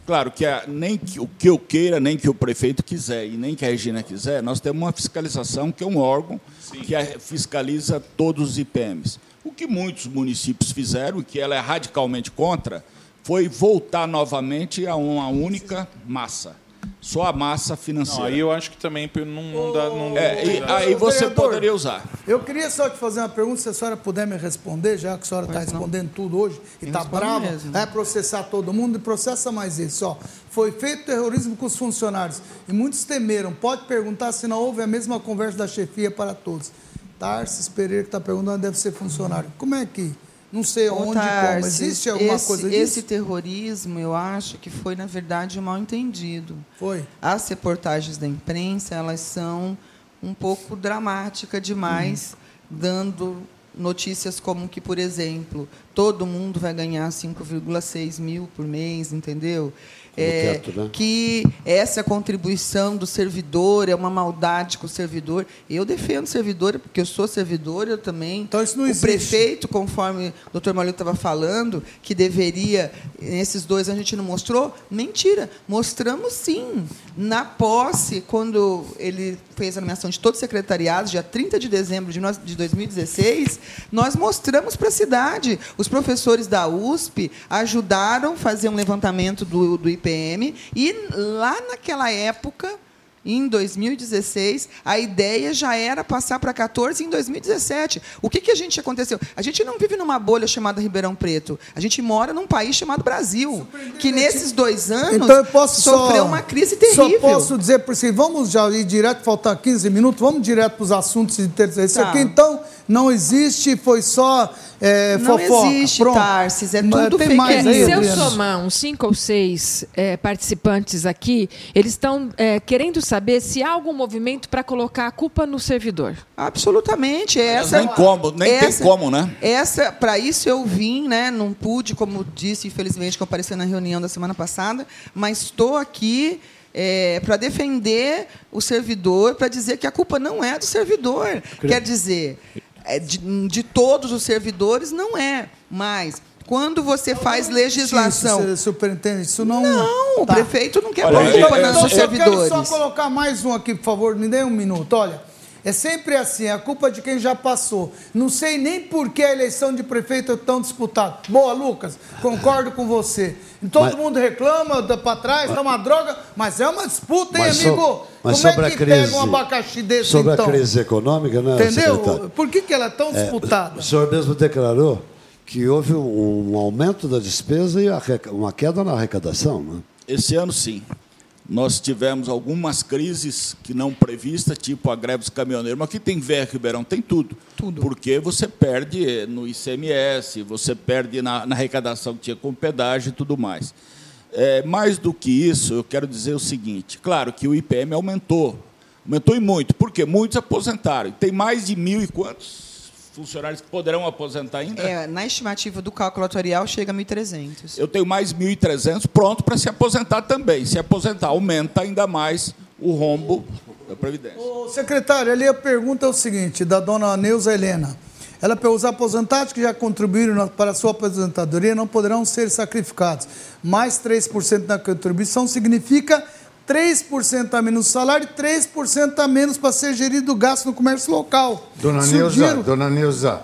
claro que a, nem que, o que eu queira, nem que o prefeito quiser e nem que a Regina quiser, nós temos uma fiscalização que é um órgão Sim. que fiscaliza todos os IPMs. O que muitos municípios fizeram, e que ela é radicalmente contra, foi voltar novamente a uma única massa. Só a massa financeira. Não, aí eu acho que também não, não dá. Não, é, e, aí você poderia usar. Eu queria só te fazer uma pergunta, se a senhora puder me responder, já que a senhora está respondendo tudo hoje e está brava, mesmo. é processar todo mundo e processa mais isso. Ó. Foi feito terrorismo com os funcionários e muitos temeram. Pode perguntar se não houve a mesma conversa da chefia para todos. Tarsis Pereira que está perguntando deve ser funcionário. Como é que? Não sei onde, Tarsis, como. Existe alguma esse, coisa disso? Esse terrorismo, eu acho que foi, na verdade, mal entendido. Foi. As reportagens da imprensa, elas são um pouco dramáticas demais, hum. dando notícias como que, por exemplo, todo mundo vai ganhar 5,6 mil por mês, entendeu? É, teto, né? que essa contribuição do servidor é uma maldade com o servidor. Eu defendo o servidor, porque eu sou servidor, eu também. Então isso não o existe. prefeito, conforme o doutor Maulio estava falando, que deveria, nesses dois anos a gente não mostrou, mentira. Mostramos sim. Na posse, quando ele fez a nomeação de todos os secretariados, dia 30 de dezembro de nós- de 2016, nós mostramos para a cidade. Os professores da USP ajudaram a fazer um levantamento do, do IPM e lá naquela época, em 2016, a ideia já era passar para 14 em 2017. O que, que a gente aconteceu? A gente não vive numa bolha chamada Ribeirão Preto. A gente mora num país chamado Brasil, que nesses dois anos Então eu posso sofreu só, uma crise terrível. Só posso dizer por si, vamos já ir direto, faltar 15 minutos, vamos direto para os assuntos interessantes. Isso Tá. aqui, então, não existe, foi só é, Não fofoca. existe, Pronto. Tarsis, é tudo tem fake mais aí, Se eu Adriana? somar uns cinco ou seis eh, participantes aqui, eles estão eh, querendo saber se há algum movimento para colocar a culpa no servidor. Absolutamente. Essa, nem como, nem tem como, né? Essa, para isso eu vim, né? Não pude, como disse, infelizmente, comparecer na reunião da semana passada, mas estou aqui para defender o servidor, para dizer que a culpa não é do servidor. Quer dizer, é de, de todos os servidores não é, mas quando você faz legislação Isso, superintendente, isso não. Não, o Tá. prefeito não quer Olha, pôr eu- culpa eu- nos seus eu quero só servidores. colocar mais um aqui, por favor, me dê um minuto. Olha, é sempre assim, a culpa é de quem já passou. Não sei nem por que a eleição de prefeito é tão disputada. Boa, Lucas, concordo com você. Todo Mas- mundo reclama, para trás, tá uma droga, mas é uma disputa, hein, Mas so- amigo? mas Como sobre é a que crise- pega um abacaxi desse, Sobre então? a crise econômica, né, Entendeu? secretário? Por que, que ela é tão disputada? O senhor mesmo declarou que houve um, um aumento da despesa e uma queda na arrecadação. Né? Esse ano, sim. Nós tivemos algumas crises que não previstas, tipo a greve dos caminhoneiros, mas aqui tem VR Ribeirão, tem tudo. Tudo. Porque você perde no ICMS, você perde na, na arrecadação que tinha com pedágio e tudo mais. É, mais do que isso, eu quero dizer o seguinte: claro que o IPM aumentou. Aumentou e muito. Por quê? Muitos aposentaram. Tem mais de mil e quantos funcionários que poderão aposentar ainda? É, na estimativa do cálculo atuarial, chega a 1.300. Eu tenho mais 1.300 pronto para se aposentar também. Se aposentar, aumenta ainda mais o rombo da Previdência. Ô, secretário, ali a pergunta é o seguinte, da dona Neuza Helena. Ela pergunta, os aposentados que já contribuíram para a sua aposentadoria não poderão ser sacrificados. Mais 3% na contribuição significa 3% a menos no salário e 3% a menos para ser gerido o gasto no comércio local. Dona Sugiro- Neuza, dona Neuza,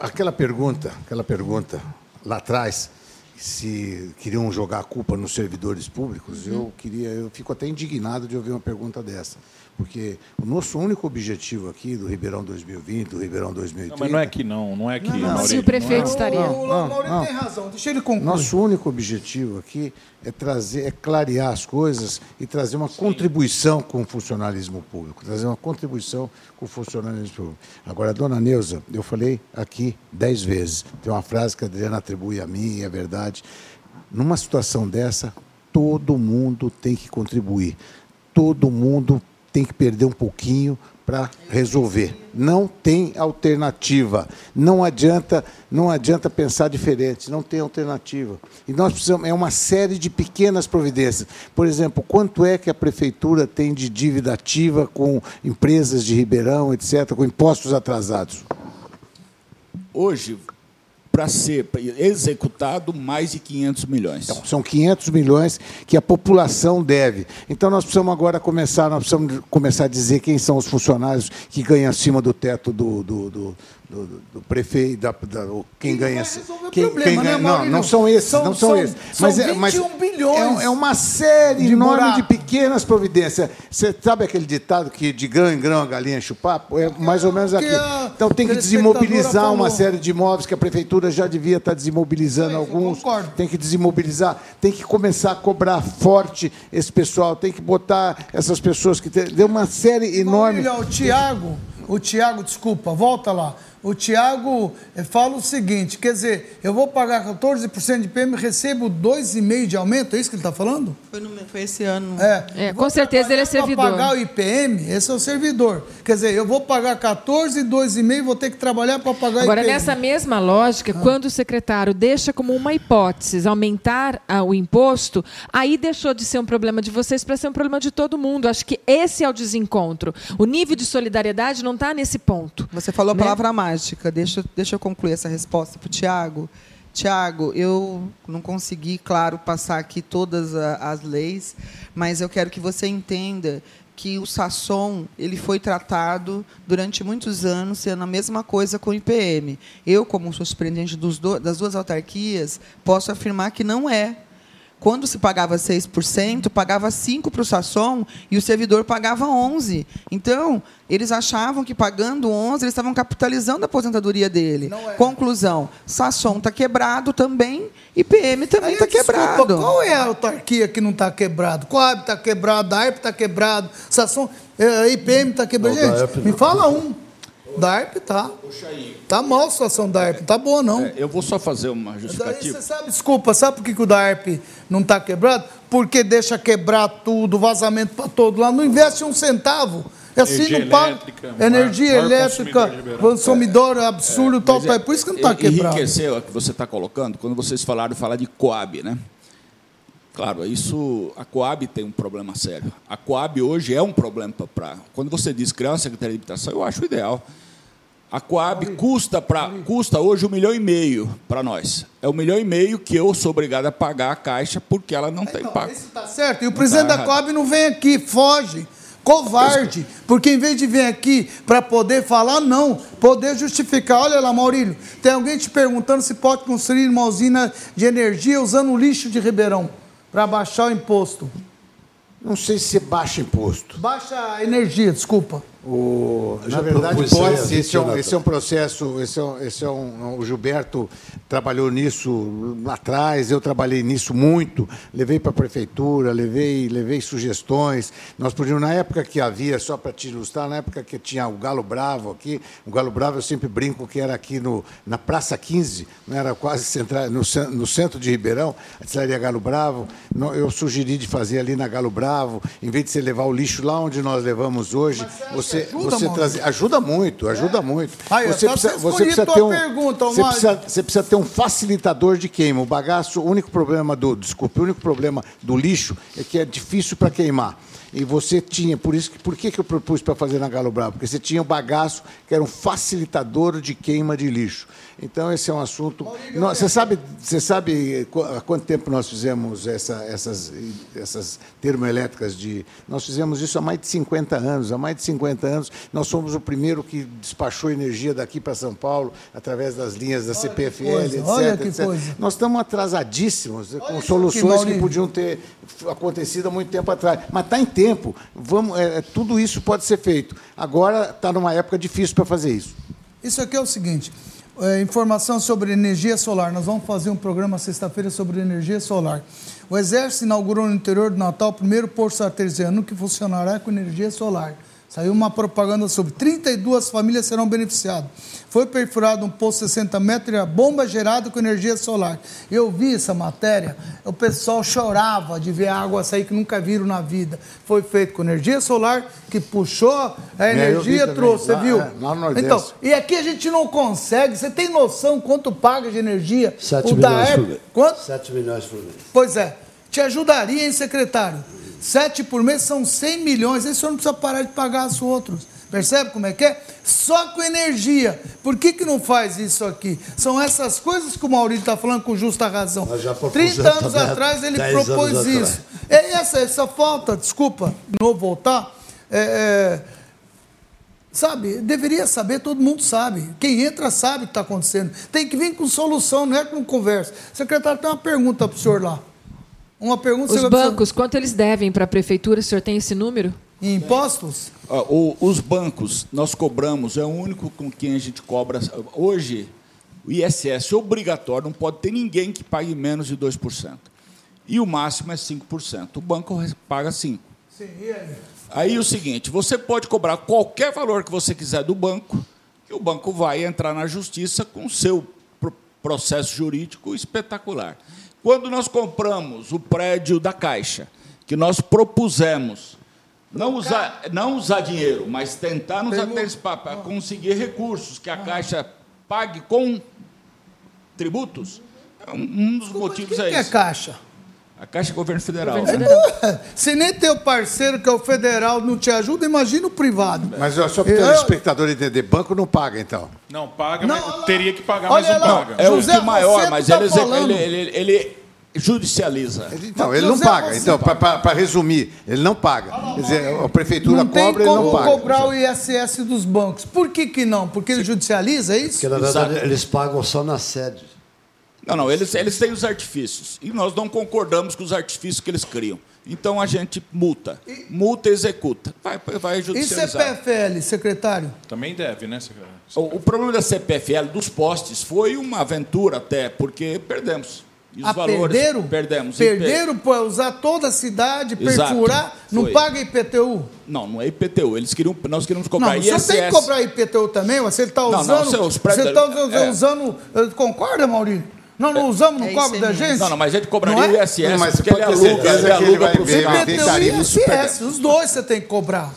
aquela pergunta, aquela pergunta lá atrás, se queriam jogar a culpa nos servidores públicos, eu queria, eu fico até indignado de ouvir uma pergunta dessa, porque o nosso único objetivo aqui do Ribeirão 2020, do Ribeirão 2030, Não, mas não é que não, não é que. Não, não, se o prefeito não é. estaria. O, o Não, Maurício não. tem razão, deixa ele concluir. Nosso único objetivo aqui é trazer, é clarear as coisas e trazer uma contribuição com o funcionalismo público, trazer uma contribuição com o funcionalismo público. Agora, dona Neuza, eu falei aqui dez vezes, tem uma frase que a Adriana atribui a mim, e é verdade. Numa situação dessa, todo mundo tem que contribuir, todo mundo tem que perder um pouquinho para resolver. Não tem alternativa. Não adianta, não adianta pensar diferente. Não tem alternativa. E nós precisamos é uma série de pequenas providências. Por exemplo, quanto é que a prefeitura tem de dívida ativa com empresas de Ribeirão, etc., com impostos atrasados? Hoje, para ser executado, mais de 500 milhões. Então, são 500 milhões que a população deve. Então, nós precisamos agora começar, nós precisamos começar a dizer quem são os funcionários que ganham acima do teto do, do, do, do- do prefeito, da, da- quem ganha... quem, problema, quem né, ganha- não, Maurílio? não são esses, São- não são, são- esses. são Mas é, mas 21 bilhões é, é uma série de enorme buraco. de pequenas providências. Você sabe aquele ditado que de grão em grão a galinha papo? É mais ou menos aqui. Então tem que desimobilizar uma série de imóveis que a prefeitura já devia estar desimobilizando Isso aí, eu alguns. concordo. Tem que desimobilizar, tem que começar a cobrar forte esse pessoal, tem que botar essas pessoas que tem, deu uma série enorme. O Tiago, o Tiago, desculpa, volta lá. O Tiago eh, fala o seguinte, quer dizer, eu vou pagar 14% de IPM, recebo 2,5% de aumento, é isso que ele está falando? Foi, no, foi esse ano. É, É, Vou com certeza ele é servidor. pagar o IPM, esse é o servidor. Quer dizer, eu vou pagar 14, 2,5, vou ter que trabalhar para pagar Agora, IPM. nessa mesma lógica, Ah. quando o secretário deixa como uma hipótese aumentar ah, o imposto, aí deixou de ser um problema de vocês para ser um problema de todo mundo. Acho que esse é o desencontro. O nível de solidariedade não está nesse ponto. Você falou a Né? palavra Deixa, deixa eu concluir essa resposta para o Tiago. Tiago, eu não consegui, claro, passar aqui todas as leis, mas eu quero que você entenda que o Sasson ele foi tratado durante muitos anos sendo a mesma coisa com o IPM. Eu, como sou superintendente dos do- das duas autarquias, posso afirmar que não é. Quando se pagava 6%, pagava 5% para o Sasson e o servidor pagava 11%. Então, eles achavam que pagando 11%, eles estavam capitalizando a aposentadoria dele. É. Conclusão, Sasson está quebrado também e PM também está quebrado. Qual é a autarquia que não está quebrado? Coab está quebrado, a ARP está quebrado, Sasson, eh, IPM está quebrado. Gente, me fala um. Da ARP tá. Tá mal a situação da ARP, tá boa não. É, eu vou só fazer uma Daí justificativa. você sabe, desculpa, sabe por que, que o da ARP não está quebrado? Porque deixa quebrar tudo, vazamento para todo lado, não investe um centavo. É assim, não paga. maior- Energia maior elétrica, consumidor Ribeirão. consumidor absurdo, tal, Mas tal. É por isso que não está quebrado. Enriqueceu o que você está colocando, quando vocês falaram falar de Coab, né? Claro, isso a Coab tem um problema sério. A Coab hoje é um problema para. Quando você diz criar uma secretaria de habitação, eu acho ideal. A Coab custa, pra, custa hoje um milhão e meio para nós. É um milhão e meio que eu sou obrigado a pagar a Caixa porque ela não tem Então, pago. esse tá certo. E o presidente tá da. Coab não vem aqui, foge. Covarde. Porque em vez de vir aqui para poder falar, não. Poder justificar. Olha lá, Maurílio, tem alguém te perguntando se pode construir uma usina de energia usando o lixo de Ribeirão para baixar o imposto. Não sei se baixa imposto. Baixa energia, desculpa. O, na verdade, pode há ser. Esse é, um, 20 esse é um processo. Esse é, um, esse é um, o Gilberto trabalhou nisso lá atrás, eu trabalhei nisso muito. Levei para a prefeitura, levei, levei sugestões. Nós podíamos, na época que havia, só para te ilustrar, na época que tinha o Galo Bravo aqui, o Galo Bravo eu sempre brinco que era aqui no, na Praça 15, não era quase central, no, no centro de Ribeirão, a destilaria Galo Bravo. Não, Eu sugeri de fazer ali na Galo Bravo, em vez de você levar o lixo lá onde nós levamos hoje, você, ajuda, você Mauro? trazer. Ajuda muito, ajuda muito. Aí, você precisa, você precisa ter um. pergunta, você, precisa, você precisa ter um facilitador de queima. O bagaço, o único problema do. Desculpe, o único problema do lixo é que é difícil para queimar. E você tinha, por isso que por que, que eu propus para fazer na Galo Bravo? Porque você tinha o bagaço que era um facilitador de queima de lixo. Então esse é um assunto. Nós- você sabe, você sabe há quanto tempo nós fizemos essa, essas, essas termoelétricas de. Nós fizemos isso há mais de 50 anos. Há mais de 50 anos nós somos o primeiro que despachou energia daqui para São Paulo através das linhas da CPFL, coisa, etc. olha que etc. coisa. Nós estamos atrasadíssimos com isso aqui, soluções que Maurício. podiam ter acontecido há muito tempo atrás. Mas está em tempo. Vamos, é, tudo isso pode ser feito. Agora está numa época difícil para fazer isso. Isso aqui é o seguinte: é, informação sobre energia solar. Nós vamos fazer um programa sexta-feira sobre energia solar. O Exército inaugurou no interior do Natal o primeiro posto artesiano que funcionará com energia solar. Saiu uma propaganda sobre 32 famílias serão beneficiadas. Foi perfurado um poço de 60 metros e a bomba gerada com energia solar. Eu vi essa matéria, o pessoal chorava de ver a água sair que nunca viram na vida. Foi feito com energia solar, que puxou a É, energia, trouxe, você Lá- viu? é, lá no Nordeste. Então, e aqui a gente não consegue. Você tem noção quanto paga de energia? 7 o da milhões ERP? por mês. Quanto? 7 milhões por mês. Pois é. Te ajudaria, hein, secretário? Sete por mês são 100 milhões. Aí o senhor não precisa parar de pagar os outros. Percebe como é que é? Só com energia. Por que, que não faz isso aqui? São essas coisas que o Maurício está falando com justa razão. Nós já propusemos 30 anos atrás ele 10 anos propôs atrás. isso. É essa, essa falta, desculpa, de novo voltar. é, é, Sabe, deveria saber, todo mundo sabe. Quem entra sabe o que está acontecendo. Tem que vir com solução, não é com conversa. Secretário, tem uma pergunta para o senhor lá. Uma pergunta Os bancos, quanto eles devem para a prefeitura? O senhor tem esse número? Em impostos? Ó, o- os bancos, nós cobramos, é o único com quem a gente cobra. Hoje, o ISS obrigatório, não pode ter ninguém que pague menos de 2%. E o máximo é 5%. O banco paga 5%. Sim, e aí? Aí é o seguinte, você pode cobrar qualquer valor que você quiser do banco, que o banco vai entrar na justiça com seu pro- processo jurídico espetacular. Quando nós compramos o prédio da Caixa, que nós propusemos não usar, não usar dinheiro, mas tentar nos antecipar para conseguir recursos que a Caixa pague com tributos, é um- dos motivos é que é. Caixa? A Caixa é governo federal. Se nem teu parceiro, que é o federal, não te ajuda, imagina o privado. Mas ó, só para o telespectador entender, banco não paga, então. Não, paga, Não, mas lá. teria que pagar, Olha mas não lá. paga. É o José maior, mas tá ele, ele, ele, ele judicializa. Então, ele não paga. Então, para resumir, ele não paga. Quer dizer, a prefeitura Não cobra, ele como não paga. cobrar o ISS dos bancos. Por que, que não? Porque ele judicializa, é isso? Porque, na verdade, Exato. eles pagam só na sede. Não, não, eles, eles têm os artifícios. E nós não concordamos com os artifícios que eles criam. Então a gente multa. Multa e executa. Vai, vai E judicializar. CPFL, secretário? Também deve, né, secretário? O, o problema da CPFL, dos postes, foi uma aventura até, porque perdemos. E os Ah, valores perderam? perdemos. E Perderam para usar toda a cidade, Exato. perfurar, não Foi. paga IPTU? Não, não é IPTU. Eles queriam, nós queríamos Não, cobrar senhor ISS. tem que cobrar IPTU também, ele está Não, não, usando. seus se prédios- ele está usando, é. usando- eh, Concorda, Maurício? Não, não usamos, não É cobra da gente? Não, não, mas a gente cobraria Não é? o ISS, Não, mas porque ele aluga, certeza ele ele aluga vai para tarifa e super- ISS, os dois você tem que cobrar.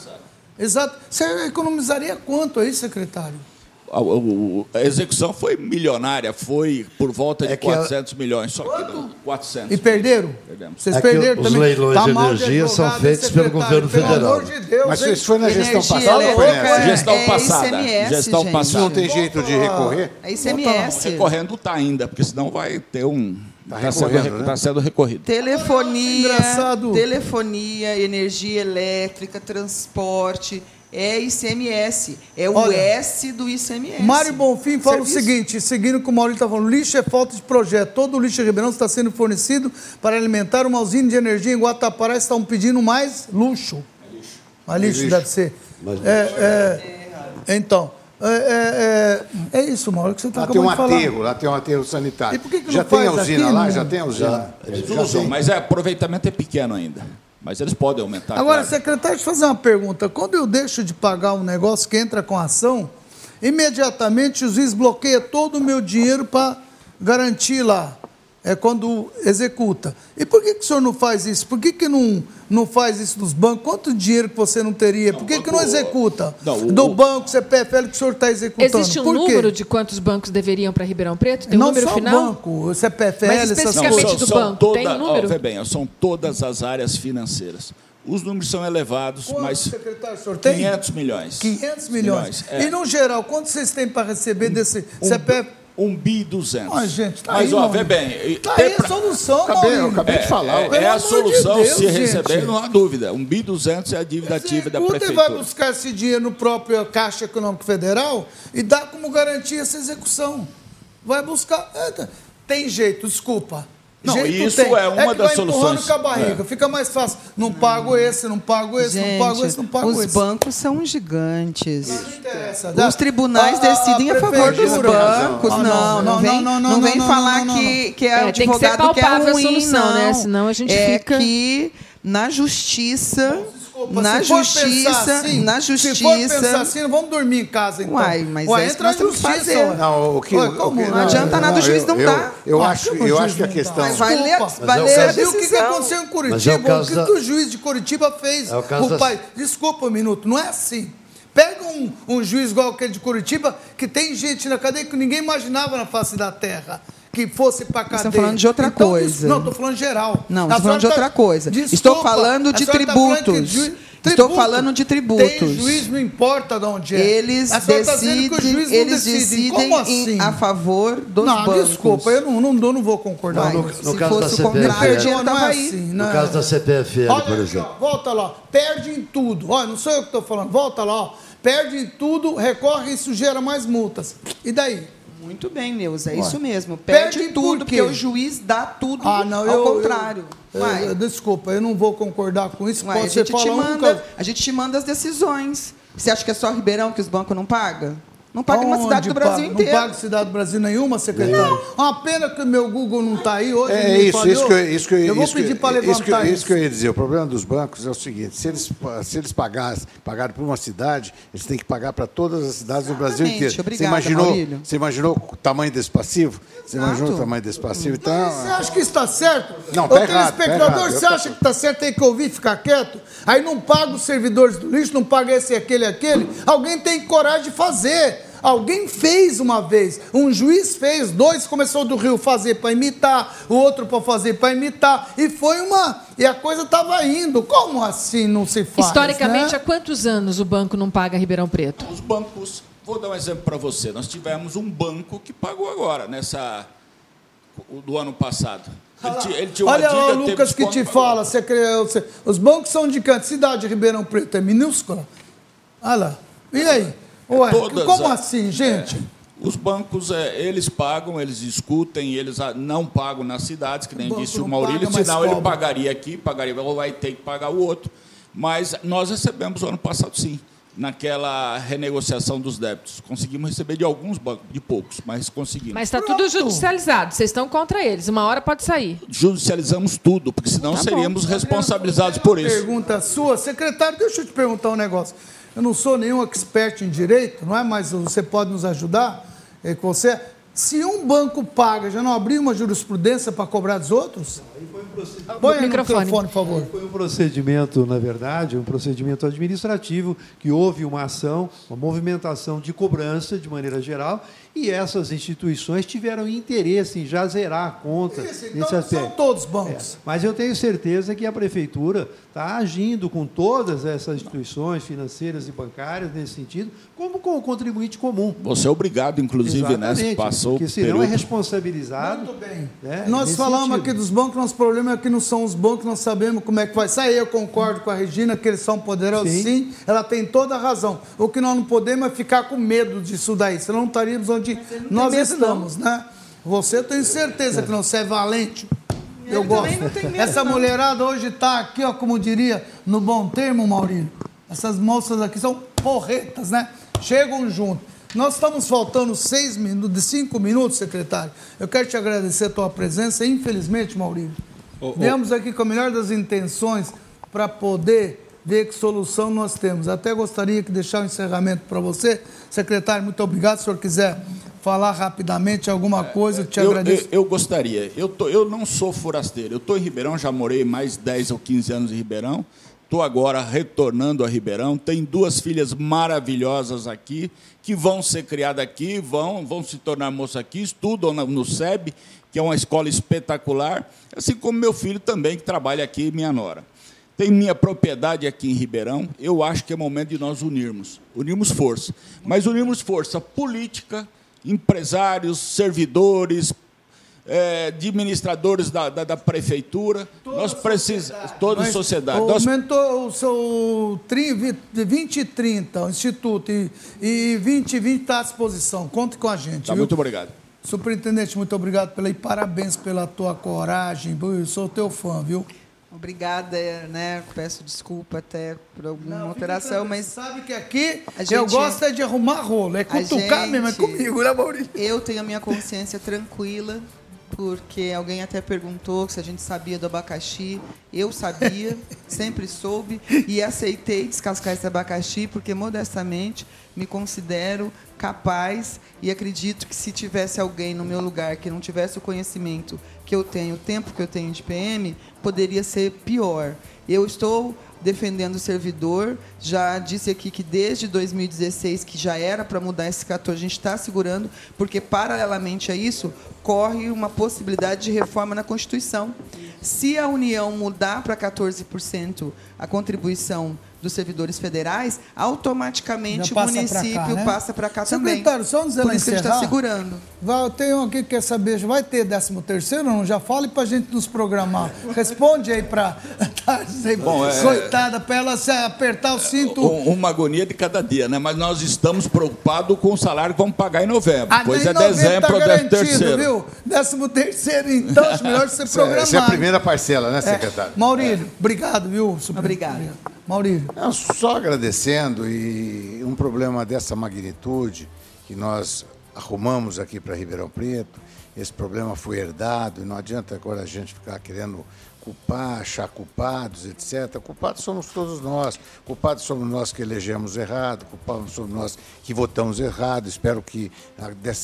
Exato. Você economizaria quanto aí, secretário? A, o- a execução foi milionária, foi por volta de É que a- 400 milhões. Só que não, 400. E perderam? Perdemos. Vocês É perderam os também. leilões de mal energia são feitos pelo governo pelo federal. amor de Deus, Mas hein? isso foi na gestão passada ou foi nessa? Gestão é passada. ICMS, Gestão gente. passada. Não tem jeito de recorrer? É ICMS. Recorrendo está ainda, porque senão vai ter um. Tá Está sendo, recorrendo, né? tá sendo recorrido. Telefonia, Engraçado. telefonia, energia elétrica, transporte, é ICMS. É o Olha, S do ICMS. Mário Bonfim fala Serviço. o seguinte, seguindo o que o Maurício está falando, lixo é falta de projeto. Todo o lixo de Ribeirão está sendo fornecido para alimentar uma usina de energia em Guatapará. Estão pedindo mais luxo. Mais lixo, lixo. deve ser. Mas É, é, então, é, é, é isso, Mauro, que você está Lá tem um de falar. aterro, lá tem um aterro sanitário. E por que que já não tem a faz usina aqui, lá? Já tem a usina? Já tem. mas é, aproveitamento é pequeno ainda. Mas eles podem aumentar. Agora, claro. secretário, deixa eu fazer uma pergunta. Quando eu deixo de pagar um negócio que entra com ação, imediatamente o juiz bloqueia todo o meu dinheiro para garantir lá, é quando executa. E por que, que o senhor não faz isso? Por que, que não, não faz isso dos bancos? Quanto dinheiro que você não teria? Por que, que não executa? Não, o- Do banco, CPFL, que o senhor está executando. Existe um por quê? número de quantos bancos deveriam para Ribeirão Preto? Tem um não número só final? o banco, o CPFL, Mas essas especificamente coisas. do banco, tem um número? Ó, vê bem, são todas as áreas financeiras. Os números são elevados, Quanto, mas secretário, o senhor tem? 500 milhões. 500 milhões. é. E no geral, quanto vocês têm para receber desse CPF? Um bi 200. Ah, gente, tá Mas, aí, ó, vê bem. Tá aí a pra- solução, Acabei, eu Maurício. acabei de falar. É, é a amor de solução, Deus, se gente. receber, não há dúvida. Um bi 200 é a dívida ativa da prefeitura. vai buscar esse dinheiro no próprio Caixa Econômico Federal e dá como garantia essa execução. Vai buscar. Tem jeito, desculpa. Não, Jeito isso tem. é uma que das vai soluções. com a barriga. É. Fica mais fácil. Não pago esse, não pago esse, não pago esse, não pago os esse. bancos são gigantes. Não interessa. Os tribunais a- a- a decidem a, favor dos bancos. Ah, não, não, vem, não, vem falar que, que é, É, tem que ser advogado que é palpável a ruim, solução, não. né? Senão a gente é fica- que na justiça, Desculpa, na se for justiça, pensar assim, na Se for pensar justiça, assim, vamos dormir em casa então. Uai, mas Uai, é isso entra que nós temos que justiça. fazer. ué. Não, o que, o como? que- Não adianta nada, o juiz não eu, dá. Eu, Ah, acho, o eu acho que a não dá? questão. Mas vai ler, vai ler é o a Você viu o que, que decisão. aconteceu em é Curitiba? o o que, da- que o juiz de Curitiba fez? É o caso o da- pai... Desculpa um minuto, não é assim. Pega um, um juiz igual aquele de Curitiba, que tem gente na cadeia que ninguém imaginava na face da terra. Que fosse para cadeia. estão falando de outra Então, coisa. isso- Não, estou falando geral. Não, estou falando de tá- outra coisa. Desculpa, Estou falando de senhora tá falando tributos. ju- Estou falando de Tem tributos. juiz, não importa de onde é. Eles tá o decidem, não eles decide. decidem Como em- assim? a favor dos não, bancos. desculpa, eu não, não, não vou concordar. Vai, não. no se caso da fosse o CPFL, contrário, o dinheiro não é aí. assim, No né? caso da CPFL, Olha por aqui, exemplo. ó, volta lá, perde em tudo. Olha, não sou eu que estou falando, volta lá, ó. Perde em tudo, recorre e isso gera mais multas. E daí? Muito bem, Neuza, é Ué. isso mesmo. Perde Perde, por tudo, porque o juiz dá tudo Ah, não, ao eu. contrário. eu- eu- desculpa, eu não vou concordar com isso. uai, a, Pode ser gente te falar um manda, a gente te manda as decisões. Você acha que é só Ribeirão que os bancos não pagam? Não paga numa cidade do Brasil paga? inteiro. Não paga cidade do Brasil nenhuma, secretário? Uma pena que o meu Google não está aí hoje. É isso, isso que eu, isso que eu, eu vou isso que- pedir para isso que, levantar isso que eu ia dizer. O problema dos bancos é o seguinte: se eles, se eles pagassem, pagarem por uma cidade, eles têm que pagar para todas as cidades do Brasil inteiro. Obrigada, você imaginou, Maurílio. você imaginou o tamanho desse passivo? Você imaginou o tamanho desse passivo? Então, Você acha que está certo? Não, Ô, tá errado, tá telespectador, errado. você acha que está certo, tem que ouvir e ficar quieto? Aí não paga os servidores do lixo, não paga esse, aquele, aquele. Alguém tem coragem de fazer. Alguém fez uma vez, um juiz fez, dois começou do Rio fazer para imitar, o outro para fazer para imitar, e foi uma. E a coisa estava indo. Como assim não se faz? Historicamente, né? há quantos anos o banco não paga Ribeirão Preto? Os bancos, vou dar um exemplo para você. Nós tivemos um banco que pagou agora, nessa o do ano passado. Ele, ele Olha lá, teve Lucas, que te fala. Você, você- os bancos são de canto. Cidade de Ribeirão Preto é minúscula? Olha lá. E aí? Ué, Todas como a- assim, gente? Os bancos, é, eles pagam, eles discutem, eles ah, não pagam nas cidades, que nem O disse o Maurílio, paga, senão ele cobra. pagaria aqui, pagaria, ou vai ter que pagar o outro. Mas nós recebemos ano passado, sim, naquela renegociação dos débitos. Conseguimos receber de alguns bancos, de poucos, mas conseguimos. Mas está tudo judicializado. Vocês estão contra eles. Uma hora pode sair. Judicializamos tudo, porque senão Tá bom. seríamos responsabilizados por isso. Pergunta sua. Secretário, deixa eu te perguntar um negócio. Eu não sou nenhum expert em direito, não é? Mas você pode nos ajudar? É que você... Se um banco paga, já não abriu uma jurisprudência para cobrar dos outros? Põe aí no Microfone. microfone, por favor. Foi um procedimento, na verdade, um procedimento administrativo que houve uma ação, uma movimentação de cobrança de maneira geral, e essas instituições tiveram interesse em já zerar a conta Isso, nesse então, aspecto. são todos bancos. Mas eu tenho certeza que a prefeitura está agindo com todas essas instituições financeiras e bancárias nesse sentido, como com o contribuinte comum. Você é obrigado, inclusive, né? Exatamente, Passou o porque senão é período. responsabilizado. Muito bem. né, nós nesse falamos sentido. aqui dos bancos, nosso problema é que não são os bancos, nós sabemos como é que vai sair. Eu concordo com a Regina que eles são poderosos, sim. Sim. Ela tem toda a razão. O que nós não podemos é ficar com medo disso daí, senão não estaríamos onde nós medo, estamos, né? Você tenho certeza que não, você é valente. Eu, Eu gosto. também não tenho medo, Essa não. mulherada hoje está aqui, ó, como diria, no bom termo, Maurílio. Essas moças aqui são porretas, né? Chegam junto. Nós estamos faltando seis minutos, de cinco minutos, secretário. Eu quero te agradecer a tua presença. Infelizmente, Maurílio, Ô, ô. viemos aqui com a melhor das intenções para poder ver que solução nós temos. Até gostaria que deixar o encerramento para você. Secretário, muito obrigado. Se o senhor quiser falar rapidamente alguma coisa, eu te eu, agradeço. eu- eu gostaria. Eu, tô, eu não sou forasteiro. Eu estou em Ribeirão, já morei mais 10 ou 15 anos em Ribeirão. Estou agora retornando a Ribeirão. Tenho duas filhas maravilhosas aqui, que vão ser criadas aqui, vão, vão se tornar moças aqui, estudam no SEB, que é uma escola espetacular, assim como meu filho também, que trabalha aqui, minha nora. Tem minha propriedade aqui em Ribeirão. Eu acho que é momento de nós unirmos. Unirmos força. Mas unirmos força política, empresários, servidores, eh, administradores da, da, da prefeitura. nós precisamos. Toda a sociedade. Nós Aumentou o seu tri- vi- de 20 e 30, o Instituto, e, e 20 e 20 está à disposição. Conte com a gente. Tá, muito obrigado. Superintendente, muito obrigado pela e parabéns pela tua coragem. Eu sou teu fã, viu? Obrigada, né? Peço desculpa até por alguma alteração, Você mas sabe que aqui A eu gente- gosto é de arrumar rolo, é cutucar mesmo, é gente- comigo, né, Maurício? Eu tenho a minha consciência tranquila, porque alguém até perguntou se a gente sabia do abacaxi. Eu sabia, [LAUGHS] sempre soube, e aceitei descascar esse abacaxi, porque modestamente me considero capaz e acredito que se tivesse alguém no meu lugar que não tivesse o conhecimento que eu tenho, o tempo que eu tenho de PM, poderia ser pior. Eu estou defendendo o servidor. Já disse aqui que desde 2016, que já era para mudar esse 14, a gente está segurando, porque paralelamente a isso, corre uma possibilidade de reforma na Constituição. Se a União mudar para 14% a contribuição dos servidores federais, automaticamente o município cá, né? passa para cá também. Secretário, só antes de Por isso que a gente está segurando. Vai, tem um aqui que quer saber, vai ter 13 terceiro não? Já fale pra gente nos programar. Responde aí pra [LAUGHS] Bom, é- coitada, pra ela se apertar o cinto. Um- Uma agonia de cada dia, né? Mas nós estamos preocupados com o salário que vamos pagar em novembro. Ah, pois em é novembro dezembro tá ou décimo garantido, terceiro. viu? Décimo terceiro, então, acho melhor você programar. Essa é a primeira parcela, né, É. secretário? Maurílio, obrigado, viu? super- Obrigada. Obrigado. Maurício. Não, só agradecendo e um problema dessa magnitude que nós arrumamos aqui para Ribeirão Preto, esse problema foi herdado e não adianta agora a gente ficar querendo culpar, achar culpados, etc. Culpados somos todos nós. Culpados somos nós que elegemos errado, culpados somos nós que votamos errado. Espero que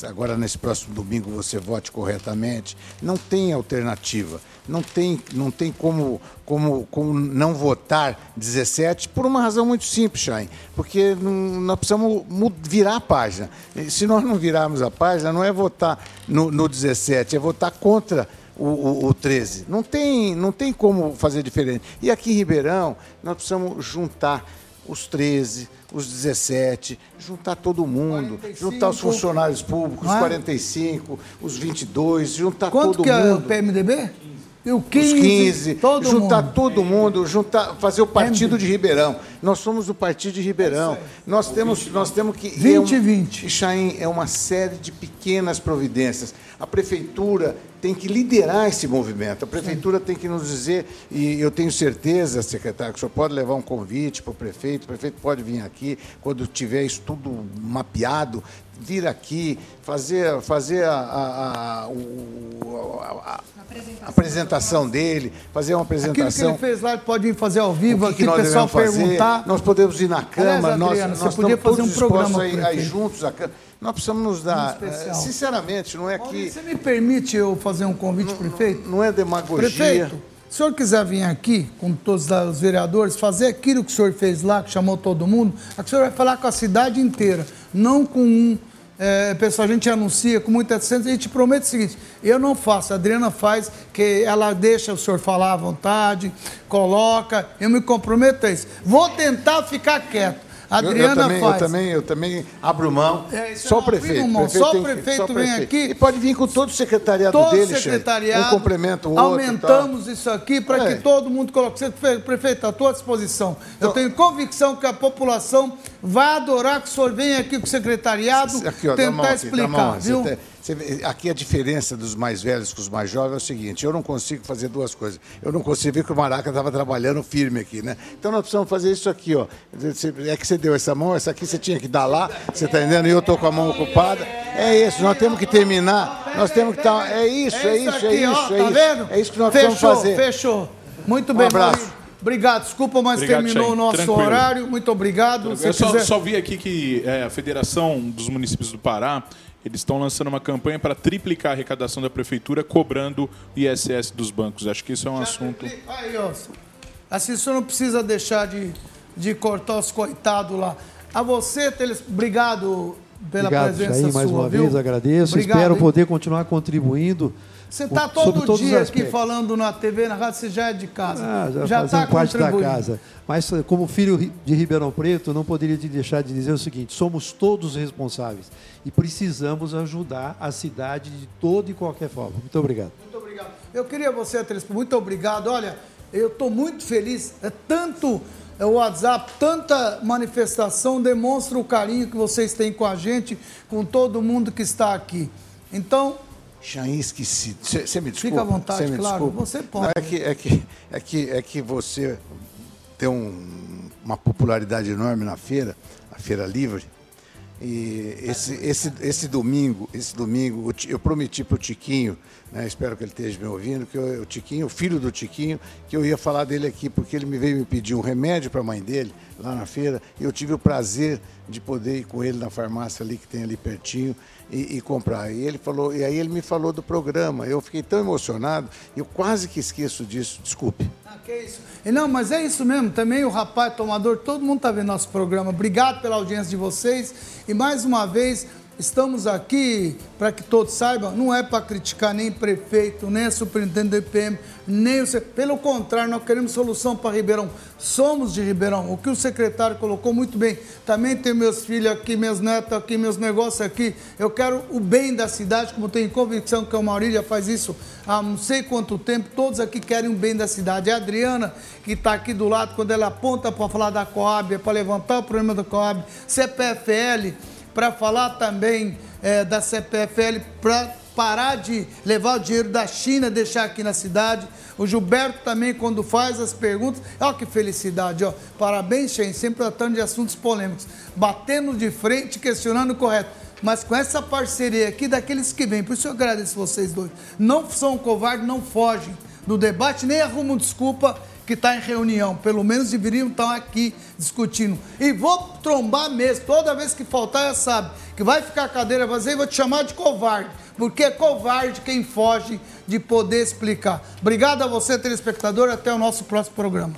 agora, nesse próximo domingo, você vote corretamente. Não tem alternativa. Não tem, não tem como, como, como não votar 17 por uma razão muito simples, Chain. Porque nós precisamos virar a página. Se nós não virarmos a página, não é votar no, no 17, é votar contra o, o, o 13. Não tem, não tem como fazer diferente. E aqui em Ribeirão, nós precisamos juntar os 13, os 17, juntar todo mundo, 45, juntar os funcionários públicos, os 45, é? os 22, juntar Quanto todo que mundo. é o PMDB? E o 15, os 15 todo juntar mundo. todo mundo, juntar, fazer o partido de Ribeirão. Nós somos o partido de Ribeirão. Nós temos, nós temos que 20 é um, 20. Chaim, é uma série de pequenas providências. A prefeitura tem que liderar esse movimento. A prefeitura Sim. tem que nos dizer, e eu tenho certeza, secretário, que o senhor pode levar um convite para o prefeito, o prefeito pode vir aqui, quando tiver isso tudo mapeado, vir aqui, fazer, fazer a, a, a, a, a apresentação dele, fazer uma apresentação. Aquilo que ele fez lá, ele pode ir fazer ao vivo, o que aqui que o pessoal perguntar. Fazer. Nós podemos ir na Câmara, Aliás, nós, Adriano, nós podia fazer um programa aí, aí juntos. A, nós precisamos nos dar. especial. Sinceramente, não é que. Você me permite eu fazer um convite, não, prefeito? Não é demagogia. Prefeito, se o senhor quiser vir aqui, com todos os vereadores, fazer aquilo que o senhor fez lá, que chamou todo mundo, aqui o senhor vai falar com a cidade inteira, não com um. É, pessoal, a gente anuncia com muita decência, a gente promete o seguinte: eu não faço, a Adriana faz, que ela deixa o senhor falar à vontade, coloca, eu me comprometo a isso. Vou tentar ficar quieto. Adriana eu, eu também, faz. Eu também, eu também abro mão. É, só, é o prefeito, mão. prefeito só tem o prefeito só o vem prefeito. aqui. E pode vir com todo o secretariado todo dele, secretariado. Um complementa o outro. Aumentamos isso aqui para É. que todo mundo coloque. Você, Prefeito, à tua disposição. Eu tenho convicção que a população vai adorar que o senhor venha aqui com o secretariado. Aqui, ó, tentar aqui, explicar. Você viu? tem- você vê, aqui a diferença dos mais velhos com os mais jovens é o seguinte: eu não consigo fazer duas coisas. Eu não consigo ver que o Maraca estava trabalhando firme aqui, né? Então nós precisamos fazer isso aqui, ó. É que você deu essa mão, essa aqui você tinha que dar lá, você está entendendo? E eu estou com a mão ocupada. É isso, nós temos que terminar. Nós temos que estar. É isso, é isso, é isso, ó, é tá isso. É isso que nós fechou, precisamos fazer. Fechou. Muito bem, abraço. Maurício. Obrigado. Desculpa, mas Obrigado, terminou Chay. o nosso Tranquilo. horário. Muito obrigado. Eu só, quiser- só vi aqui que é, a Federação dos Municípios do Pará, eles estão lançando uma campanha para triplicar a arrecadação da prefeitura cobrando o ISS dos bancos. Acho que isso é um assunto. Aí, ó. Assim, o senhor não precisa deixar de, de cortar os coitados lá. A você, Teles, obrigado pela Obrigado, presença Jair, mais sua, uma viu? vez, agradeço. Obrigado, Espero hein? poder continuar contribuindo. Você está todo dia aqui falando na TV, na rádio, você já é de casa. Ah, já, já está parte da casa. Mas, eh, como filho de Ribeirão Preto, não poderia te deixar de dizer o seguinte: somos todos responsáveis e precisamos ajudar a cidade de toda e qualquer forma. Muito obrigado. Muito obrigado. Eu queria você, Teles, muito obrigado. Olha, eu estou muito feliz. É tanto é, o WhatsApp, tanta manifestação demonstra o carinho que vocês têm com a gente, com todo mundo que está aqui. Então, Chain esquecido. Você me desculpa? Fica à vontade, me claro, desculpa? você pode. Não, é, que, é, que, é, que, é que você tem um- uma popularidade enorme na feira, a Feira Livre. E esse, esse, esse domingo, esse domingo, eu prometi para o Tiquinho, né, espero que ele esteja me ouvindo, que eu- o Tiquinho, o filho do Tiquinho, que eu ia falar dele aqui, porque ele me veio me pedir um remédio para a mãe dele, lá na feira, e eu tive o prazer de poder ir com ele na farmácia ali que tem ali pertinho e, e comprar. E ele falou, e aí ele me falou do programa. Eu fiquei tão emocionado, eu quase que esqueço disso. Desculpe. Ah, que isso. E Não, mas é isso mesmo. Também o rapaz tomador, todo mundo está vendo nosso programa. Obrigado pela audiência de vocês. E mais uma vez, estamos aqui para que todos saibam, não é para criticar nem prefeito, nem superintendente do IPM, nem o. Pelo contrário, nós queremos solução para Ribeirão. Somos de Ribeirão. O que o secretário colocou muito bem. Também tenho meus filhos aqui, meus netos aqui, meus negócios aqui. Eu quero o bem da cidade, como tenho convicção que o Maurício já faz isso há não sei quanto tempo. Todos aqui querem o bem da cidade. A Adriana, que está aqui do lado, quando ela aponta para falar da Coab, é para levantar o problema da Coab. CPFL, para falar também eh, da CPFL, para parar de levar o dinheiro da China, deixar aqui na cidade. O Gilberto também, quando faz as perguntas, olha que felicidade, ó. Parabéns, Shen, sempre tratando de assuntos polêmicos, batendo de frente, questionando o correto. Mas com essa parceria aqui daqueles que vêm, por isso eu agradeço vocês dois. Não são covardes, não fogem do debate, nem arrumam desculpa que está em reunião. Pelo menos deveriam estar aqui discutindo. E vou trombar mesmo. Toda vez que faltar, já sabe que vai ficar a cadeira vazia e vou te chamar de covarde. Porque é covarde quem foge de poder explicar. Obrigado a você, telespectador. Até o nosso próximo programa.